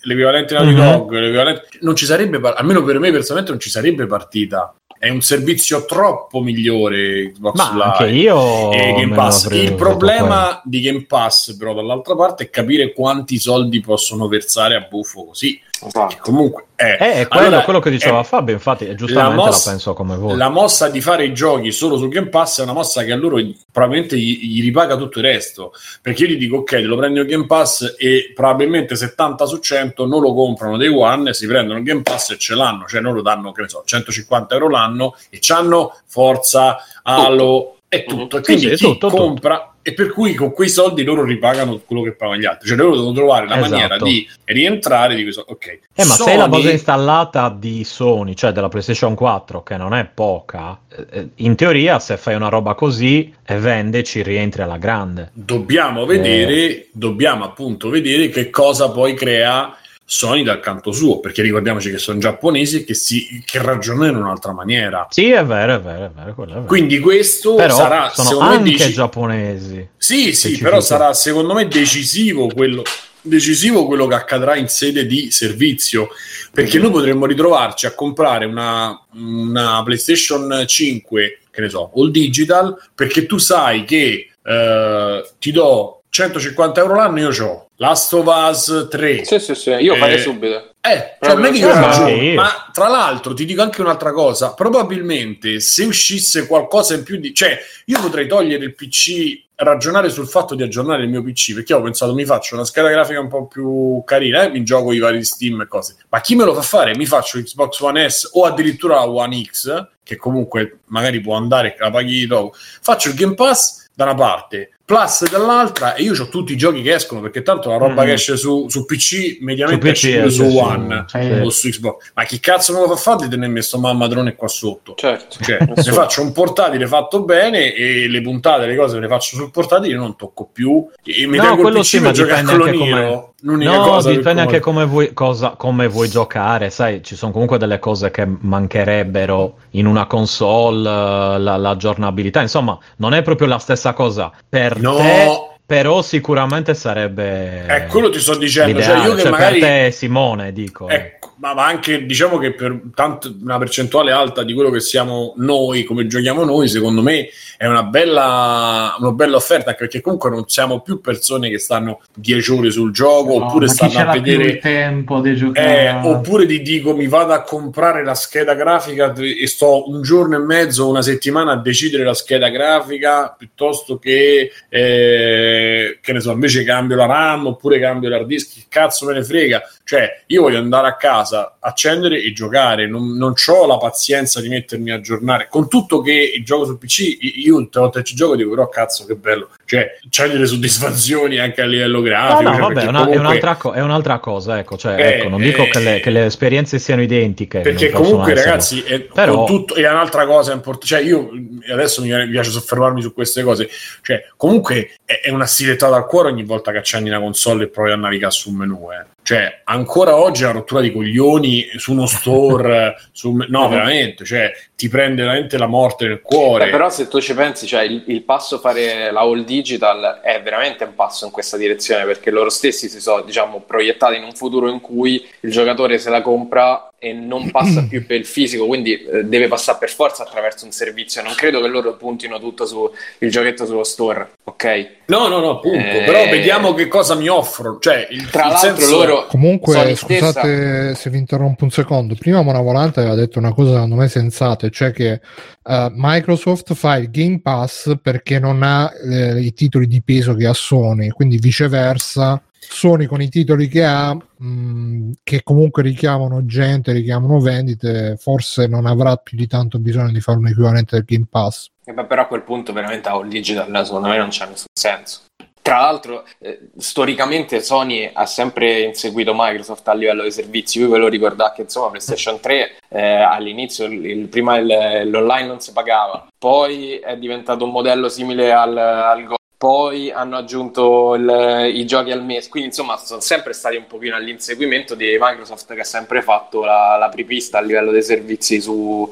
l'equivalente Naughty Mhm. Dog, l'equivalente, non ci sarebbe, par- almeno per me personalmente non ci sarebbe partita. È un servizio troppo migliore Xbox Ma Live anche io e Game Pass. Il problema di Game Pass, però, dall'altra parte, è capire quanti soldi possono versare a buffo così. Esatto. Che comunque è, Eh, è quello, Allora, quello che diceva eh, Fabio, infatti, giustamente la la, mossa- penso come voi. La mossa di fare i giochi solo sul Game Pass è una mossa che a loro probabilmente gli, gli ripaga tutto il resto. Perché io gli dico, ok, te lo prendi il Game Pass e probabilmente 70 su 100 non lo comprano dei One, si prendono il Game Pass e ce l'hanno, cioè non lo danno, che ne so, 150 euro l'anno e c'hanno Forza, Halo e tutto. E Sì, quindi sì, chi tutto, tutto. compra e per cui con quei soldi loro ripagano quello che pagano gli altri. Cioè loro devono trovare la Esatto. maniera di rientrare di questo. Ok. Eh, ma se Sony- la base installata di Sony, cioè della PlayStation 4, che non è poca, eh, eh, in teoria se fai una roba così e vende ci rientri alla grande. dobbiamo vedere, dobbiamo appunto vedere che cosa poi crea Sony dal canto suo, perché ricordiamoci che sono giapponesi e che, si, che ragionano in un'altra maniera. Sì, è vero, è vero, è vero. è vero. Quindi questo però sarà sono anche deci- giapponesi. Sì, sì, però sarà secondo me decisivo quello, decisivo quello che accadrà in sede di servizio, perché noi potremmo ritrovarci a comprare una, una PlayStation 5, che ne so, all digital, perché tu sai che eh, ti do 150 euro l'anno, io ho Last of Us 3. Sì, sì, sì, io farei Eh, subito. Eh, cioè, non è che io anche io. ma tra l'altro ti dico anche un'altra cosa, probabilmente se uscisse qualcosa in più di... cioè io potrei togliere il PC, ragionare sul fatto di aggiornare il mio PC, perché ho pensato mi faccio una scheda grafica un po' più carina, eh, mi gioco i vari Steam e cose, ma chi me lo fa fare? Mi faccio Xbox One S o addirittura One X, che comunque magari può andare, la paghi dopo, faccio il Game Pass da una parte, Plus dall'altra e io ho tutti i giochi che escono perché tanto la roba Mhm. che esce su, su PC mediamente Su esce PC, esce su- One sì. o su Xbox. Ma chi cazzo me lo fa fare di tenermi sto mammadrone qua sotto? Certo. Cioè, se faccio un portatile fatto bene e le puntate, le cose le faccio sul portatile, io non tocco più e mi No, tengo il quello PC sì, per ma giocare dipende con anche Nero. L'unica No, cosa dipende anche come vuoi, cosa, come vuoi giocare, sai, ci sono comunque delle cose che mancherebbero in una console, eh, la- l'aggiornabilità, insomma, non è proprio la stessa cosa per No. te, però sicuramente sarebbe Eh, quello ti sto dicendo, cioè io che cioè, magari Simone, dico. Ecco, ma, ma anche diciamo che per tanto, una percentuale alta di quello che siamo noi, come giochiamo noi, secondo me è una bella, una bella offerta, anche perché comunque non siamo più persone che stanno 10 ore sul gioco No, oppure stanno a vedere. il tempo di giocare? Eh, oppure ti dico mi vado a comprare la scheda grafica e sto un giorno e mezzo, una settimana a decidere la scheda grafica piuttosto che eh, che ne so, invece cambio la RAM oppure cambio l'hard disk, che cazzo me ne frega. Cioè, io voglio andare a casa, accendere e giocare, non, non ho la pazienza di mettermi a aggiornare. Con tutto che il gioco sul PC, io tutte le volte ci gioco dico, però cazzo che bello. Cioè, c'hai delle soddisfazioni anche a livello No, grafico. no, cioè, vabbè, è, una- è comunque- un'altra, co- è un'altra cosa, ecco, cioè, Eh, ecco, non dico eh, che, le, che le esperienze siano identiche. perché comunque ragazzi è, Però- tutto, è un'altra cosa importante cioè io adesso mi mi piace soffermarmi su queste cose cioè comunque è, è una stilettata al cuore ogni volta che accendi una console e provi a navigare su un menu eh. Cioè ancora oggi una rottura di coglioni su uno store su no veramente cioè ti prende veramente la morte nel cuore. Beh, però se tu ci pensi, cioè, il, il passo fare la all digital è veramente un passo in questa direzione perché loro stessi si sono diciamo, proiettati in un futuro in cui il giocatore se la compra e non passa più per il fisico, quindi eh, deve passare per forza attraverso un servizio. Non credo che loro puntino tutto sul giochettto sullo store, ok? no no no appunto Eh, però vediamo che cosa mi offrono cioè il, Tra il l'altro loro Comunque, Sony stessa- scusate se vi interrompo un secondo. Prima Mona Volante aveva detto una cosa secondo me sensata, e cioè che eh, Microsoft fa il Game Pass perché non ha eh, i titoli di peso che ha Sony, quindi viceversa. Sony con i titoli che ha, mh, che comunque richiamano gente, richiamano vendite, forse non avrà più di tanto bisogno di fare un equivalente del Game Pass. Eh, beh, però a quel punto veramente all digital secondo me non c'è nessun senso. Tra l'altro, eh, storicamente Sony ha sempre inseguito Microsoft a livello di servizi. Voi ve lo ricordate che insomma PlayStation 3 eh, all'inizio il, il- prima il- l'online non si pagava, poi è diventato un modello simile al, al Go. Poi hanno aggiunto il- i giochi al mese, quindi insomma sono sempre stati un pochino all'inseguimento di Microsoft che ha sempre fatto la, la pripista a livello dei servizi su,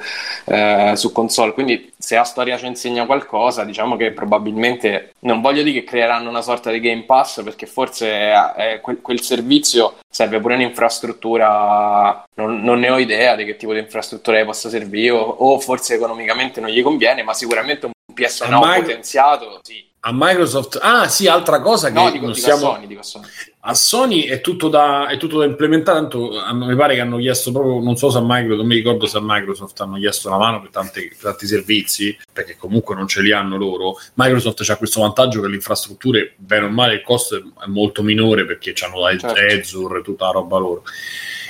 eh, su console. Quindi se la storia ci insegna qualcosa, diciamo che probabilmente non voglio dire che creeranno una sorta di Game Pass, perché forse è- è quel, quel servizio serve pure un'infrastruttura, non, non ne ho idea di che tipo di infrastruttura possa servire, o, o forse economicamente non gli conviene, ma sicuramente un PS Now Ormai- potenziato, sì. A Microsoft ah sì altra cosa che No, dico, non dico a siamo Sony, dico a Sony. a Sony è tutto da, è tutto da implementare. Tanto hanno- mi pare che hanno chiesto proprio, non so se a Microsoft, non mi ricordo se a Microsoft hanno chiesto una mano per, tante- per tanti servizi, perché comunque non ce li hanno loro. Microsoft ha questo vantaggio che le infrastrutture, bene o male, il costo è, molto minore perché hanno la Certo. Azure e tutta la roba loro.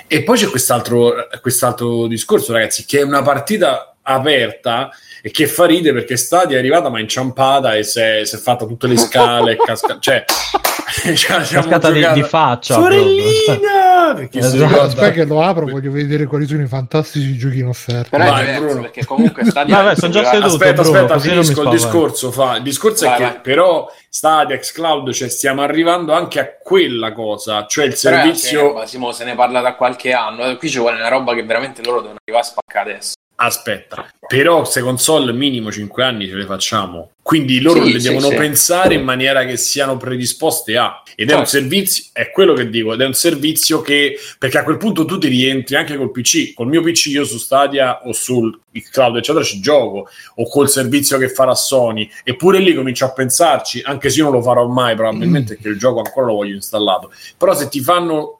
E poi c'è quest'altro, quest'altro discorso, ragazzi, che è una partita aperta e che fa ride perché Stadia è arrivata ma inciampata e si è, si è fatta tutte le scale, è casca- cioè, Cascata di, di faccia. Sorellina! per chi si Esatto. Aspetta che lo apro, voglio vedere quali sono i fantastici giochi in offerta. Però Vai, è diverso Bruno. perché comunque Stadia Vabbè, sono già Aspetta, seduto. Aspetta, Bruno, aspetta, finisco il discorso. Fa. Il discorso Vai, è che vai. però Stadia Xcloud, cioè stiamo arrivando anche a quella cosa, cioè il Però è anche servizio... roba, Simo, se ne parla da qualche anno. Qui ci vuole una roba che veramente loro devono arrivare a spaccare adesso. Aspetta, però se console minimo 5 anni ce le facciamo. Quindi loro Sì, le sì, devono sì. pensare in maniera che siano predisposte a. Ed è un Certo. servizio, è quello che dico, ed è un servizio che, perché a quel punto tu ti rientri anche col PC. Col mio PC io su Stadia o sul cloud eccetera ci gioco, o col servizio che farà Sony. Eppure lì comincio a pensarci, anche se io non lo farò mai probabilmente, perché il gioco ancora lo voglio installato. Però se ti fanno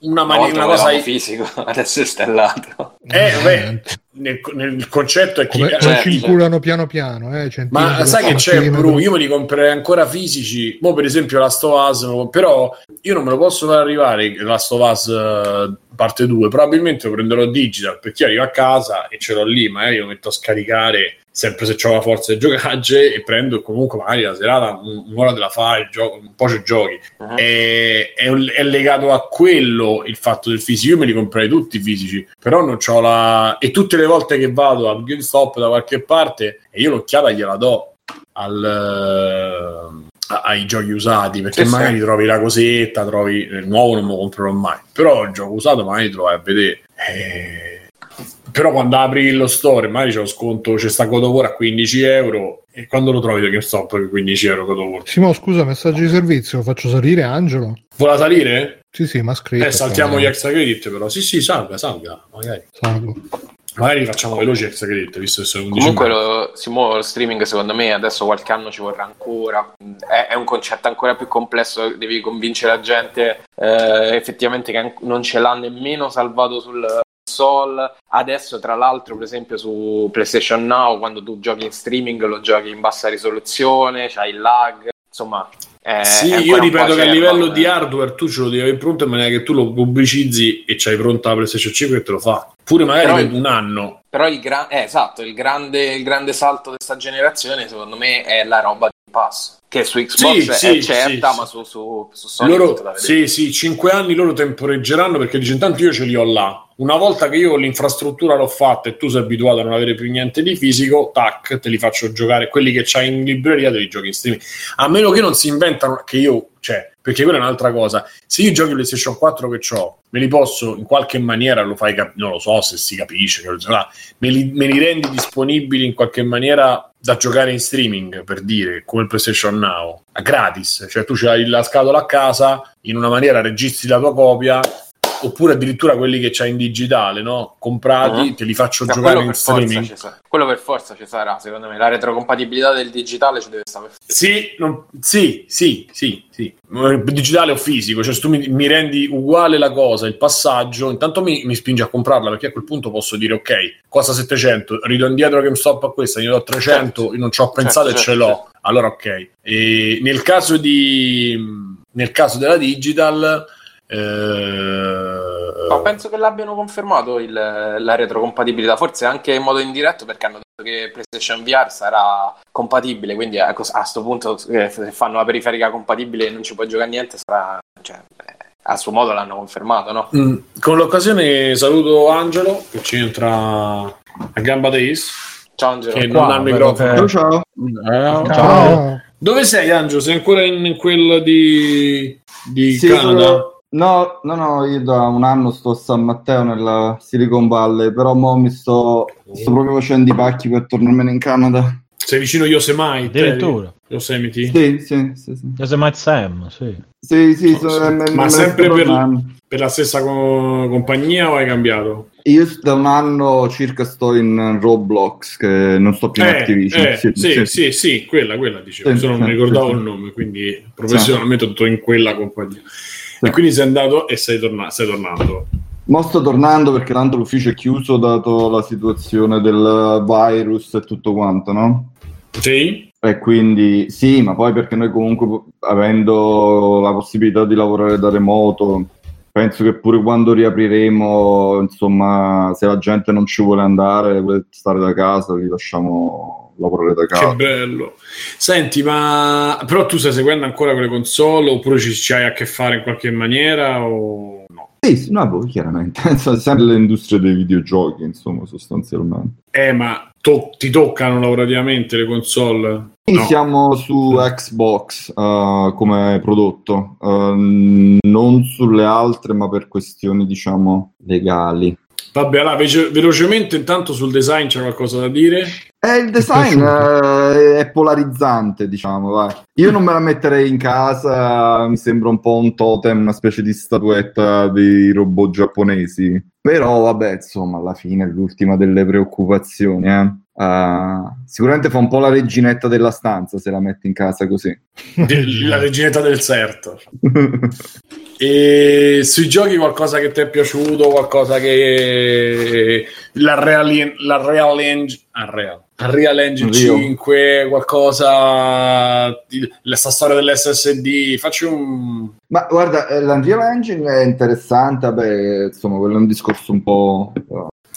una, mani- una cosa... volevamo fisico, adesso è stellato. Eh, beh, Veramente. nel, nel concetto è che... come, cioè, certo. ci inculano piano piano, eh, Ma sai che c'è. Bru? Io me li comprerei ancora fisici. Mo, per esempio, la Stovaz, però io non me lo posso far arrivare la Stovaz eh, parte 2. Probabilmente lo prenderò digital perché io arrivo a casa e ce l'ho lì. Magari lo metto a scaricare sempre se ho la forza di giocagge e prendo comunque magari la serata un- un'ora della fare, gioco, un po' ci giochi. Mhm. È, è è legato a quello il fatto del fisico. Io me li comprerei tutti fisici, però non c'ho la. E tutte le volte che vado al GameStop da qualche parte, e io l'occhiata gliela do al, eh, ai giochi usati perché Sì, magari sì. trovi la cosetta, trovi il nuovo, non me lo comprerò mai. Però il gioco usato magari trovai a vedere. Eh, Però quando apri lo store, magari c'è lo sconto, c'è sta God of War a 15 euro. E quando lo trovi da GameStop per 15 euro God of War? Simo, scusa, messaggio di servizio, lo faccio salire Angelo? Vuole salire? Sì, sì, ma scritto. Eh, saltiamo poi, gli extra credit, però. Sì, sì, salga, salga. Magari, salgo. magari facciamo veloci extra credit, visto che sono 11 Comunque lo, Simo, lo streaming secondo me adesso qualche anno ci vorrà ancora, è, è un concetto ancora più complesso, devi convincere la gente eh, effettivamente che non ce l'ha nemmeno salvato sul console, adesso tra l'altro per esempio su PlayStation Now quando tu giochi in streaming lo giochi in bassa risoluzione, c'hai il lag, insomma... è- Sì, è io ripeto che a livello eh. di hardware tu ce lo devi avere pronto in maniera che tu lo pubblicizzi e c'hai pronta la PlayStation 5 e te lo fa. Pure magari per un anno. Però il, gra- eh, esatto, il grande, il grande salto di questa generazione secondo me è la roba di Pass, che su Xbox Sì, è sì, certa, sì, ma su, su, su Sony Loro, sì, sì, 5 anni loro temporeggeranno perché dice intanto io ce li ho là. Una volta che io l'infrastruttura l'ho fatta e tu sei abituato a non avere più niente di fisico, tac, te li faccio giocare. Quelli che c'hai in libreria te li giochi in streaming. A meno che non si inventano, che io, cioè, perché quella è un'altra cosa. Se io giochi PlayStation 4 che ho, me li posso in qualche maniera, lo fai cap- non lo so se si capisce, me, li, me li rendi disponibili in qualche maniera da giocare in streaming, per dire, come il PlayStation Now, gratis. Cioè tu c'hai la scatola a casa, in una maniera registri la tua copia, oppure addirittura quelli che c'hai in digitale, no? Comprati, Mhm. te li faccio Cioè, giocare in streaming. quello per forza ci sarà, secondo me. La retrocompatibilità del digitale ci deve stare. Sì, non- sì, sì, sì, sì. Digitale o fisico, cioè se tu mi, mi rendi uguale la cosa, il passaggio, intanto mi, mi spingi a comprarla perché a quel punto posso dire ok, costa 700, rido indietro GameStop a questa, io do 300, io non ci ho pensato Certo, e ce certo, l'ho. Allora ok. E nel caso di nel caso della digital eh, Ma penso che l'abbiano confermato il- la retrocompatibilità, forse anche in modo indiretto perché hanno detto che PlayStation VR sarà compatibile, quindi a questo punto eh, se fanno la periferica compatibile e non ci puoi giocare niente, sarà, cioè, eh, a suo modo l'hanno confermato, no? Mm, Con l'occasione saluto Angelo che ci entra a gamba days Ciao Angelo. che Qua, non ha il microfono. che- ciao. Ciao. Ciao. Dove sei Angelo? Sei ancora in quel di, di Sì, Canada? sono- No, no, no, io da un anno sto a San Matteo nella Silicon Valley, però mo mi sto, sto proprio facendo i pacchi per tornarmene in Canada. Sei vicino a Yosemite? Addirittura. Yosemite? Sì, sì, sì, sì. Yosemite Sam, sì. Sì, sì, No, so- sì. eh, me- Ma me- sempre per-. Per la stessa co- compagnia o hai cambiato? Io da un anno circa sto in Roblox, che non sto più in Eh, Activision. eh, sì, sì, sì, sì, quella, quella dicevo. Sì, Solo non sì, mi ricordavo sì, il sì. nome, quindi professionalmente ho detto in quella compagnia. E quindi sei andato e sei, torna- stai tornando. Mo sto tornando perché tanto l'ufficio è chiuso dato la situazione del virus e tutto quanto, no? Sì? E quindi sì, ma poi perché noi comunque avendo la possibilità di lavorare da remoto, penso che pure quando riapriremo, insomma, se la gente non ci vuole andare, vuole stare da casa, li lasciamo lavorare da Che casa. bello. Senti, ma però tu stai seguendo ancora quelle console oppure ci, ci hai a che fare in qualche maniera o no? Sì, sì, no, boh, chiaramente. Sempre l'industria dei videogiochi, insomma, sostanzialmente. Eh, ma to- ti toccano lavorativamente le console? No. siamo su Xbox eh, come prodotto, eh, non sulle altre, ma per questioni, diciamo, legali. Vabbè, allora, velocemente intanto sul design c'è qualcosa da dire? Eh, il design eh, è polarizzante, diciamo, vai. Io non me la metterei in casa, mi sembra un po' un totem, una specie di statuetta dei robot giapponesi. Però, vabbè, insomma, alla fine è l'ultima delle preoccupazioni, eh. Ah, sicuramente fa un po' la reginetta della stanza se la metti in casa così. La reginetta del certo. E sui giochi qualcosa che ti è piaciuto, qualcosa che la Real, la Real Engine, Unreal, Unreal Engine Rio. 5, qualcosa di, la sta storia dell'SSD, facci un Ma guarda, eh, l'Unreal Engine è interessante, vabbè, insomma, quello è un discorso un po', eh,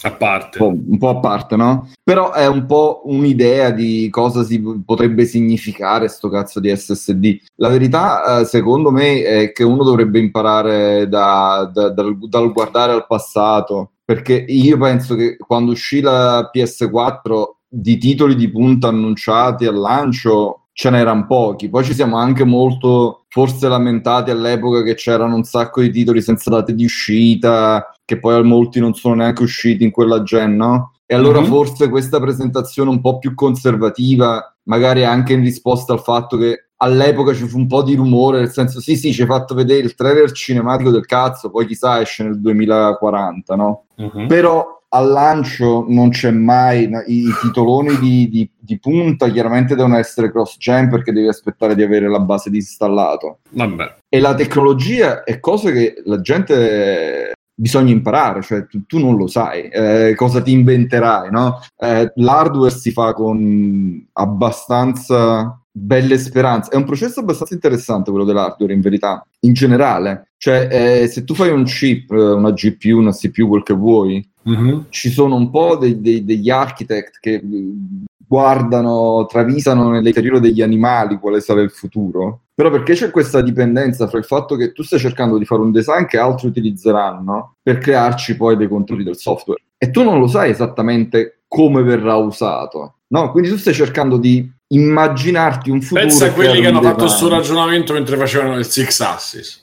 a parte. un po', un po' a parte, no? Però è un po' un'idea di cosa si potrebbe significare sto cazzo di SSD. La verità, eh, secondo me, è che uno dovrebbe imparare da- da- dal, dal guardare al passato, perché io penso che quando uscì la PS4 di titoli di punta annunciati al lancio ce n'erano pochi. Poi ci siamo anche molto forse lamentati all'epoca che c'erano un sacco di titoli senza date di uscita, che poi molti non sono neanche usciti in quella gen, no? E allora Mhm. forse questa presentazione un po' più conservativa, magari anche in risposta al fatto che all'epoca ci fu un po' di rumore, nel senso sì sì ci hai fatto vedere il trailer cinematico del cazzo, poi chissà esce nel 2040, no? Mhm. Però al lancio non c'è mai i, i titoloni di, di- di punta chiaramente devono essere cross gen perché devi aspettare di avere la base disinstallato Vabbè. e la tecnologia è cosa che la gente bisogna imparare, cioè tu, tu non lo sai eh, cosa ti inventerai, no? Eh, l'hardware si fa con abbastanza belle speranze, è un processo abbastanza interessante quello dell'hardware in verità, in generale, cioè eh, se tu fai un chip, eh, una GPU, una CPU, quel che vuoi, Mhm. ci sono un po' dei- dei- degli architect che guardano, travisano nell'interiore degli animali quale sarà il futuro. Però perché c'è questa dipendenza fra il fatto che tu stai cercando di fare un design che altri utilizzeranno per crearci poi dei controlli del software e tu non lo sai esattamente come verrà usato. No, quindi tu stai cercando di immaginarti un futuro. Pensa a quelli che hanno fatto design. questo ragionamento mentre facevano il Six Axis.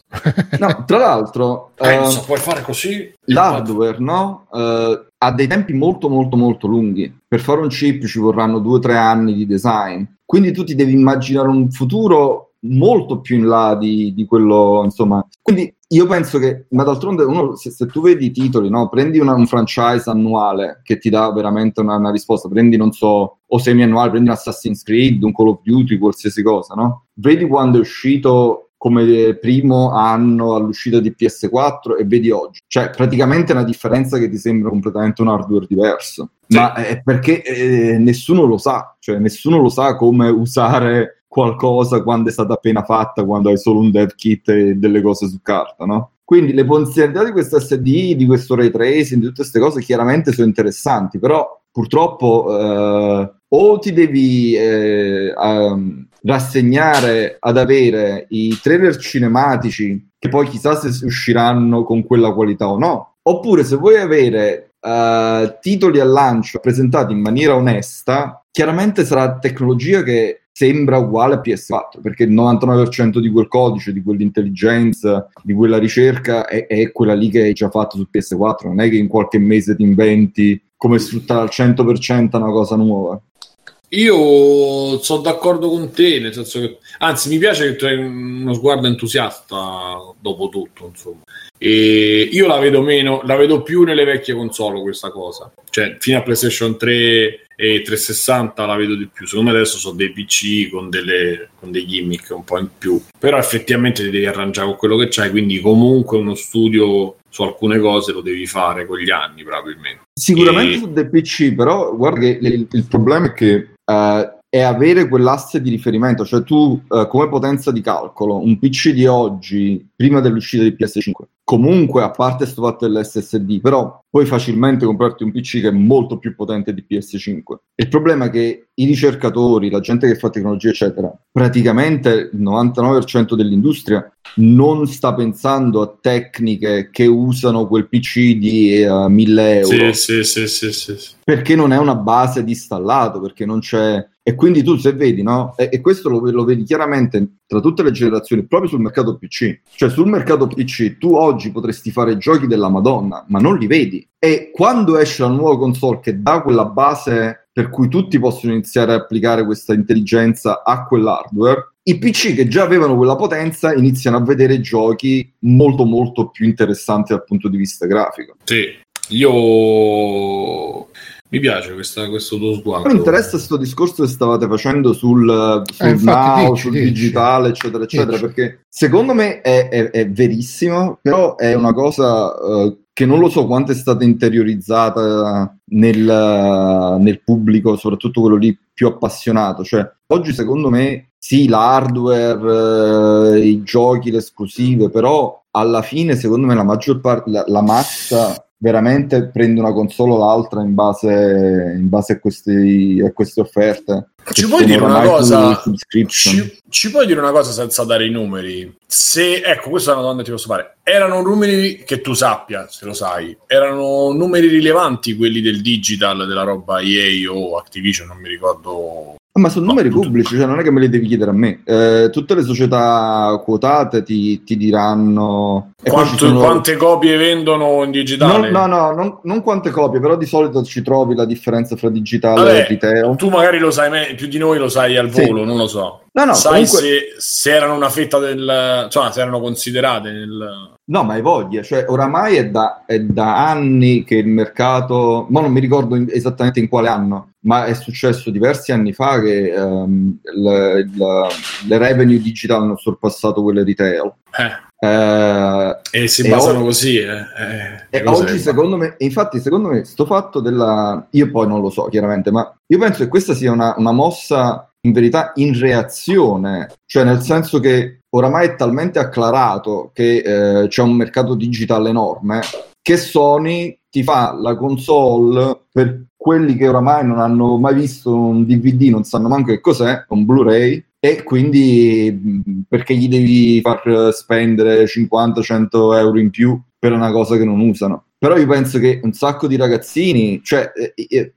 No, tra l'altro, Eh, eh, non so, puoi fare così? L'hardware no? Eh, ha dei tempi molto molto molto lunghi. Per fare un chip ci vorranno due o tre anni di design. Quindi tu ti devi immaginare un futuro molto più in là di, di quello, insomma. Quindi io penso che, ma d'altronde, uno, se, se tu vedi i titoli, no? prendi una- un franchise annuale che ti dà veramente una, una risposta, prendi, non so, o semi-annuale, prendi un Assassin's Creed, un Call of Duty, qualsiasi cosa, no? Vedi quando è uscito come primo anno all'uscita di PS4 e vedi oggi. Cioè, praticamente è una differenza che ti sembra completamente un hardware diverso. Sì. Ma è perché eh, nessuno lo sa, cioè nessuno lo sa come usare qualcosa quando è stata appena fatta, quando hai solo un dev kit e delle cose su carta, no? Quindi le potenzialità di questo SD, di questo ray tracing, di tutte queste cose chiaramente sono interessanti, però purtroppo eh, o ti devi eh, um, rassegnare ad avere i trailer cinematici che poi chissà se usciranno con quella qualità o no, oppure se vuoi avere eh, titoli al lancio presentati in maniera onesta, chiaramente sarà tecnologia che sembra uguale a PS4 perché il 99% di quel codice, di quell'intelligenza, di quella ricerca è, è quella lì che hai già fatto su PS4, non è che in qualche mese ti inventi come sfruttare al 100% una cosa nuova. Io sono d'accordo con te, nel senso che, anzi, mi piace che tu hai uno sguardo entusiasta dopo tutto, insomma. E io la vedo meno, la vedo più nelle vecchie console questa cosa. Cioè, fino a PlayStation 3 e 360 la vedo di più. Secondo me adesso sono dei PC con, delle, con dei gimmick un po' in più. Però effettivamente ti devi arrangiare con quello che c'hai, quindi comunque uno studio su alcune cose lo devi fare con gli anni, probabilmente. Sicuramente E- su dei PC, però guarda che il, il problema è che eh, è avere quell'asse di riferimento, cioè tu eh, come potenza di calcolo, un PC di oggi, prima dell'uscita di PS5, comunque a parte sto fatto dell'SSD, però puoi facilmente comprarti un PC che è molto più potente di PS5. Il problema è che i ricercatori, la gente che fa tecnologia, eccetera, praticamente il 99% dell'industria non sta pensando a tecniche che usano quel PC di uh, 1000 euro. Sì, sì, sì, sì, sì, sì. Perché non è una base di installato, perché non c'è e quindi tu se vedi, no? E, e questo lo, lo, vedi chiaramente tra tutte le generazioni, proprio sul mercato PC. Cioè sul mercato PC tu oggi potresti fare giochi della Madonna, ma non li vedi. E quando esce la nuova console che dà quella base per cui tutti possono iniziare a applicare questa intelligenza a quell'hardware, i PC che già avevano quella potenza iniziano a vedere giochi molto molto più interessanti dal punto di vista grafico. Sì, io mi piace questa, questo tuo sguardo. Mi interessa questo discorso che stavate facendo sul, sul eh, now, dici, sul dici. digitale, eccetera, eccetera, dici. perché secondo me è, è, è, verissimo, però è una cosa uh, che non lo so quanto è stata interiorizzata nel, nel pubblico, soprattutto quello lì più appassionato. Cioè, oggi secondo me sì, l'hardware, eh, i giochi, le esclusive, però alla fine secondo me la maggior parte, la, la massa veramente prende una console o l'altra in base, in base a, questi, a queste offerte. Ci puoi dire una cosa? Ci, ci, puoi dire una cosa senza dare i numeri? Se, ecco, questa è una domanda che ti posso fare. Erano numeri che tu sappia, se lo sai, erano numeri rilevanti quelli del digital, della roba EA o Activision, non mi ricordo ma sono numeri pubblici, cioè non è che me li devi chiedere a me. Eh, tutte le società quotate ti, ti diranno. Quanto, sono... Quante copie vendono in digitale? No, no, no non, non, quante copie, però di solito ci trovi la differenza fra digitale Vabbè, e retail. Tu magari lo sai me- più di noi, lo sai al volo, sì. non lo so. No, no, sai comunque... se, se, erano una fetta del. cioè, se erano considerate nel. No, ma hai voglia, cioè oramai è da, è da anni che il mercato, ma non mi ricordo in, esattamente in quale anno, ma è successo diversi anni fa che um, le, le, le, revenue digitali hanno sorpassato quelle retail. Eh. Eh, e si basano oggi, così. Eh. Eh, e oggi, secondo me, infatti, secondo me, sto fatto della. Io poi non lo so, chiaramente, ma io penso che questa sia una, una mossa in verità in reazione, cioè nel senso che oramai è talmente acclarato che eh, c'è un mercato digitale enorme che Sony ti fa la console per quelli che oramai non hanno mai visto un DVD, non sanno manco che cos'è, un Blu-ray, e quindi perché gli devi far spendere 50-100 euro in più per una cosa che non usano. Però io penso che un sacco di ragazzini, cioè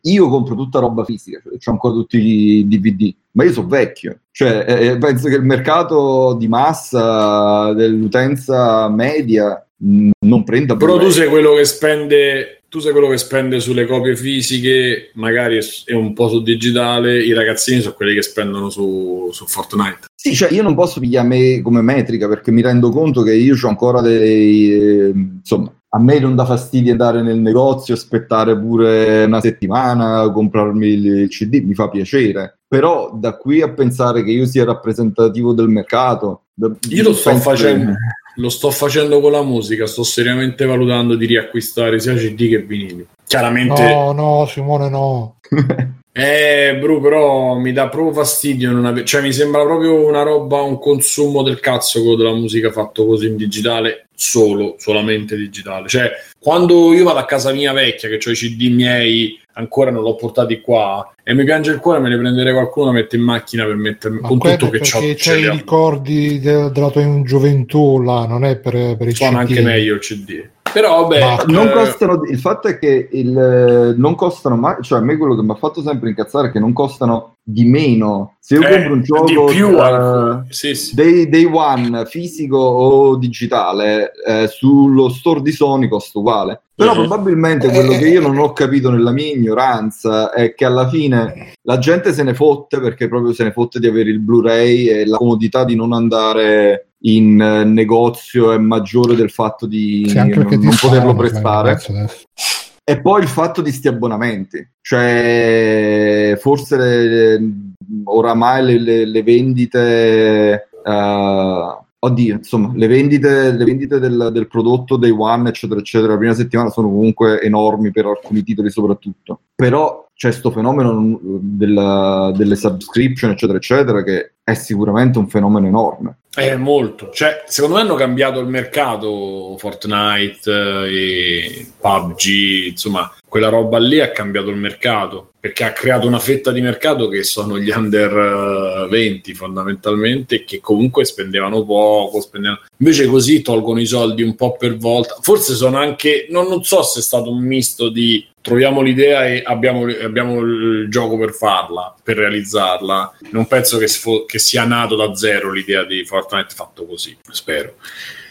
io compro tutta roba fisica, cioè, ho ancora tutti i DVD, ma io sono vecchio, cioè eh, penso che il mercato di massa dell'utenza media non prenda però tu sei quello che spende tu sei quello che spende sulle copie fisiche magari è un po' su digitale i ragazzini sono quelli che spendono su, su Fortnite sì cioè io non posso pigliare me come metrica perché mi rendo conto che io ho ancora dei eh, insomma a me non dà fastidio andare nel negozio, aspettare pure una settimana, comprarmi il CD, mi fa piacere. Però da qui a pensare che io sia rappresentativo del mercato, io lo sto facendo. Che... Lo sto facendo con la musica, sto seriamente valutando di riacquistare sia CD che vinili. Chiaramente. No, no, Simone, no. Eh, Bru, però mi dà proprio fastidio. Non ave- cioè, mi sembra proprio una roba, un consumo del cazzo quello della musica fatto così in digitale, solo, solamente digitale. Cioè, quando io vado a casa mia vecchia, che ho i CD miei, ancora non l'ho portati qua, e mi piange il cuore, me ne prenderei qualcuno, metto in macchina per mettermi Ma con tutto che c'ho. Perché c'hai i ricordi de- della tua gioventù là, non è per, per i Suona CD. anche meglio il CD. Però vabbè, non eh... costano, il fatto è che il, non costano mai, cioè a me quello che mi ha fatto sempre incazzare è che non costano di meno. Se io eh, compro un gioco più, uh, sì, sì. Day, day, one fisico o digitale eh, sullo store di Sony costa uguale. Però uh-huh. probabilmente quello che io non ho capito nella mia ignoranza è che alla fine la gente se ne fotte perché proprio se ne fotte di avere il Blu-ray e la comodità di non andare in eh, negozio è maggiore del fatto di non, non poterlo prestare. E poi il fatto di sti abbonamenti, cioè forse le, oramai le, le, le vendite, uh, oddio, insomma, le vendite, le vendite del, del, prodotto Day One, eccetera, eccetera, la prima settimana sono comunque enormi per alcuni titoli soprattutto. Però c'è questo fenomeno della- delle subscription, eccetera, eccetera, che è sicuramente un fenomeno enorme. È molto. Cioè, secondo me hanno cambiato il mercato Fortnite eh, e PUBG, insomma, quella roba lì ha cambiato il mercato perché ha creato una fetta di mercato che sono gli under eh, 20 fondamentalmente che comunque spendevano poco, spendevano... invece così tolgono i soldi un po' per volta. Forse sono anche non, non so se è stato un misto di troviamo l'idea e abbiamo, abbiamo il gioco per farla, per realizzarla. Non penso che, si fo- che sia nato da zero l'idea di Fortnite fatto così, spero.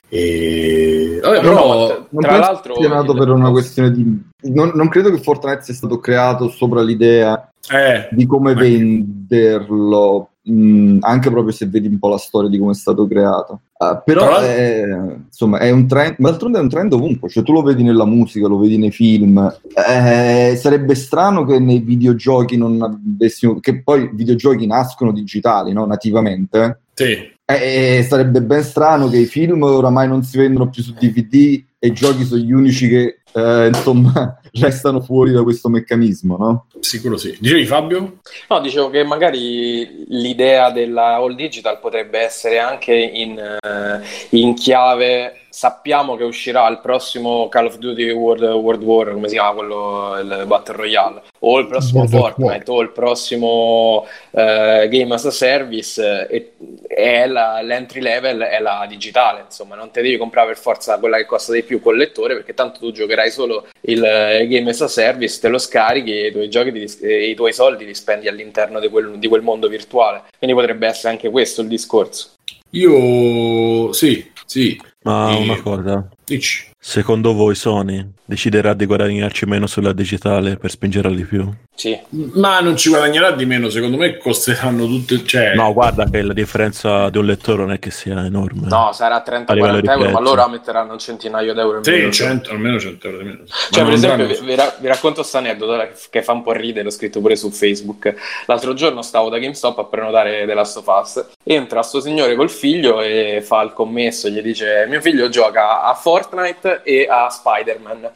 E... Vabbè, No, però no, Non Tra penso l'altro, sia nato per una questione di... Non, non credo che Fortnite sia stato creato sopra l'idea eh, di come venderlo, mh, anche proprio se vedi un po' la storia di come è stato creato. Ah, però l'altro- è, insomma è un trend, ma d'altronde è un trend ovunque, cioè tu lo vedi nella musica, lo vedi nei film. Eh, sarebbe strano che nei videogiochi non avessimo, che poi i videogiochi nascono digitali, no? nativamente. sì. Eh, sarebbe ben strano che i film oramai non si vendono più su DVD e i giochi sono gli unici che eh, insomma restano fuori da questo meccanismo, no? Sicuro sì. Dicevi Fabio? No, dicevo che magari l'idea della all digital potrebbe essere anche in, eh, in chiave. Sappiamo che uscirà il prossimo Call of Duty World, World War, come si chiama quello, il Battle Royale, o il prossimo World Fortnite, o il prossimo eh, Game as a Service, eh, e, e la- l'entry level è la digitale, insomma, non te devi comprare per forza quella che costa di più col lettore, perché tanto tu giocherai solo il eh, Game as a Service, te lo scarichi e i tuoi, giochi li- e i tuoi soldi li spendi all'interno di quel, di quel mondo virtuale. Quindi potrebbe essere anche questo il discorso. Io sì, sì. Ma E- una cosa, Dici. secondo voi Sony deciderà di guadagnarci meno sulla digitale per spingerla di più? Sì. Ma non ci guadagnerà di meno, secondo me costeranno tutte. Cioè, No, guarda che la differenza di un lettore non è che sia enorme. No, sarà A livello 30-40 di euro, ma loro metteranno un centinaio d'euro in sì, meno. 100, almeno 100 euro di meno. Cioè, Ma per esempio, vi, vi ra- vi racconto questo aneddoto che fa un po' ridere, l'ho scritto pure su Facebook. L'altro giorno stavo da GameStop a prenotare The Last of Us. Entra sto signore col figlio e fa il commesso, gli dice: Mio figlio gioca a Fortnite e a Spider-Man.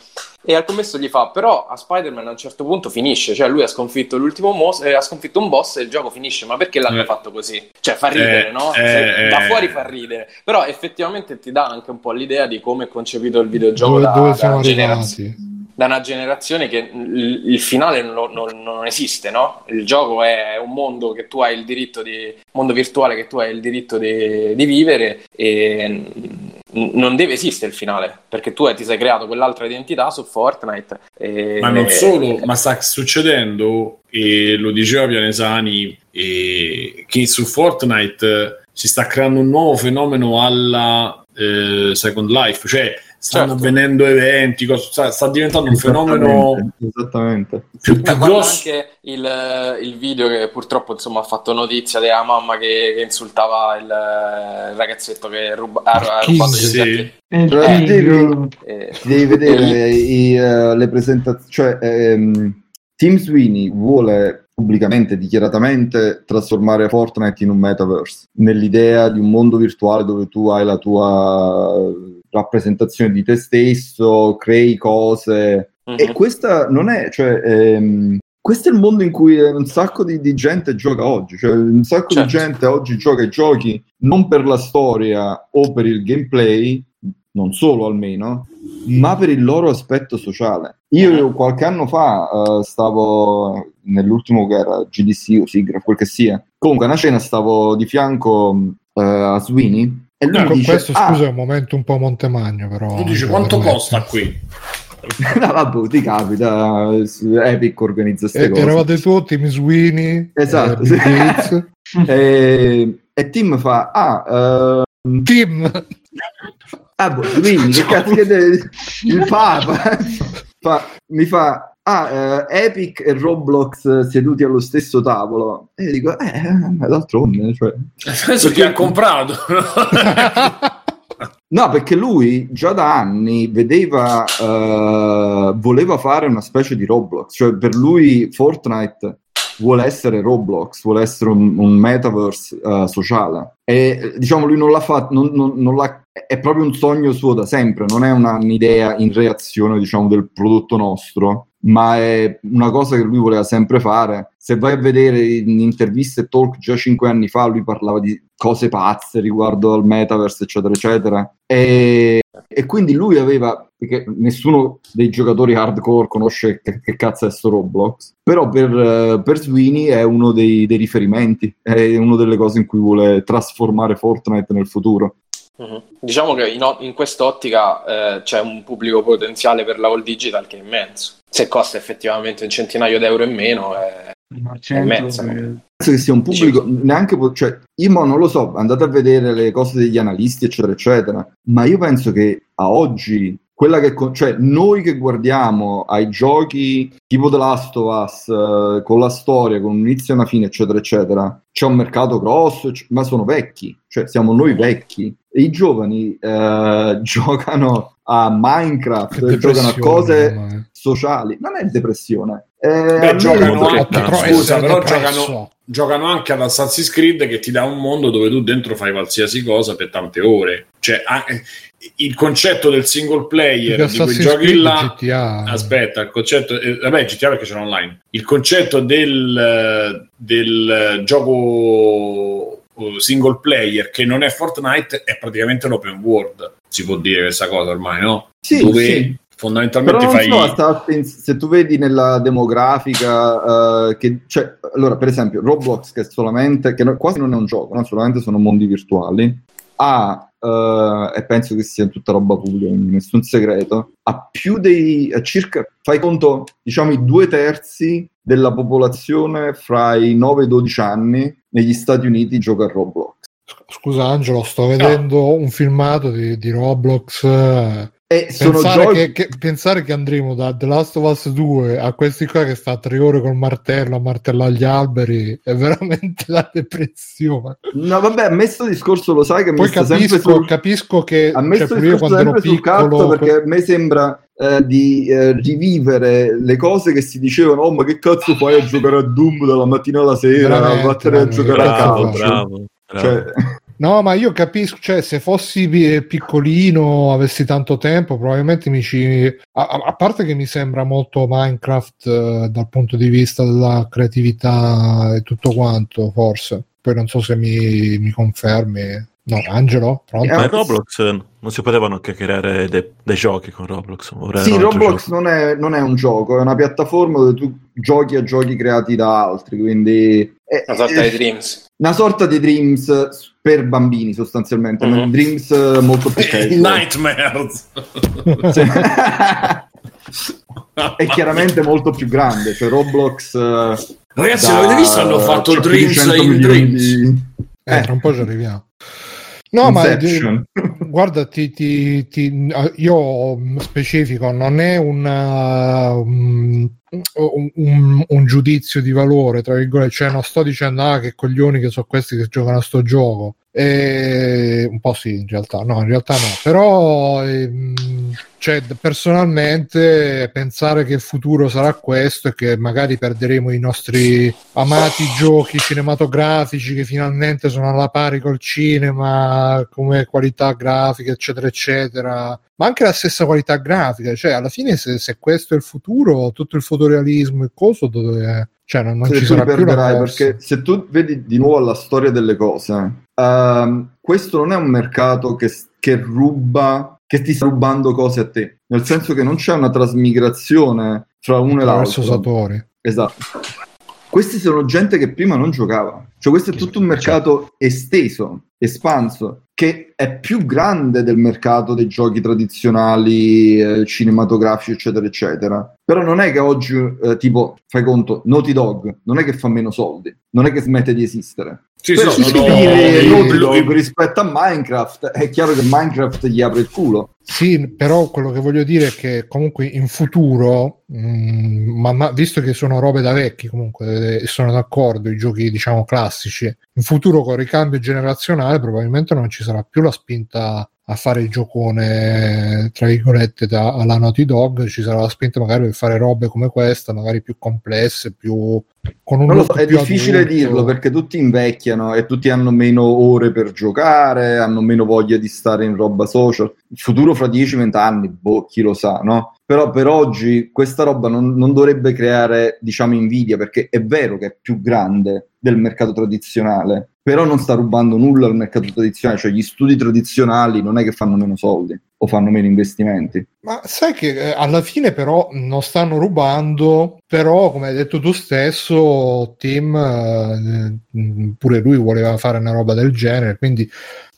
E al commesso gli fa: Però a Spider-Man a un certo punto finisce, cioè lui ha sconfitto l'ultimo boss, ha sconfitto un boss e il gioco finisce. Ma perché l'hanno Eh. fatto così? Cioè, fa ridere, Eh, no? eh, Se- da eh. fuori fa ridere, però effettivamente ti dà anche un po' l'idea di come è concepito il videogioco dove, da, dove da siamo generazio- arrivati? da una generazione che il, il finale non, non- non esiste, no? Il gioco è un mondo che tu hai il diritto di mondo virtuale che tu hai il diritto di, di vivere e non deve esistere il finale perché tu ti sei creato quell'altra identità su Fortnite. e- Ma non solo, ma sta succedendo, e lo diceva Pianesani, che su Fortnite eh, si sta creando un nuovo fenomeno alla eh, Second Life, cioè stanno Certo. avvenendo eventi, sta, sta diventando un fenomeno Esattamente, più, più guarda grosso. anche il, il video che purtroppo insomma, ha fatto notizia della mamma che, che insultava il, il ragazzetto che ruba- ha, rubato gli sì. oggetti. E il Eh, figlio- Eh, Ti devi vedere i, eh, le presentazioni, cioè ehm, Tim Sweeney vuole pubblicamente, dichiaratamente trasformare Fortnite in un metaverse, nell'idea di un mondo virtuale dove tu hai la tua rappresentazione di te stesso, crei cose mhm. e questa non è, cioè, ehm, questo è il mondo in cui un sacco di, di gente gioca oggi, cioè un sacco Certo. di gente oggi gioca ai giochi non per la storia o per il gameplay, non solo almeno, ma per il loro aspetto sociale. Io Mhm. qualche anno fa eh, stavo nell'ultimo che era GDC o Sigra, quel che sia. Comunque a una cena stavo di fianco eh, a Sweeney e lui Ecco, mi dice questo "Ah, scusa è un momento un po' Montemagno però Tu dici eh, quanto costa qui? no, vabbè, ti capita, Epic organizza queste E- cose. eravate tu, Tim Sweeney, Esatto, eh, e, e Tim fa ah, eh, Tim! Ah boh, quindi che cazzo chiede il Papa. Fa- mi fa ah eh, Epic e Roblox seduti allo stesso tavolo e io dico eh d'altronde cioè. Adesso chi ha comprato? no perché lui già da anni vedeva eh, voleva fare una specie di Roblox cioè per lui Fortnite vuole essere Roblox, vuole essere un, un metaverse eh, sociale. E diciamo lui non l'ha fatto, non, non- non l'ha- è proprio un sogno suo da sempre, non è una- un'idea in reazione diciamo del prodotto nostro. Ma è una cosa che lui voleva sempre fare. Se vai a vedere in interviste talk già cinque anni fa, lui parlava di cose pazze riguardo al metaverse, eccetera, eccetera. E, e quindi lui aveva, perché nessuno dei giocatori hardcore conosce che, che cazzo è sto Roblox, però per, per Sweeney è uno dei, dei riferimenti, è una delle cose in cui vuole trasformare Fortnite nel futuro. Mhm. Diciamo che in, in quest'ottica eh, c'è un pubblico potenziale per la All Digital che è immenso. Se costa effettivamente un centinaio d'euro in meno, è, Ma è immensa. eh, penso che sia un pubblico neanche cioè io mo non lo so andate a vedere le cose degli analisti eccetera eccetera ma io penso che a oggi quella che cioè noi che guardiamo ai giochi tipo The Last of Us eh, con la storia con un inizio e una fine eccetera eccetera c'è un mercato grosso ecc- ma sono vecchi cioè siamo noi vecchi e i giovani eh, giocano a Minecraft Che giocano a cose. Sociali non è depressione Eh, Beh, giocano anche, che- Però scusa, però giocano, giocano anche ad Assassin's Creed che ti dà un mondo dove tu dentro fai qualsiasi cosa per tante ore. Cioè, ah, eh, il concetto del single player Perché di quei Assassin's giochi là. GTA. Aspetta, il concetto, eh, vabbè, GTA perché c'è online. Il concetto del, eh, del gioco eh, single player che non è Fortnite è praticamente l'open world. Si può dire questa cosa ormai, no? Sì, dove sì. Fondamentalmente fai. so, sta- se tu vedi nella demografica, eh, che, cioè, allora, per esempio, Roblox, che è solamente, che no- quasi non è un gioco, no? solamente sono mondi virtuali, ha, eh, e penso che sia tutta roba pubblica, quindi nessun segreto, ha più dei, ha circa, fai conto, diciamo, i due terzi della popolazione fra i 9 e i 12 anni negli Stati Uniti gioca a Roblox. Scusa Angelo, sto vedendo un filmato di, di Roblox. E sono Pensare giochi... che, che- pensare che andremo da The Last of Us 2 a questi qua che sta tre ore col martello a martellare gli alberi è veramente la depressione. No, vabbè, a me sto discorso lo sai che mi Poi sta sempre capisco, sul... capisco che A me cioè, sto io discorso quando ero piccolo perché a me sembra eh, di eh, rivivere le cose che si dicevano oh ma che cazzo fai a giocare a Doom dalla mattina alla sera a vattene a giocare a. Bravo, calcio bravo. bravo. Cioè, No, ma io capisco, cioè, se fossi pi- piccolino, avessi tanto tempo, probabilmente mi ci... A- a parte che mi sembra molto Minecraft eh, dal punto di vista della creatività e tutto quanto, forse. Poi non so se mi, mi confermi. No, Angelo, pronto? Ma Eh, Roblox eh, non si potevano anche creare de- dei giochi con Roblox. sì, Roblox non è, non è un gioco, è una piattaforma dove tu giochi a giochi creati da altri, quindi è, Una sorta è di Dreams. una sorta di Dreams per bambini sostanzialmente, ma Mhm. Dreams molto più casual. Nightmares. È chiaramente molto più grande, cioè Roblox eh, Ragazzi, da- l'avete visto? Hanno fatto di Dreams 100 in Dreams. di- Eh, eh, tra un po' ci arriviamo. No, ma Inception. guarda, ti, ti- ti- io specifico, non è una- un, un- un giudizio di valore, tra virgolette, cioè non sto dicendo ah, che coglioni che sono questi che giocano a sto gioco. E, un po' sì, in realtà, no, in realtà no, però ehm, cioè, personalmente pensare che il futuro sarà questo e che magari perderemo i nostri amati giochi cinematografici che finalmente sono alla pari col cinema come qualità grafica eccetera eccetera ma anche la stessa qualità grafica. Cioè alla fine se, se questo è il futuro tutto il fotorealismo e coso dove cioè non, non ci sarà più perché se tu vedi di nuovo la storia delle cose ehm, questo non è un mercato che, che ruba che ti sta rubando cose a te nel senso che non c'è una trasmigrazione fra uno e l'altro. Satori esatto. Questi sono gente che prima non giocava. Cioè questo è tutto un mercato esteso espanso che è più grande del mercato dei giochi tradizionali eh, cinematografici eccetera eccetera. Però non è che oggi eh, tipo fai conto Naughty Dog non è che fa meno soldi non è che smette di esistere Sì, però sì, se sono dire i- Naughty i- Dog rispetto a Minecraft è chiaro che Minecraft gli apre il culo. Sì, però quello che voglio dire è che comunque in futuro, mh, ma, ma visto che sono robe da vecchi comunque, e sono d'accordo, i giochi diciamo classici, in futuro con il ricambio generazionale probabilmente non ci sarà più la spinta a fare il giocone, tra virgolette, da, alla Naughty Dog, ci sarà la spinta magari per fare robe come questa, magari più complesse, più con un so, è difficile adulto. dirlo perché tutti invecchiano e tutti hanno meno ore per giocare, hanno meno voglia di stare in roba social. Il futuro fra 10-20 anni, boh, chi lo sa, no? però per oggi questa roba non, non dovrebbe creare, diciamo, invidia, perché è vero che è più grande del mercato tradizionale, però non sta rubando nulla al mercato tradizionale, cioè gli studi tradizionali non è che fanno meno soldi o fanno meno investimenti. Ma sai che eh, alla fine però non stanno rubando, però come hai detto tu stesso, Tim, eh, pure lui voleva fare una roba del genere, quindi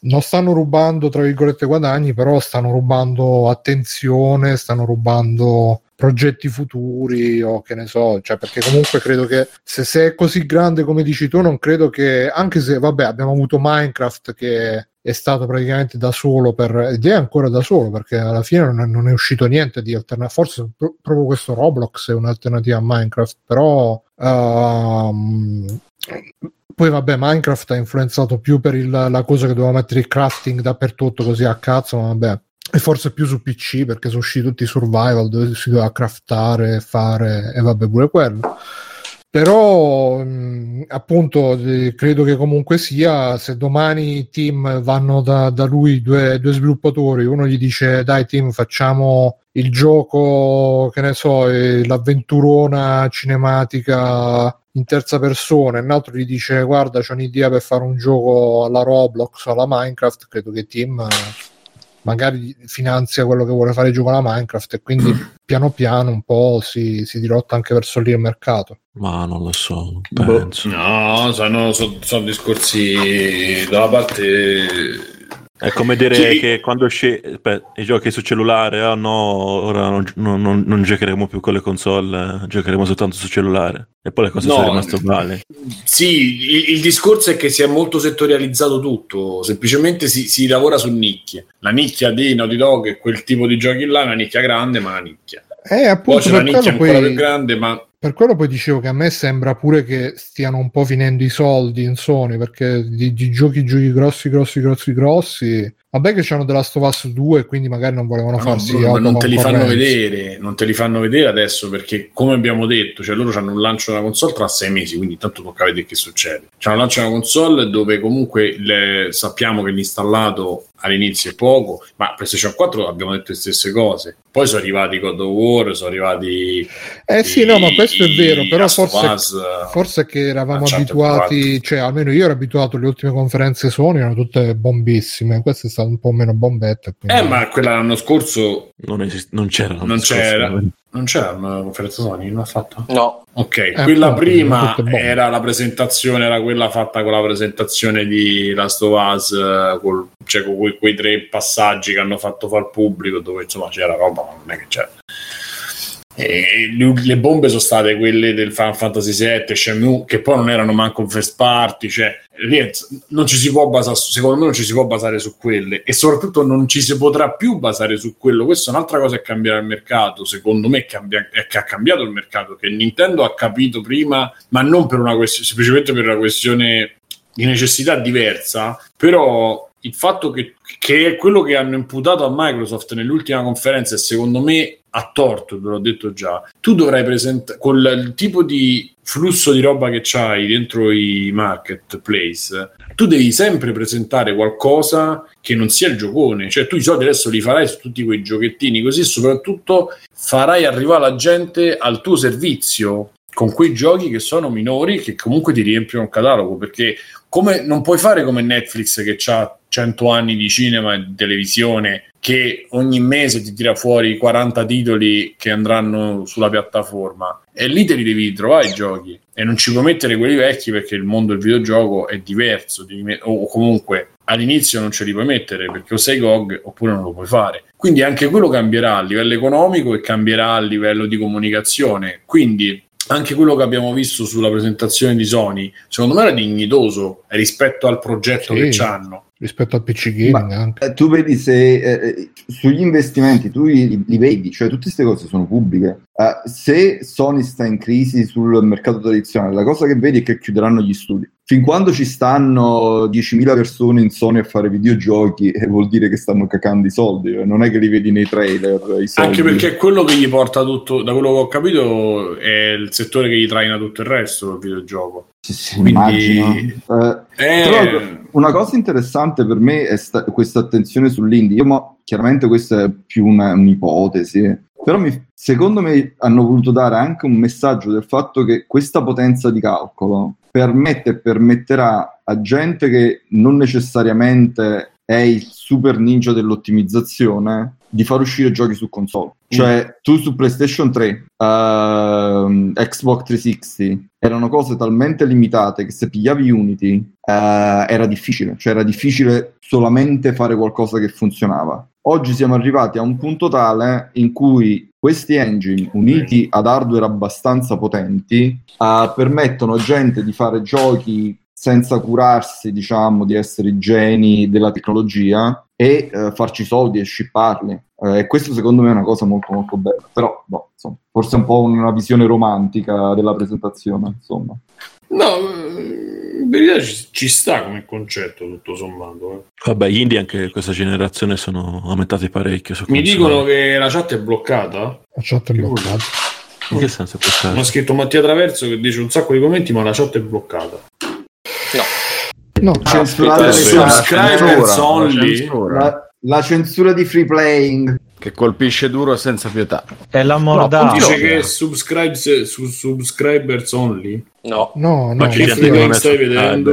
non stanno rubando tra virgolette guadagni, però stanno rubando attenzione, stanno rubando progetti futuri o che ne so, cioè perché comunque credo che se, se è così grande come dici tu, non credo che anche se vabbè abbiamo avuto Minecraft che è stato praticamente da solo per ed è ancora da solo perché alla fine non è, non è uscito niente di alternativo forse pro- proprio questo Roblox è un'alternativa a Minecraft però um, poi vabbè Minecraft ha influenzato più per il, la cosa che doveva mettere il crafting dappertutto così a cazzo ma vabbè e forse più su PC perché sono usciti tutti i survival dove si doveva craftare fare e vabbè pure quello. Però mh, appunto eh, credo che comunque sia se domani i team vanno da, da lui due, due, sviluppatori uno gli dice dai team facciamo il gioco che ne so l'avventurona cinematica in terza persona. E un altro gli dice guarda c'ho un'idea per fare un gioco alla Roblox o alla Minecraft. Credo che team magari finanzia quello che vuole fare il gioco alla Minecraft e quindi piano piano un po' si, si dirotta anche verso lì il mercato. Ma non lo so, Boh. penso. No, sono, sono- sono discorsi dalla parte È come dire Chi- che quando esce aspetta, i giochi su cellulare, ah no, ora non, non- non- giocheremo più con le console, giocheremo soltanto su cellulare. E poi le cose No, sono rimaste uguali. Sì, il, il discorso è che si è molto settorializzato tutto, semplicemente si, si lavora su nicchie. La nicchia di Naughty Dog è quel tipo di giochi là, è una nicchia grande, ma una nicchia. Eh, Poi appunto c'è la per nicchia ancora poi, più grande, ma per quello poi dicevo che a me sembra pure che stiano un po' finendo i soldi in Sony perché di, di giochi giochi grossi grossi grossi grossi vabbè che c'hanno The Last of Us 2 quindi magari non volevano Ma farsi no, non te li fanno vedere, non te li fanno vedere adesso perché, come abbiamo detto, cioè loro hanno un lancio della console tra sei mesi, quindi intanto tocca vedere che succede. C'è un lancio della console dove comunque le- sappiamo che l'installato all'inizio è poco, ma PlayStation 4 abbiamo detto le stesse cose. Poi sono arrivati God of War, sono arrivati. eh sì i- no ma questo è vero però forse Us, Forse che eravamo abituati, cioè almeno io ero abituato alle ultime conferenze Sony, erano tutte bombissime, questa è stata un po' meno bombetta. quindi- Eh, ma quella l'anno scorso Non, esist- non c'era. l'anno non scorso, c'era. Non c'era una conferenza Sony, non ha fatto? No, Ok, quella appunto, prima era la presentazione, era quella fatta con la presentazione di Last of Us, eh, col- cioè con quei, quei tre passaggi che hanno fatto fare al pubblico, dove insomma c'era roba, ma non è che c'era. E le, bombe sono state quelle del Final Fantasy VII, Shenmue, che poi non erano manco un first party, cioè non ci si può basare, secondo me non ci si può basare su quelle e soprattutto non ci si potrà più basare su quello. Questa è un'altra cosa che cambierà il mercato, secondo me è che ha cambiato il mercato, che Nintendo ha capito prima, ma non per una questione, semplicemente per una questione di necessità diversa, però il fatto che, che è quello che hanno imputato a Microsoft nell'ultima conferenza e secondo me a torto, te l'ho detto già, tu dovrai presentare con il tipo di flusso di roba che c'hai dentro i marketplace, tu devi sempre presentare qualcosa che non sia il giocone, cioè tu i soldi adesso li farai su tutti quei giochettini, così soprattutto farai arrivare la gente al tuo servizio con quei giochi che sono minori che comunque ti riempiono il catalogo perché come non puoi fare come Netflix che ha 100 anni di cinema e televisione che ogni mese ti tira fuori 40 titoli che andranno sulla piattaforma e lì te li devi trovare i giochi e non ci puoi mettere quelli vecchi perché il mondo del videogioco è diverso met- o comunque all'inizio non ce li puoi mettere perché o sei GOG oppure non lo puoi fare quindi anche quello cambierà a livello economico e cambierà a livello di comunicazione quindi anche quello che abbiamo visto sulla presentazione di Sony, secondo me era dignitoso rispetto al progetto Sì. che hanno. Rispetto al PC gaming Ma- anche. Eh, tu vedi se eh, sugli investimenti tu li, li vedi, cioè tutte queste cose sono pubbliche. Eh, se Sony sta in crisi sul mercato tradizionale, la cosa che vedi è che chiuderanno gli studi. Fin quando ci stanno 10.000 persone in Sony a fare videogiochi, eh, vuol dire che stanno cacando i soldi, eh, non è che li vedi nei trailer. Soldi. Anche perché quello che gli porta tutto, da quello che ho capito, è il settore che gli traina tutto il resto del videogioco. Sì, sì, quindi- immagino. Eh, Eh, una cosa interessante per me è sta- questa attenzione sull'indie. Io, mo- chiaramente questa è più una- un'ipotesi, Però mi- secondo me hanno voluto dare anche un messaggio del fatto che questa potenza di calcolo permette e permetterà a gente che non necessariamente è il super ninja dell'ottimizzazione di far uscire giochi su console. Cioè, tu su PlayStation 3, ehm, Xbox 360, erano cose talmente limitate che se pigliavi Unity eh, era difficile, cioè era difficile solamente fare qualcosa che funzionava. Oggi siamo arrivati a un punto tale in cui questi engine uniti ad hardware abbastanza potenti eh, permettono a gente di fare giochi senza curarsi, diciamo, di essere geni della tecnologia e eh, farci soldi e shipparli. Eh, e questo secondo me è una cosa molto molto bella. Però, boh, insomma, forse è un po' una visione romantica della presentazione, insomma. No, in verità ci, ci sta come concetto, tutto sommato. eh. Vabbè, gli indie anche questa generazione sono aumentati parecchio. Su Mi console. dicono che la chat è bloccata. La chat è bloccata. In che senso è questo? Mi ha scritto Mattia Traverso che dice un sacco di commenti, ma la chat è bloccata. No, Censurate Ah, la censura, La, la censura di free playing. che colpisce duro e senza pietà. È la mordata. Dice che è subscribes, su, subscribers only. No. no, no. Ma c'è che gente che free non è stai su- vedendo?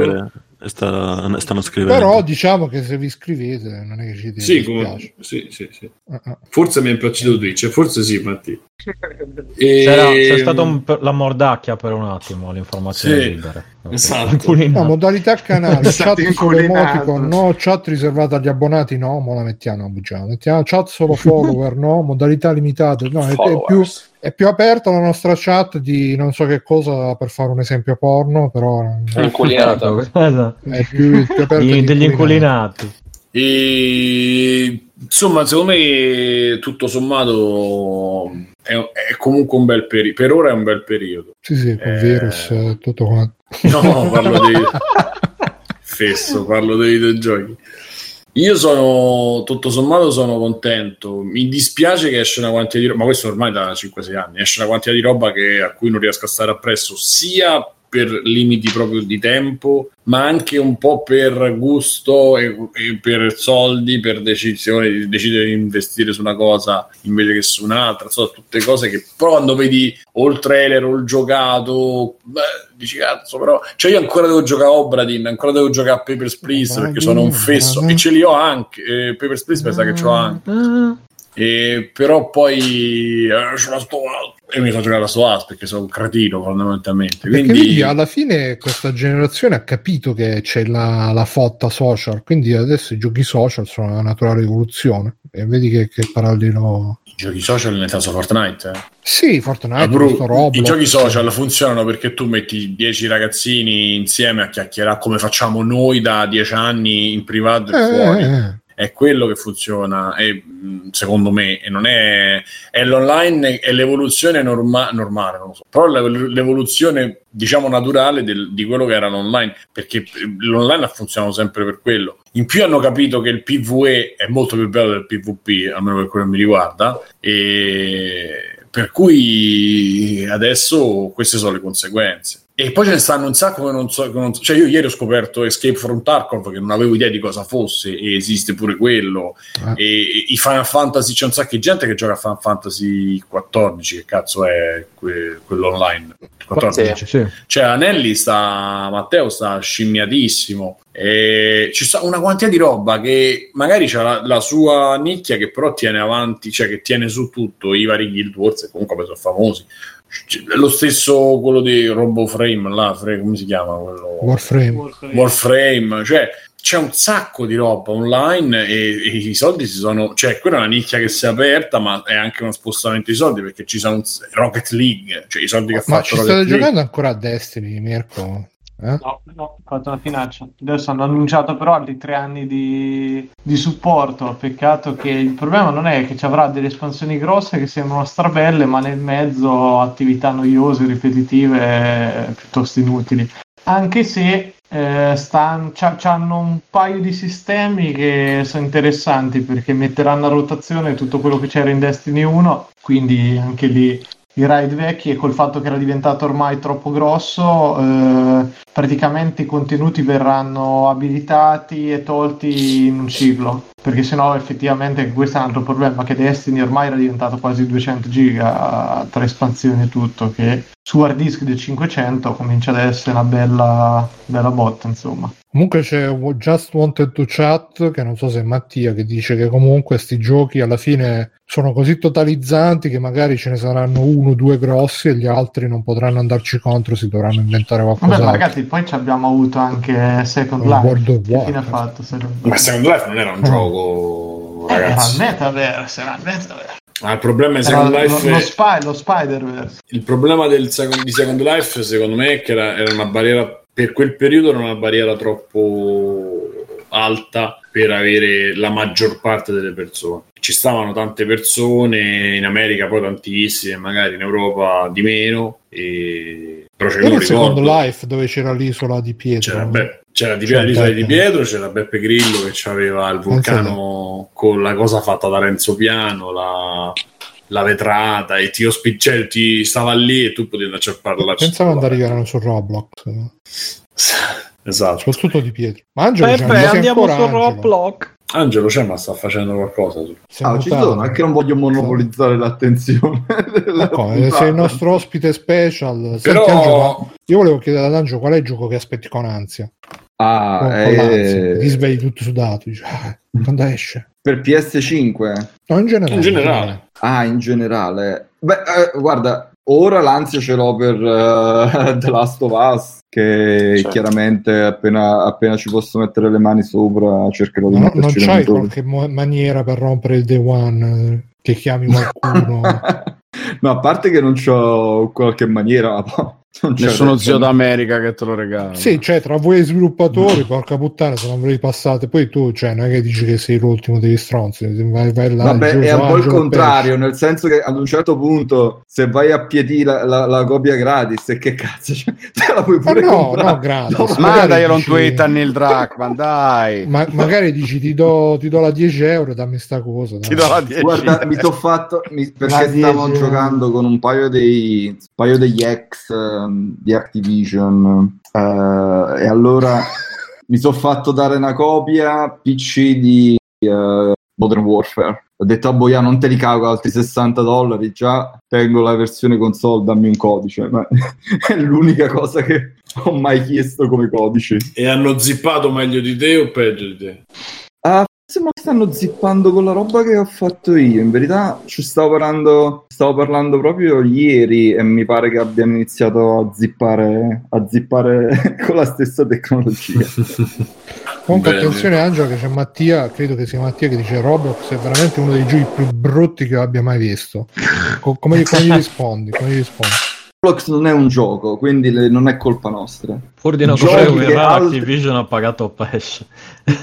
beh, sta- stanno scrivendo. Però diciamo che se vi iscrivete non è che ci Sì, dispiace. come- sì, sì, sì. Ah, ah. Forse mi è impazzito Twitch, forse sì, Matti. E... C'era, c'è stata un- la mordacchia per un attimo, l'informazione Sì, libera. esatto. No, modalità canale, State chat emoticon, no, chat riservata agli abbonati, no, mo la mettiamo, bugiamo. mettiamo chat solo follower, no, modalità limitate, no, è, è più, è più aperta la nostra chat di non so che cosa per fare un esempio porno, però Inculinato. Esatto. è più, più aperta di degli inculinati. inculinati. E, insomma, secondo me, tutto sommato, è, è comunque un bel periodo. Per ora è un bel periodo. Sì, sì, con Eh. virus tutto quanto. No, parlo dei... Fesso, parlo dei videogiochi. Io sono, tutto sommato, sono contento. Mi dispiace che esce una quantità di roba, ma questo ormai da 5-6 anni, esce una quantità di roba che- a cui non riesco a stare appresso, sia per limiti proprio di tempo, ma anche un po' per gusto e, e per soldi, per decisione di decidere di investire su una cosa invece che su un'altra, insomma, tutte cose che però quando vedi o il trailer o il giocato, beh, dici cazzo, però cioè io ancora devo giocare a Obradin, ancora devo giocare a Papers, Please perché sono un fesso e ce li ho anche, eh, Papers, Please mi sa che ce l'ho anche. E però poi eh, la sto e mi sono giocato a sto As perché sono un cretino fondamentalmente. Quindi vedi, alla fine questa generazione ha capito che c'è la, la fotta social, quindi adesso i giochi social sono una naturale evoluzione. E vedi che, che parallelo... i giochi social nel senso Fortnite, eh. Sì, Fortnite, Bru, Roblox. I giochi social funzionano perché tu metti 10 ragazzini insieme a chiacchierare come facciamo noi da 10 anni in privato e Eh, fuori. eh, eh. È quello che funziona, e, mh, secondo me, e non è, è l'online, è l'evoluzione norma- normale, non so. però l'e- l'evoluzione, diciamo, naturale del- di quello che era l'online, perché l'online ha funzionato sempre per quello. In più hanno capito che il PvE è molto più bello del PvP, almeno per quello che mi riguarda, e per cui adesso queste sono le conseguenze. E poi ce ne stanno un sacco che non so, che non so- Cioè, io ieri ho scoperto Escape from Tarkov che non avevo idea di cosa fosse, e esiste pure quello. Ah. E, e i Final Fantasy c'è un sacco di gente che gioca a Final Fantasy 14, che cazzo è que- quello online? 14. Sì. Cioè, Anelli sta. Matteo sta scimmiatissimo. E ci sta una quantità di roba che magari c'ha la, la sua nicchia che però tiene avanti, cioè che tiene su tutto i vari Guild Wars e comunque sono famosi. C- Lo stesso quello di RoboFrame, là, come si chiama quello? Warframe. Warframe, cioè c'è un sacco di roba online e, e i soldi si sono, cioè quella è una nicchia che si è aperta, ma è anche uno spostamento di soldi perché ci sono Rocket League, cioè i soldi che ha Ma fatto ci Rocket state League. giocando ancora a Destiny, Mirko? Eh? No, no, ho fatto una finaccia. Adesso hanno annunciato però altri tre anni di, di supporto. Peccato che il problema non è che ci avrà delle espansioni grosse che sembrano strabelle, ma nel mezzo attività noiose, ripetitive, eh, piuttosto inutili. Anche se eh, stan- c'hanno un paio di sistemi che sono interessanti perché metteranno a rotazione tutto quello che c'era in Destiny 1, quindi anche lì i raid vecchi e col fatto che era diventato ormai troppo grosso, eh, praticamente i contenuti verranno abilitati e tolti in un ciclo. Perché sennò effettivamente questo è un altro problema che Destiny ormai era diventato quasi 200 giga tra espansioni e tutto che su hard disk del 500 comincia ad essere una bella, bella botta insomma Comunque c'è Just Wanted to Chat, che non so se è Mattia, che dice che comunque questi giochi alla fine sono così totalizzanti che magari ce ne saranno uno o due grossi e gli altri non potranno andarci contro, si dovranno inventare Vabbè, qualcosa. ma ragazzi, poi ci abbiamo avuto anche Second Un World Life. of Che fine ha fatto Second Ma Life? Second Life non era un Eh. Gioco, Eh, Era il ragazzi. metaverse, era il metaverse. Ma il problema Era Second lo, Life lo, è- Spy- lo Spider-Verse. Il problema del di Second Life, secondo me, è che era, era una barriera per quel periodo era una barriera troppo alta per avere la maggior parte delle persone. Ci stavano tante persone, in America poi tantissime, magari in Europa di meno, e... però lo il Second ricordo. Life dove c'era l'isola di Pietro. C'era, Be- c'era di C'era l'isola di. Pietro, c'era Beppe Grillo che aveva il vulcano con la cosa fatta da Renzo Piano, la, la vetrata, e ti, ospi- cioè, ti stava lì e tu potevi andarci a parlarci. Pensavo quando arriveranno su Roblox, Esatto. soprattutto di Pietro. Ma Angelo c'è, Peppe, andiamo su Angelo? Roblox. Angelo c'è, ma sta facendo qualcosa. Sei Ah, ci sono, è che non voglio monopolizzare l'attenzione. puntata. sei il nostro ospite special. Senti, Però- Angelo, io volevo chiedere ad Angelo qual è il gioco che aspetti con ansia. Ah, Con, con l'ansia. eh, Ti svegli tutto sudato. Dici, ah, quando esce? per PS5? No, in generale. In generale. Ah, in generale. Beh, eh, guarda, ora l'ansia ce l'ho per eh, The Last of Us, che Certo. chiaramente appena, appena ci posso mettere le mani sopra cercherò di No, non c'hai qualche mo- maniera per rompere il day one eh, che chiami qualcuno? no, a parte che non c'ho qualche maniera, ma non c'è Nessuno zio d'America che te lo regala. sì, cioè tra voi sviluppatori, porca puttana, se non ve li passate, poi tu, cioè, non è che dici che sei l'ultimo degli stronzi, vai, vai là, Vabbè, giù, è un po' il contrario, nel senso che ad un certo punto, se vai a piedi la, la, la copia gratis, e che cazzo, cioè, te la puoi Ma pure no, comprare. no, gratis. No, Mandaglielo un dici- tweet a Neil Druckmann, dai. Ma magari dici ti do, ti do la 10 euro, dammi sta cosa. Ti dai. do la 10. Guarda, mi sono fatto mi- perché stavo 10. giocando con un paio dei un paio degli ex ehm, di Activision eh, e allora mi sono fatto dare una copia PC di eh, Modern Warfare. Ho detto a Boia non te li cago altri 60 dollari, già tengo la versione console, dammi un codice. Ma è l'unica cosa che ho mai chiesto come codice. E hanno zippato meglio di te o peggio di te? Me lo stanno zippando con la roba che ho fatto io. In verità ci stavo parlando, stavo parlando proprio ieri e mi pare che abbiano iniziato a zippare, a zippare con la stessa tecnologia. Comunque Bene. attenzione Angelo che c'è Mattia, credo che sia Mattia che dice Roblox è veramente uno dei giochi più brutti che io abbia mai visto. Co- come, come gli rispondi? Come gli rispondi? Roblox non è un gioco, quindi le- non è colpa nostra. Pur di non che guerra, altri- Activision ha pagato pesce.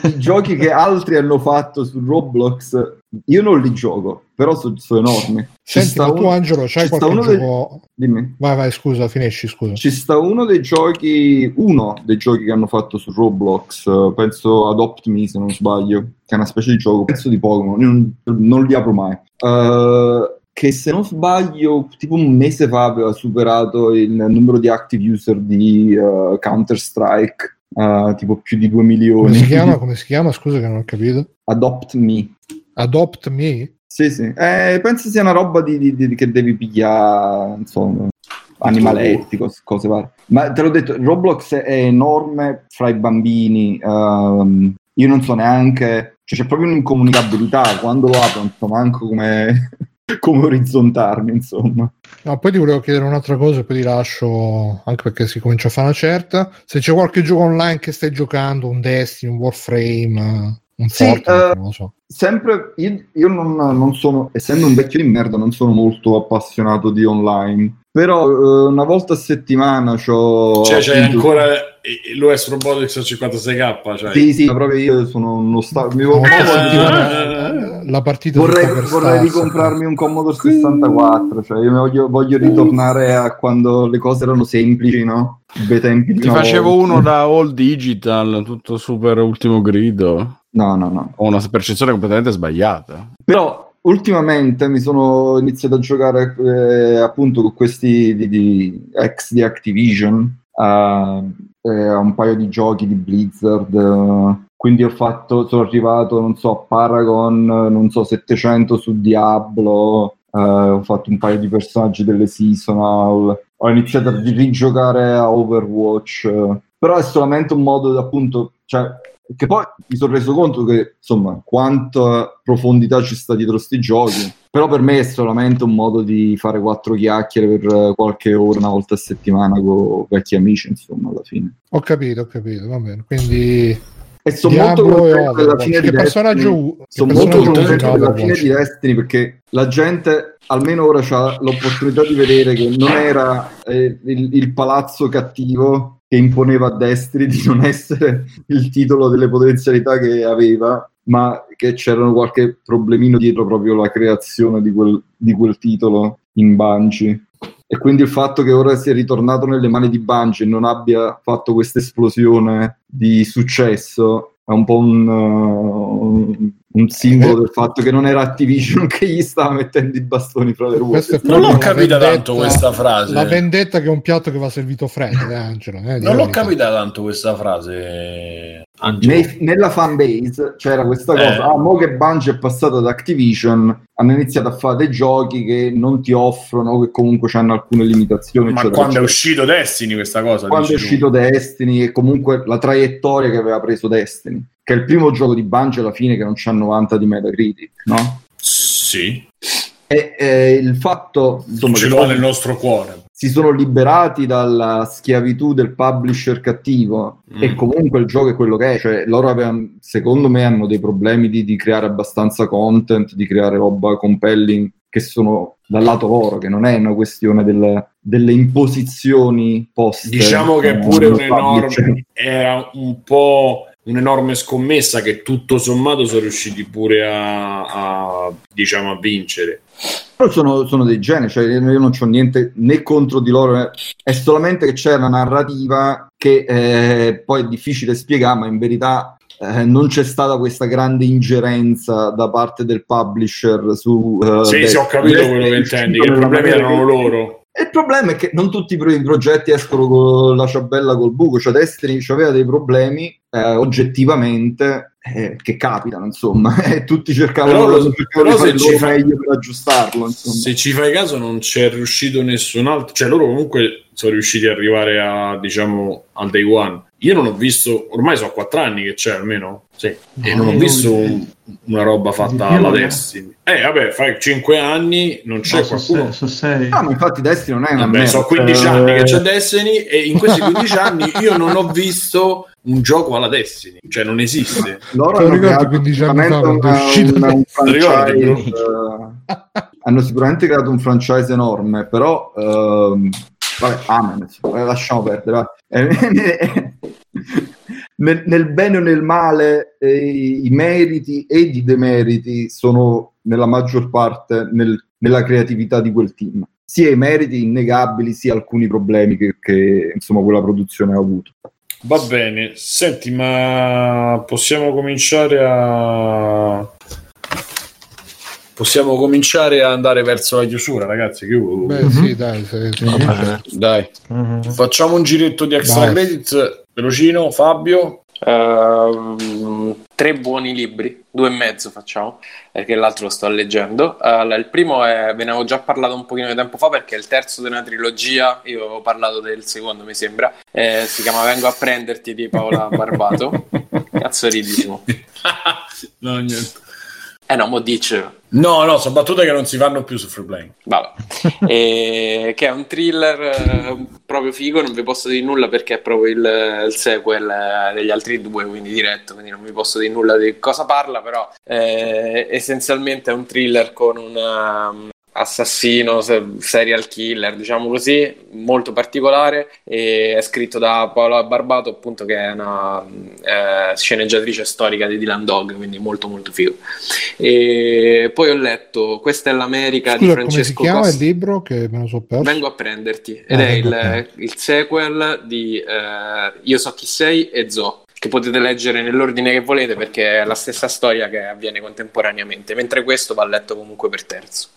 I giochi che altri hanno fatto su Roblox, io non li gioco, però so- sono enormi. Senti, sta ma tu un- Angelo c'hai ci qualche dei- gioco... Dimmi. Vai, vai, scusa, finisci, scusa. Ci sta uno dei giochi, uno dei giochi che hanno fatto su Roblox, penso Adopt Me se non sbaglio, che è una specie di gioco, penso di Pokémon, io non, non li apro mai. Eh, che se non sbaglio, tipo un mese fa aveva superato il numero di active user di eh, Counter-Strike, eh, tipo più di 2 milioni. Come si chiama? Come si chiama? Scusa che non ho capito. Adopt Me. Adopt Me? Sì, sì. Eh, penso sia una roba di, di- di- che devi pigliare, insomma, animaletti, cos- cose varie. Ma te l'ho detto, Roblox è enorme fra i bambini. ehm, io non so neanche, cioè c'è proprio un'incomunicabilità. Quando lo apro non so manco come, come orizzontarmi, insomma. No, poi ti volevo chiedere un'altra cosa e poi ti lascio, anche perché si comincia a fare una certa. Se c'è qualche gioco online che stai giocando, un Destiny, un Warframe, un Sì, Fortnite, eh, non lo so. Sempre, io, io non, non sono, essendo un vecchio di merda, non sono molto appassionato di online. Però eh, una volta a settimana c'ho... Cioè, c'è appunto- ancora l'OS Robotics a 56k. Cioè. Sì, sì, ma proprio io sono uno stato. Una volta a eh, settimana, eh, la partita Vorrei, vorrei ricomprarmi un Commodore 64, cioè io voglio, voglio ritornare a quando le cose erano semplici, no? Tempi Ti una facevo volta. uno da all digital, tutto super ultimo grido. No, no, no. Ho una percezione completamente sbagliata. Però ultimamente mi sono iniziato a giocare eh, appunto con questi di, di ex di Activision. eh, eh, a un paio di giochi di Blizzard. eh, quindi ho fatto, sono arrivato, non so, a Paragon, non so, 700 su Diablo, eh, ho fatto un paio di personaggi delle seasonal, ho iniziato a rigiocare a Overwatch, però è solamente un modo appunto, cioè, che poi mi sono reso conto che, insomma, quanta profondità ci sta dietro sti giochi, però per me è solamente un modo di fare quattro chiacchiere per qualche ora, una volta a settimana con vecchi amici, insomma, alla fine. Ho capito, ho capito, va bene. Quindi E sono molto contento della fine Che di personaggio Sono molto contento della fine di Destiny perché la gente almeno ora ha l'opportunità di vedere che non era eh, il, il palazzo cattivo che imponeva a Destiny di non essere il titolo delle potenzialità che aveva, ma che c'erano qualche problemino dietro proprio la creazione di quel, di quel titolo in Bungie. E quindi il fatto che ora sia ritornato nelle mani di Bungie e non abbia fatto questa esplosione di successo è un po' un, uh, un simbolo del fatto che non era Activision che gli stava mettendo i bastoni fra le è ruote. Non l'ho capita vendetta- tanto questa frase. La vendetta che è un piatto che va servito freddo, eh, Angelo. eh, Non l'ho capita tanto questa frase. Angelo. Nei- nella fanbase c'era questa Eh. cosa, ah, mo che Bungie è passato ad Activision, hanno iniziato a fare dei giochi che non ti offrono, che comunque hanno alcune limitazioni. Ma eccetera, quando è eccetera. uscito Destiny questa cosa? quando è dici tu? uscito Destiny e comunque la traiettoria che aveva preso Destiny, che è il primo gioco di Bungie alla fine che non c'ha 90 di Metacritic, no? Sì, E eh, il fatto insomma, ce l'ho nel nostro cuore. si sono liberati dalla schiavitù del publisher cattivo Mm. e comunque il gioco è quello che è, cioè loro avevano, secondo me hanno dei problemi di, di creare abbastanza content, di creare roba compelling che sono dal lato loro, che non è una questione del- delle imposizioni poste. Diciamo che pure publisher. un'enorme, era un po' un'enorme scommessa che tutto sommato sono riusciti pure a, a, diciamo a vincere. Però sono, sono dei geni, cioè io non ho niente né contro di loro, è solamente che c'è una narrativa che eh, poi è difficile spiegare, ma in verità eh, non c'è stata questa grande ingerenza da parte del publisher su... eh, sì, sì, ho capito quello che intendi, che i problemi erano loro. E il problema è che non tutti i pro- i progetti escono con la ciabella col buco, cioè Destiny aveva dei problemi eh, oggettivamente eh, che capitano, insomma, e tutti cercavano, Però cercavano però di fare fai- meglio per aggiustarlo. Insomma. Se ci fai caso non c'è riuscito nessun altro, cioè loro comunque sono riusciti ad arrivare a, diciamo, al day one. Io non ho visto, ormai sono quattro anni che c'è almeno, sì, e non ho visto un- una roba fatta alla Destiny. Eh, vabbè, fai cinque anni, non c'è No, sono qualcuno... sei- sono sei. No, ma infatti Destiny non è una Vabbè, merda. sono 15 Eh, anni che c'è Destiny e in questi 15 anni io non ho visto un gioco alla Destiny, cioè non esiste. Loro hanno creato 15 anni fa quando è uscito una- un franchise, eh, hanno sicuramente creato un franchise enorme, però ehm, vabbè, amen, eh, lasciamo perdere. nel, nel bene o nel male eh, i meriti e i demeriti sono nella maggior parte nel- nella creatività di quel team. Sia i meriti innegabili, sia alcuni problemi che, che, insomma quella produzione ha avuto. Va bene, senti, ma possiamo cominciare a. Possiamo cominciare a andare verso la chiusura, ragazzi. Che... Beh, sì, dai, se- Eh, Dai, Mhm. facciamo un giretto di extra Dai. credits. Velocino, Fabio. Ehm, tre buoni libri, due e mezzo facciamo, perché l'altro lo sto leggendo. Allora, il primo è, ve ne avevo già parlato un pochino di tempo fa perché è il terzo di una trilogia, io avevo parlato del secondo mi sembra, Eh, si chiama Vengo a prenderti di Paola Barbato. Cazzo ridissimo. no, niente. Eh no, mo dice, No, no, sono battute che non si fanno più su Freeplane. Vabbè. E- che è un thriller eh, proprio figo, non vi posso dire nulla perché è proprio il, il sequel eh, degli altri due, quindi diretto, quindi non vi posso dire nulla di cosa parla, però eh, essenzialmente è un thriller con un um, assassino, se- serial killer, diciamo così, molto particolare è scritto da Paola Barbato, appunto che è una eh, sceneggiatrice storica di Dylan Dog, quindi molto molto figo. E poi ho letto Questa è l'America di Scusa, come si Francesco chiama Costa. il libro che me lo so perso? Vengo a prenderti ed Ah, è il, il sequel di eh, Io so chi sei e Zo che potete leggere nell'ordine che volete perché è la stessa storia che avviene contemporaneamente mentre questo va letto comunque per terzo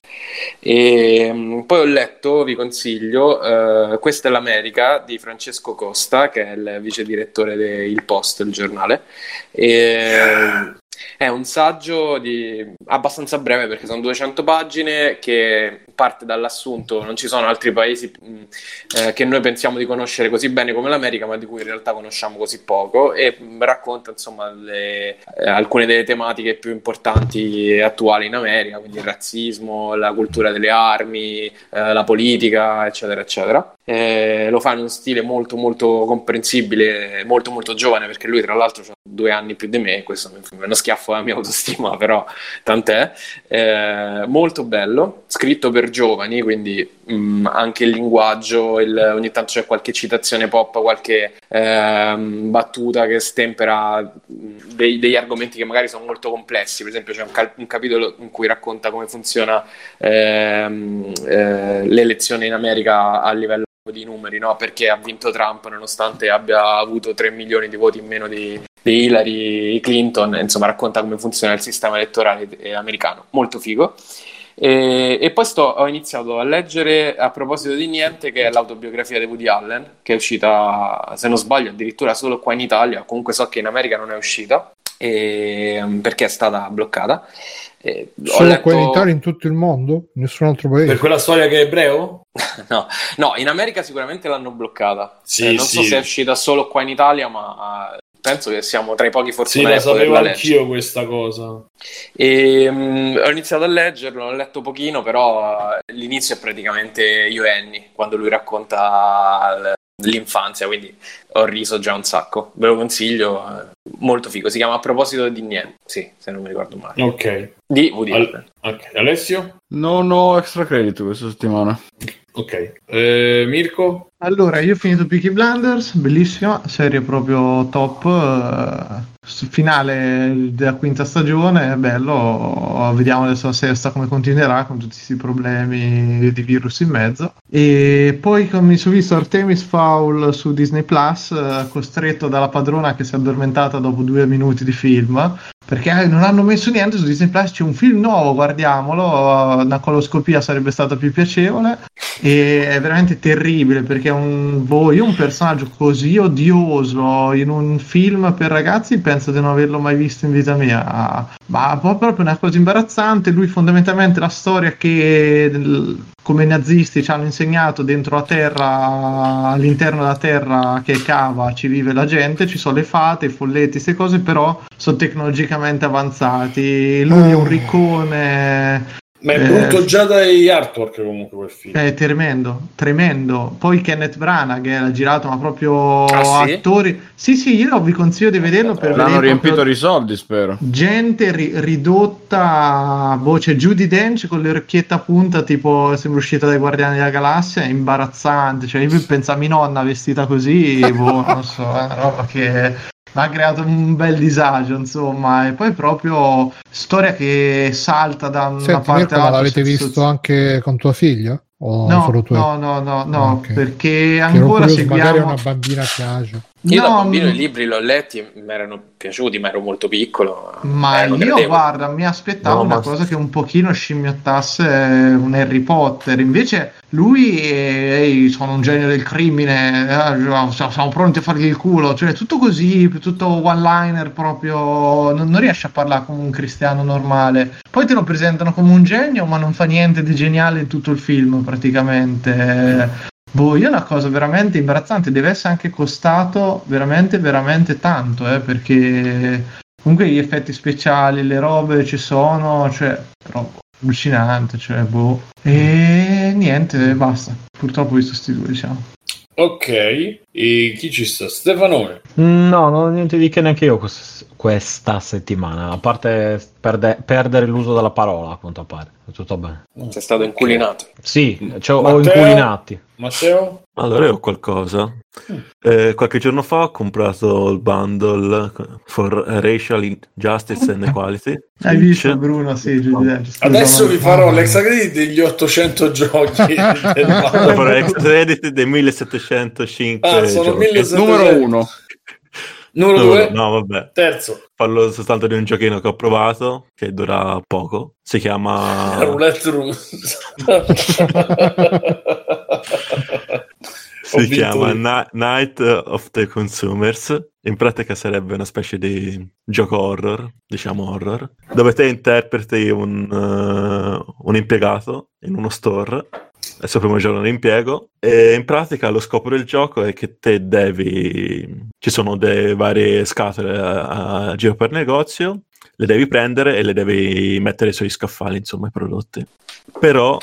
E, mh, poi ho letto, vi consiglio, eh, Questa è l'America di Francesco Costa, che è il vice direttore del Post, il giornale. E, è un saggio di... abbastanza breve perché sono 200 pagine che parte dall'assunto non ci sono altri paesi eh, che noi pensiamo di conoscere così bene come l'America ma di cui in realtà conosciamo così poco e racconta insomma le, eh, alcune delle tematiche più importanti attuali in America, quindi il razzismo, la cultura delle armi, eh, la politica eccetera eccetera. Eh, lo fa in uno stile molto molto comprensibile, molto molto giovane perché lui tra l'altro due anni più di me, questo è uno schiaffo alla mia autostima, però tant'è. Eh, molto bello, scritto per giovani, quindi mh, anche il linguaggio, il, ogni tanto c'è qualche citazione pop, qualche ehm, battuta che stempera mh, dei- degli argomenti che magari sono molto complessi. Per esempio, c'è un, cal- un capitolo in cui racconta come funziona ehm, eh, l'elezione in America a livello di numeri, no? perché ha vinto Trump nonostante abbia avuto 3 milioni di voti in meno di, di Hillary Clinton, insomma racconta come funziona il sistema elettorale eh, americano, molto figo. E, e poi sto, ho iniziato a leggere a proposito di niente, che è l'autobiografia di Woody Allen, che è uscita, se non sbaglio, addirittura solo qua in Italia, comunque so che in America non è uscita, e- perché è stata bloccata. E ho Solo letto- qua in Italia, in tutto il mondo? Nessun altro paese? Per quella storia che è ebreo? No, no, in America sicuramente l'hanno bloccata. Sì, Eh, non so sì. se è uscita solo qua in Italia, ma eh, penso che siamo tra i pochi Sì, fortunati la sapevo anch'io questa cosa. E, mm, ho iniziato a leggerlo, ho letto pochino, però eh, l'inizio è praticamente Io e Annie, quando lui racconta l- l'infanzia, quindi ho riso già un sacco. Ve lo consiglio, eh, molto figo. Si chiama A proposito di niente, sì, se non mi ricordo male. Ok. Di Woody Al- Allen. ok. Alessio? Non ho extra credit questa settimana. Ok. Eh, Mirko? Allora, io ho finito Peaky Blinders, bellissima, serie proprio top, s- finale della quinta stagione, è bello, vediamo adesso la sesta come continuerà con tutti questi problemi di virus in mezzo. E poi con- mi sono visto Artemis Fowl su Disney Plus, eh, costretto dalla padrona che si è addormentata dopo due minuti di film, perché eh, non hanno messo niente su Disney Plus, c'è un film nuovo, guardiamolo, eh, una coloscopia sarebbe stata più piacevole e è veramente terribile perché un, boh, io un personaggio così odioso in un film per ragazzi penso di non averlo mai visto in vita mia. Ma proprio una cosa imbarazzante lui fondamentalmente la storia che come i nazisti ci hanno insegnato dentro la terra all'interno della terra che cava ci vive la gente ci sono le fate, i folletti, queste cose però sono tecnologicamente avanzati. Lui è un riccone Ma è Eh, brutto già dai artwork comunque quel film. è tremendo, tremendo. Poi Kenneth Branagh che l'ha girato, ma proprio Ah, sì? attori. Sì, sì, io vi consiglio di vederlo per L'hanno vedere riempito di soldi, spero. gente ri- ridotta. Boh, c'è Judy Dench con le orecchiette a punta, tipo sembra uscita dai Guardiani della Galassia. È imbarazzante. Cioè, io pensavo a mia nonna vestita così, boh, non so, è una roba che. Mi ha creato un bel disagio, insomma, e poi proprio storia che salta da una Senti, parte Mirko, ma all'altra. l'avete visto anche con tua figlia? O No, no, no, no, no, Ah, ok. perché Che ero ancora curioso, magari a seguiamo. una bambina piace. Io da No, bambino mm, i libri l'ho letti, mi erano piaciuti, ma ero molto piccolo. Ma eh, io, credevo. guarda, mi aspettavo No, una ma- cosa che un pochino scimmiottasse un Harry Potter. Invece lui, è, ehi, sono un genio del crimine, eh, siamo pronti a fargli il culo. Cioè, tutto così, tutto one-liner proprio. Non, non riesce a parlare come un cristiano normale. Poi te lo presentano come un genio, ma non fa niente di geniale in tutto il film, praticamente. Boh, io è una cosa veramente imbarazzante, deve essere anche costato veramente, veramente tanto, eh, perché comunque gli effetti speciali, le robe ci sono, cioè, però allucinante, cioè, boh. E niente, basta. Purtroppo ho visto sti due, diciamo. Ok. E chi ci sta? Stefanone. No, non ho niente di che neanche io questa settimana, a parte perde- perdere l'uso della parola, a quanto pare. È tutto bene. Sei stato inculinato. Sì, cioè, ho Matteo? inculinati. Matteo? Allora io ho qualcosa. Eh, qualche giorno fa ho comprato il bundle for Racial Justice and Equality. Hai visto C'è- Bruno? Sì, scusa, Adesso vi farò l'extra credit degli 800 giochi. mondo. l'extra credit dei 1705 Ah, sono giochi. 1700. Numero uno. Numero No, 2. no, vabbè. Terzo. Parlo soltanto di un giochino che ho provato che dura poco. Si chiama Roulette. Ho Si chiama. Ni- Night of the Consumers. In pratica sarebbe una specie di gioco horror, diciamo horror, dove te interpreti un, eh, un impiegato in uno store. Suo primo giorno di impiego e in pratica lo scopo del gioco è che te devi... Ci sono delle varie scatole a, a giro per negozio, le devi prendere e le devi mettere sui scaffali, insomma, i prodotti. Però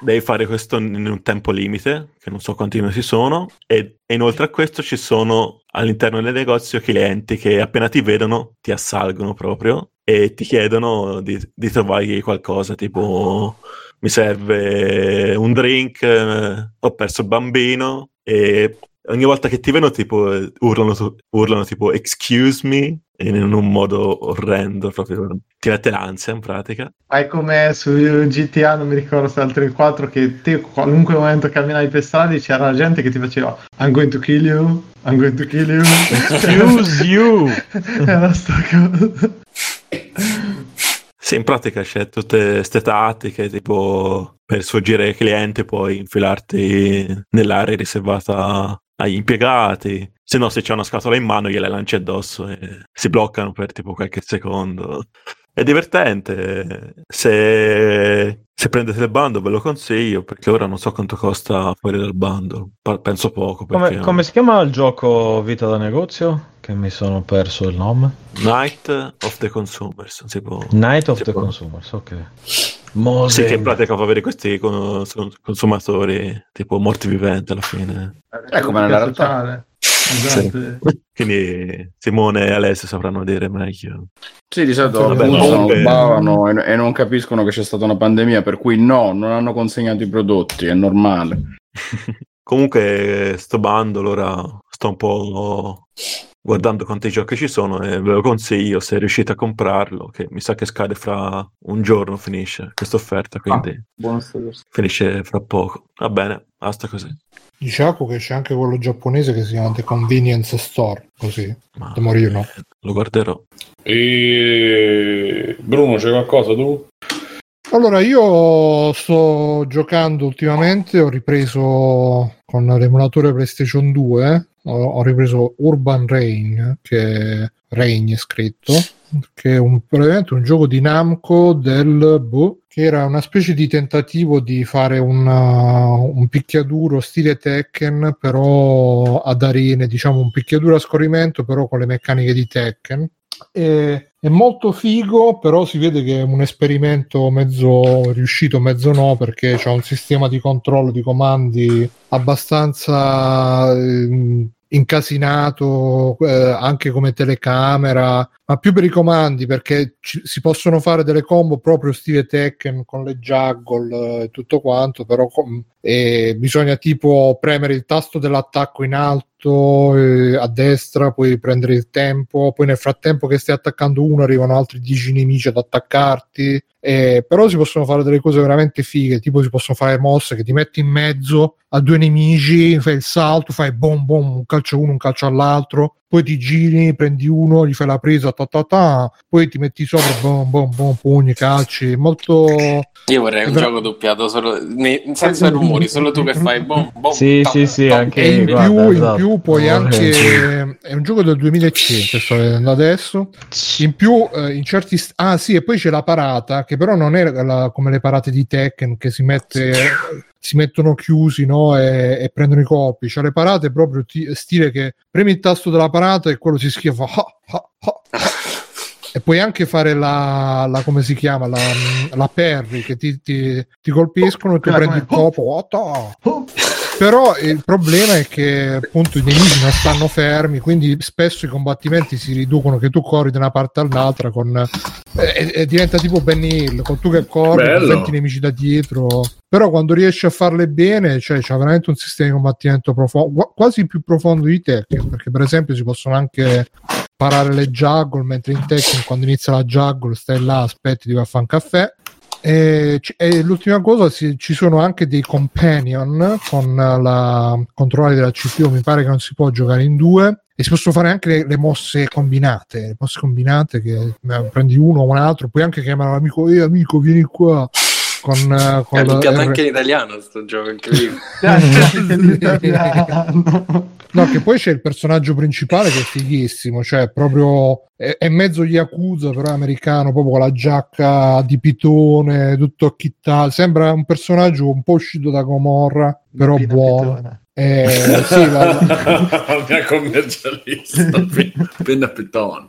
devi fare questo in un tempo limite, che non so quanti minuti sono, e, e inoltre a questo ci sono all'interno del negozio clienti che appena ti vedono ti assalgono proprio e ti chiedono di, di trovargli qualcosa, tipo mi serve un drink, eh, ho perso il bambino e ogni volta che ti vedono tipo urlano, urlano tipo excuse me in un modo orrendo, proprio ti mette l'ansia in pratica. Fai come su GTA, non mi ricordo se altri 4, che te qualunque momento camminavi per strada c'era la gente che ti faceva I'm going to kill you, I'm going to kill you. Excuse you! Era sta cosa. Sì, in pratica c'è tutte queste tattiche, tipo per sfuggire ai clienti puoi infilarti nell'area riservata agli impiegati, se no se c'è una scatola in mano gliela lanci addosso e si bloccano per tipo qualche secondo. È divertente, se, se prendete il bando ve lo consiglio perché ora non so quanto costa fuori dal bando, penso poco perché Come, come si chiama il gioco Vita da negozio? Che mi sono perso il nome. Night of the Consumers, può... Night of the può- Consumers, ok. Mose. Sì, che in pratica fa avere questi con- consumatori tipo morti viventi alla fine. È come nella realtà. Esatto. Quindi Simone e Alessio sapranno dire meglio. Sì, di solito bavano e, e non capiscono che c'è stata una pandemia, per cui no, non hanno consegnato i prodotti, è normale. Comunque, sto bando, ora sto un po' guardando quanti giochi ci sono e ve lo consiglio se riuscite a comprarlo, che mi sa che scade fra un giorno, finisce questa offerta, quindi Buono sapersi. finisce fra poco. Va bene, basta così. Diciamo che c'è anche quello giapponese che si chiama The Convenience Store, così, Ma, da morire no. Lo guarderò. E... Bruno, c'è qualcosa tu? Allora, io sto giocando ultimamente, ho ripreso con l'emulatore PlayStation 2, ho, ho ripreso Urban Reign, che è Reign è scritto, che è un, praticamente un gioco di Namco del boh, che era una specie di tentativo di fare una- un picchiaduro stile Tekken, però ad arene, diciamo un picchiaduro a scorrimento, però con le meccaniche di Tekken. E- è molto figo, però si vede che è un esperimento mezzo riuscito, mezzo no, perché c'è un sistema di controllo di comandi abbastanza ehm, incasinato, eh, anche come telecamera, ma più per i comandi, perché ci- si possono fare delle combo proprio stile Tekken con le juggle e tutto quanto, però com- e bisogna tipo premere il tasto dell'attacco in alto eh, a destra, poi prendere il tempo, poi nel frattempo che stai attaccando uno arrivano altri 10 nemici ad attaccarti. Eh, però si possono fare delle cose veramente fighe, tipo si possono fare mosse che ti metti in mezzo a due nemici, fai il salto, fai bom bom, un calcio uno, un calcio all'altro, poi ti giri, prendi uno, gli fai la presa, ta ta ta, poi ti metti sopra, bom bom bom, pugni, calci, molto... Io vorrei un Vera- gioco doppiato solo, ne- senza rumori, solo tu che fai bom, bom, Sì, tom, sì, sì, tom. anche E in guarda, più, in esatto. più puoi Oh, anche è un gioco del 2005 sto vedendo adesso in più eh, in certi st- ah sì e poi c'è la parata che però non è la- come le parate di Tekken che si mette si mettono chiusi no, e, e prendono i colpi c'è le parate proprio ti- stile che premi il tasto della parata e quello si schifa ah, ah, ah. e puoi anche fare la, la come si chiama la, la parry che ti, ti, ti colpiscono e tu Quella prendi il colpo oh. Oh, Però il problema è che appunto i nemici non stanno fermi, quindi spesso i combattimenti si riducono che tu corri da una parte all'altra con e, e diventa tipo Benny Hill, con tu che corri, senti i nemici da dietro. Però quando riesci a farle bene, cioè c'è veramente un sistema di combattimento profondo, quasi più profondo di Tekken, perché per esempio si possono anche parare le juggle mentre in Tekken quando inizia la juggle stai là, aspetti di fare un caffè E, e l'ultima cosa, si- ci sono anche dei companion con la controllare della CPU, mi pare che non si può giocare in due e si possono fare anche le, le mosse combinate, le mosse combinate che eh, prendi uno o un altro, puoi anche chiamare l'amico, ehi amico vieni qua con, eh, con È la doppiato R- anche in italiano sto gioco, incredibile. No, che poi c'è il personaggio principale che è fighissimo, cioè proprio è, è mezzo Yakuza, però è americano, proprio con la giacca di pitone, tutto acchittato. Sembra un personaggio un po' uscito da Gomorra, però Pina buono. Pitone. Eh, sì, la- la mia commercialista penna pitone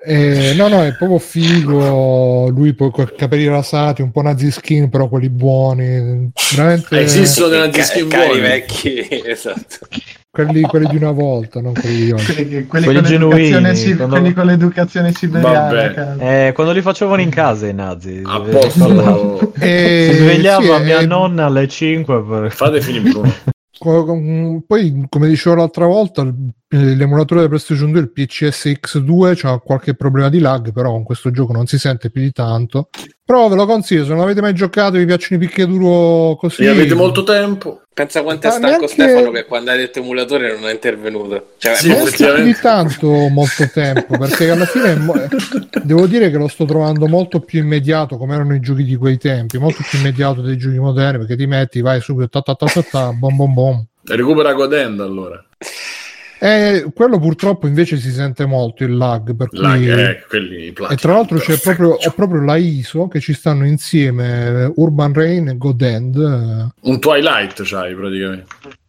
eh, no, no, è proprio figo. Lui poi con i capelli rasati, un po' nazi skin, però quelli buoni. Veramente esistono della Ca- Diskin cari buoni vecchi, esatto. quelli, quelli di una volta, non quelli di oggi. quelli, quelli Quelli con l'educazione genuini, si- quando- quelli con l'educazione siberiana. Eh, quando li facevano in casa i nazi. a vi posto? Eh, Si svegliava sì, mia eh, nonna alle 5 per... fate finire Bruno Poi, come dicevo l'altra volta, il- l'emulatore della PlayStation 2, il PCS X2, ha qualche problema di lag, però con questo gioco non si sente più di tanto. Però ve lo consiglio, se non avete mai giocato e vi piacciono i picchiaduro così... se avete molto tempo Pensa quanto è stanco neanche- Stefano che quando hai detto emulatore non è intervenuto. Cioè, Sì, più di effettivamente. tanto molto tempo perché alla fine mo- devo dire che lo sto trovando molto più immediato come erano i giochi di quei tempi molto più immediato dei giochi moderni perché ti metti vai subito ta ta ta ta, ta bom bom bom recupera godendo allora e quello purtroppo invece si sente molto il lag per cui La, eh, quelli e tra l'altro c'è proprio, ho proprio la ISO che ci stanno insieme eh, Urban Rain e Godend. Eh, un Twilight c'hai praticamente.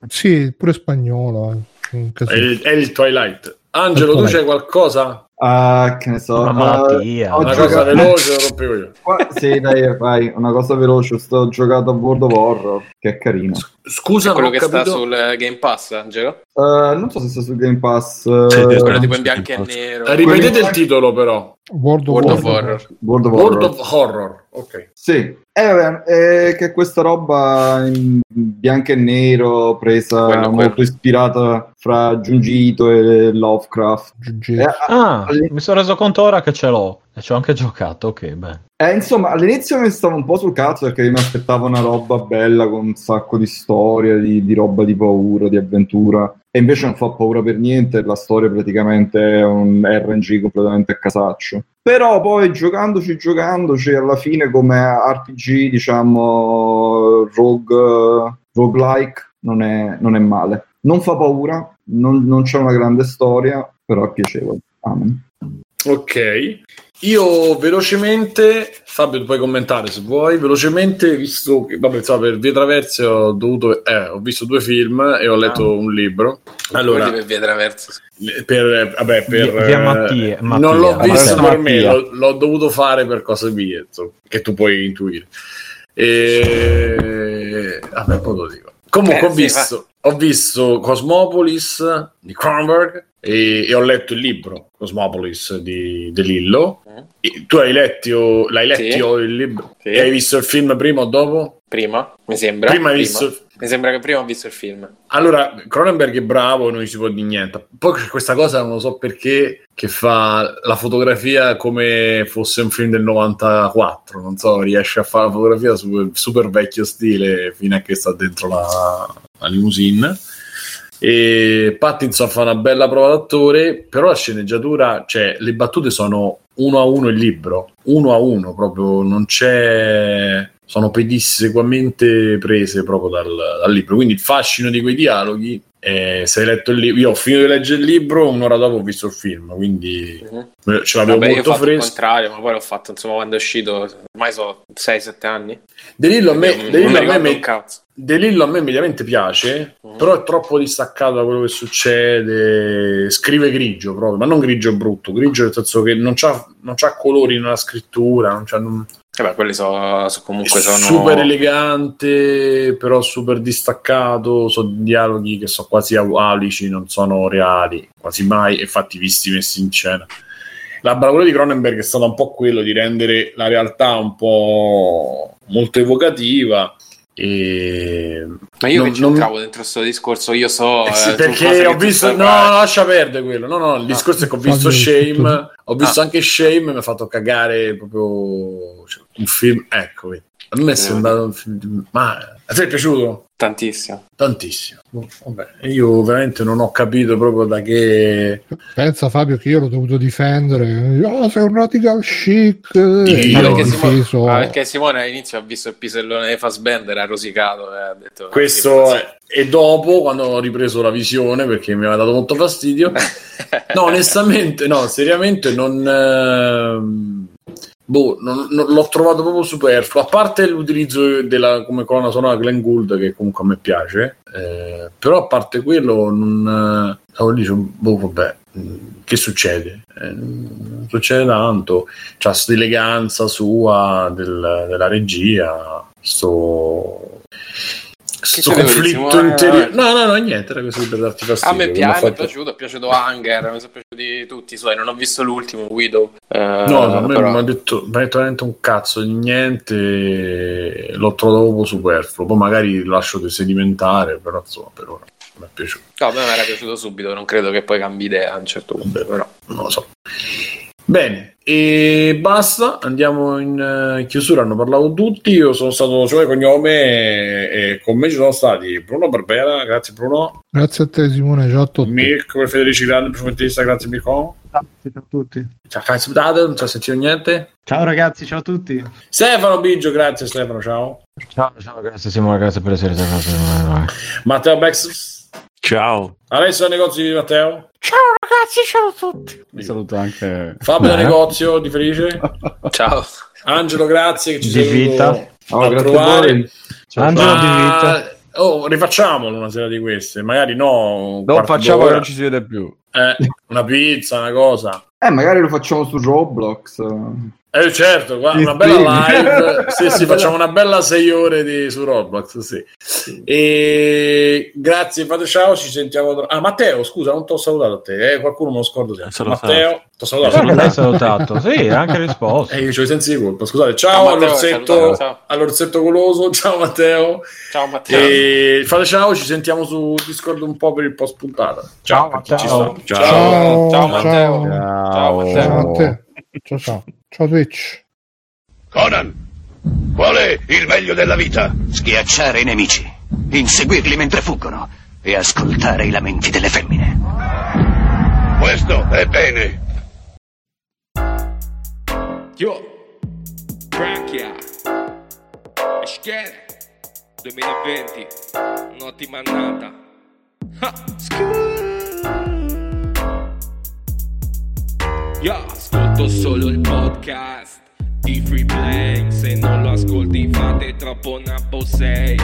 Sì pure spagnolo eh, è il, è il Twilight. Angelo tu Twilight. c'hai qualcosa? Ah, che ne so. Una ah, malattia. ho una giocato- cosa veloce lo rompevo io Qua- sì, dai, vai, una cosa veloce. Sto giocando a World of Horror, che è carino. scusa quello non ho che sta capito sul eh, Game Pass, Angelo? Eh, non so se sta sul Game Pass. Sì, eh, Quello tipo in bianco e nero. Ripetete il titolo però World of, World of Warcraft. Horror. World of World Horror. of Horror ok Sì, eh, vabbè, è che questa roba in bianco e nero, presa Quello, molto quello. ispirata fra Giungito e Lovecraft. Jiu-jitsu. Eh, Ah, alle- mi sono reso conto ora che ce l'ho. E ci ho anche giocato, ok, beh. eh, insomma, all'inizio mi stavo un po' sul cazzo perché mi aspettavo una roba bella con un sacco di storia, di, di roba di paura, di avventura. Invece non fa paura per niente, la storia praticamente è un RNG completamente a casaccio. Però poi giocandoci, giocandoci, alla fine come RPG, diciamo, rogue, roguelike, non è, non è male. Non fa paura, non, non c'è una grande storia, però è piacevole. Amen. Ok, io velocemente, Fabio, tu puoi commentare se vuoi. Velocemente, visto che vabbè, insomma, per vie traverse ho dovuto, eh, ho visto due film e ho letto Ah. un libro. Allora, per via traverso. per, vabbè, per, Via- via eh, Mattia- Mattia. non l'ho visto per me, Mattia. l'ho, l'ho dovuto fare per cose mie, che tu puoi intuire. E vabbè, poi lo dico. Comunque Eh, ho, sì, visto, ho visto Cosmopolis di Cronenberg e, e ho letto il libro Cosmopolis di De Lillo. Mm. E tu hai letto, l'hai letto Sì. il libro? Sì. E hai visto il film prima o dopo? Prima, mi sembra. Prima hai visto... Mi sembra che prima ho visto il film. Allora, Cronenberg è bravo, non si può dire niente. Poi c'è questa cosa, non lo so perché, che fa la fotografia come fosse un film del 94. Non so, riesce a fare la fotografia super, super vecchio stile fino a che sta dentro la, la limousine. E Pattinson fa una bella prova d'attore, però la sceneggiatura, cioè le battute sono uno a uno il libro, uno a uno proprio, non c'è sono pedissequamente prese proprio dal, dal libro. Quindi il fascino di quei dialoghi. Eh, se hai letto il libro, io ho finito di leggere il libro, un'ora dopo ho visto il film, quindi Mhm. ce l'avevo Vabbè, molto fatto il fresco. contrario, ma poi l'ho fatto insomma quando è uscito, ormai sono 6-7 anni. De Lillo a me, De Lillo mi a me, cazzo. De Lillo a me mediamente piace, Mhm. però è troppo distaccato da quello che succede. Scrive grigio proprio, ma non grigio brutto, grigio nel senso che non c'ha, non c'ha colori nella scrittura, non c'ha, non- Vabbè, quelli sono comunque sono super elegante, però super distaccato. Sono dialoghi che sono quasi aulici, non sono reali, quasi mai, e fatti visti messi in scena. La bravura di Cronenberg è stata un po' quello di rendere la realtà un po' molto evocativa E... Ma io Non- che c'entravo dentro questo discorso, io so... Eh sì, eh, perché ho visto, no, saprai. lascia perdere quello. No, no, il discorso è che ho visto Shame, ho visto Ah. anche Shame e mi ha fatto cagare proprio cioè, un film. Ecco, a me è sembrato un film. Ma a te è piaciuto? Tantissimo. Tantissimo. Vabbè, io veramente non ho capito proprio da che. Pensa Fabio che io l'ho dovuto difendere. Oh, sei un radical chic. Io- perché, Simone, difeso. ah, perché Simone all'inizio ha visto il pisellone di Fassbender, ha rosicato e ha detto... Questo è... E dopo, quando ho ripreso la visione, perché mi aveva dato molto fastidio, no, onestamente, no, seriamente non. ehm, boh, non- non- l'ho trovato proprio superfluo. A parte l'utilizzo della, come colonna sonora Glenn Gould, che comunque a me piace, eh, però a parte quello, non. eh, cioè, boh, vabbè, mh, che succede? Eh, non succede tanto. C'ha sta eleganza sua del- della regia, sto. Sto c'avevo di conflitto Simone? interiore. No, no, no, niente, era così per darti fastidio. A me che piace, mi è fatto- piaciuto, è piaciuto Hunger, mi sono piaciuti tutti i suoi, non ho visto l'ultimo, Widow. eh, No, a me però- mi ha detto, mi ha detto veramente un cazzo di niente, l'ho trovato proprio superfluo. Poi magari lascio di sedimentare, però insomma, per ora mi è piaciuto. No, a me mi era piaciuto subito, non credo che poi cambi idea a un certo punto, Vabbè. però. Non lo so. Bene, e basta, andiamo in eh, chiusura, hanno parlato tutti, io sono stato cioè cognome e, e con me ci sono stati Bruno Barbera, grazie Bruno, Grazie a te Simone, ciao a tutti. Mirko per Federici Grande, promettista, grazie Mirko. Ciao a tutti. Ciao, cazzo, date, non ci ha sentito niente. Ciao ragazzi, ciao a tutti. Stefano Biggio, grazie Stefano, ciao. Ciao, ciao, grazie Simone, grazie per essere stato. Matteo Bex, Ciao. Alessio da negozio di Matteo. Mi saluto anche. Fabio da Beh. negozio di Felice. Ciao. Angelo, grazie che ci Di sei vita. Oh, a a trovare. voi. Angelo di Ma- vita. Oh, rifacciamolo una sera di queste, magari no. Non facciamo che non ci si vede più. Eh, una pizza, una cosa. Eh, magari lo facciamo su Roblox. Eh certo, guarda, Sì, una bella sì. live. Sì, sì, facciamo una bella 6 ore di, su Roblox, sì. E grazie, fate ciao, ci sentiamo. tra- Ah, Matteo, scusa, non ti ho salutato a te, eh, qualcuno me lo scordo sempre. Matteo, ti ho salutato. Anche lei salutato. Sì, anche risposto. Eh, io ho i sensi di colpa, scusate. Ciao, Ciao, Matteo, all'orsetto, ciao. all'orsetto goloso, ciao Matteo. Ciao Matteo. E fate ciao, ci sentiamo su Discord un po' per il post puntata. Ciao, Ciao, Matteo. Ciao, Ciao, Matteo. ciao. Ciao, Matteo. Ciao a te. Ciao ciao. Ciao Twitch. Conan, qual è il meglio della vita? Schiacciare i nemici, inseguirli mentre fuggono e ascoltare i lamenti delle femmine. Questo è bene. Yo, Branchia, Eschere, 2020, un'ottima annata. Ha, Yo, ascolto solo il podcast di Free Play, se non lo ascolti fate troppo napo sei.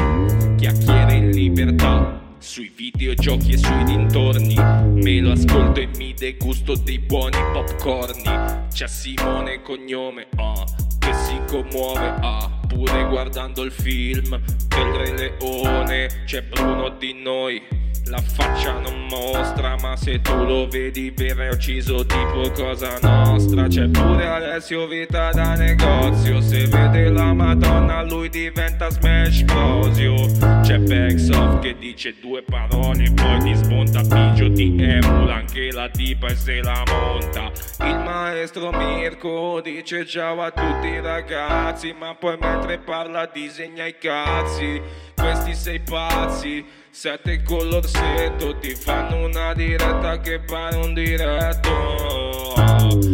Chiacchiere in libertà. Sui videogiochi e sui dintorni Me lo ascolto e mi degusto dei buoni popcorni C'è Simone cognome, ah Che si commuove, ah Pure guardando il film del Re Leone C'è Bruno di noi la faccia non mostra, ma se tu lo vedi viene ucciso tipo cosa nostra. C'è pure Alessio Vita da negozio, se vede la Madonna lui diventa smash prosio. C'è Backsoft che dice due parole, poi ti smonta Pigio, ti emula anche la tipa e se la monta. Il maestro Mirko dice ciao a tutti ragazzi, ma poi mentre parla disegna i cazzi. Questi sei pazzi, sette con l'orsetto, ti fanno una diretta che pare un diretto.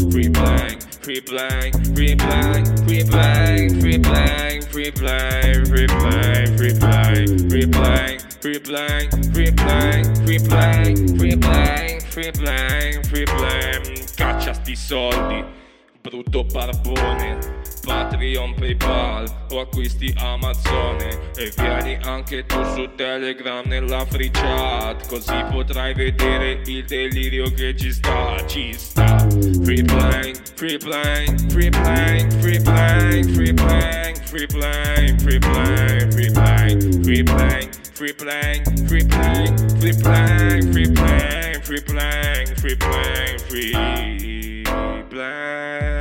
Free blank, free blank, free blank, free blank, free blank, free blank, free blank, free blank, free blank, free blank, free blank, free blank, free blank, free blank, free blank. Caccia sti soldi, brutto barbone. Patreon, Paypal o acquisti Amazone e vieni anche tu su Telegram nella free chat così potrai vedere il delirio che ci sta, ci sta. Free blank, free blank, free blank, free blank, free blank, free blank, free blank, free blank, free blank, free blank, free blank, free blank, free blank, free blank, free blank, free blank,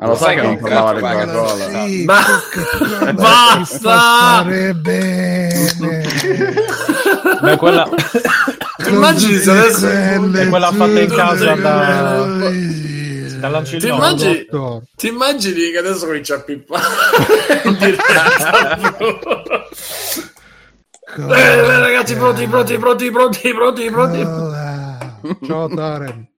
Ma lo sai che non parlava. Coca-Cola? Sì, Ba- Coca-Cola Basta! stare bene. Beh, quella, Ti immagini se adesso è quella fatta in casa da. Ti immagini, ti immagini che adesso comincia a pippare eh, ragazzi pronti pronti pronti pronti pronti pronti. Ciao Taren.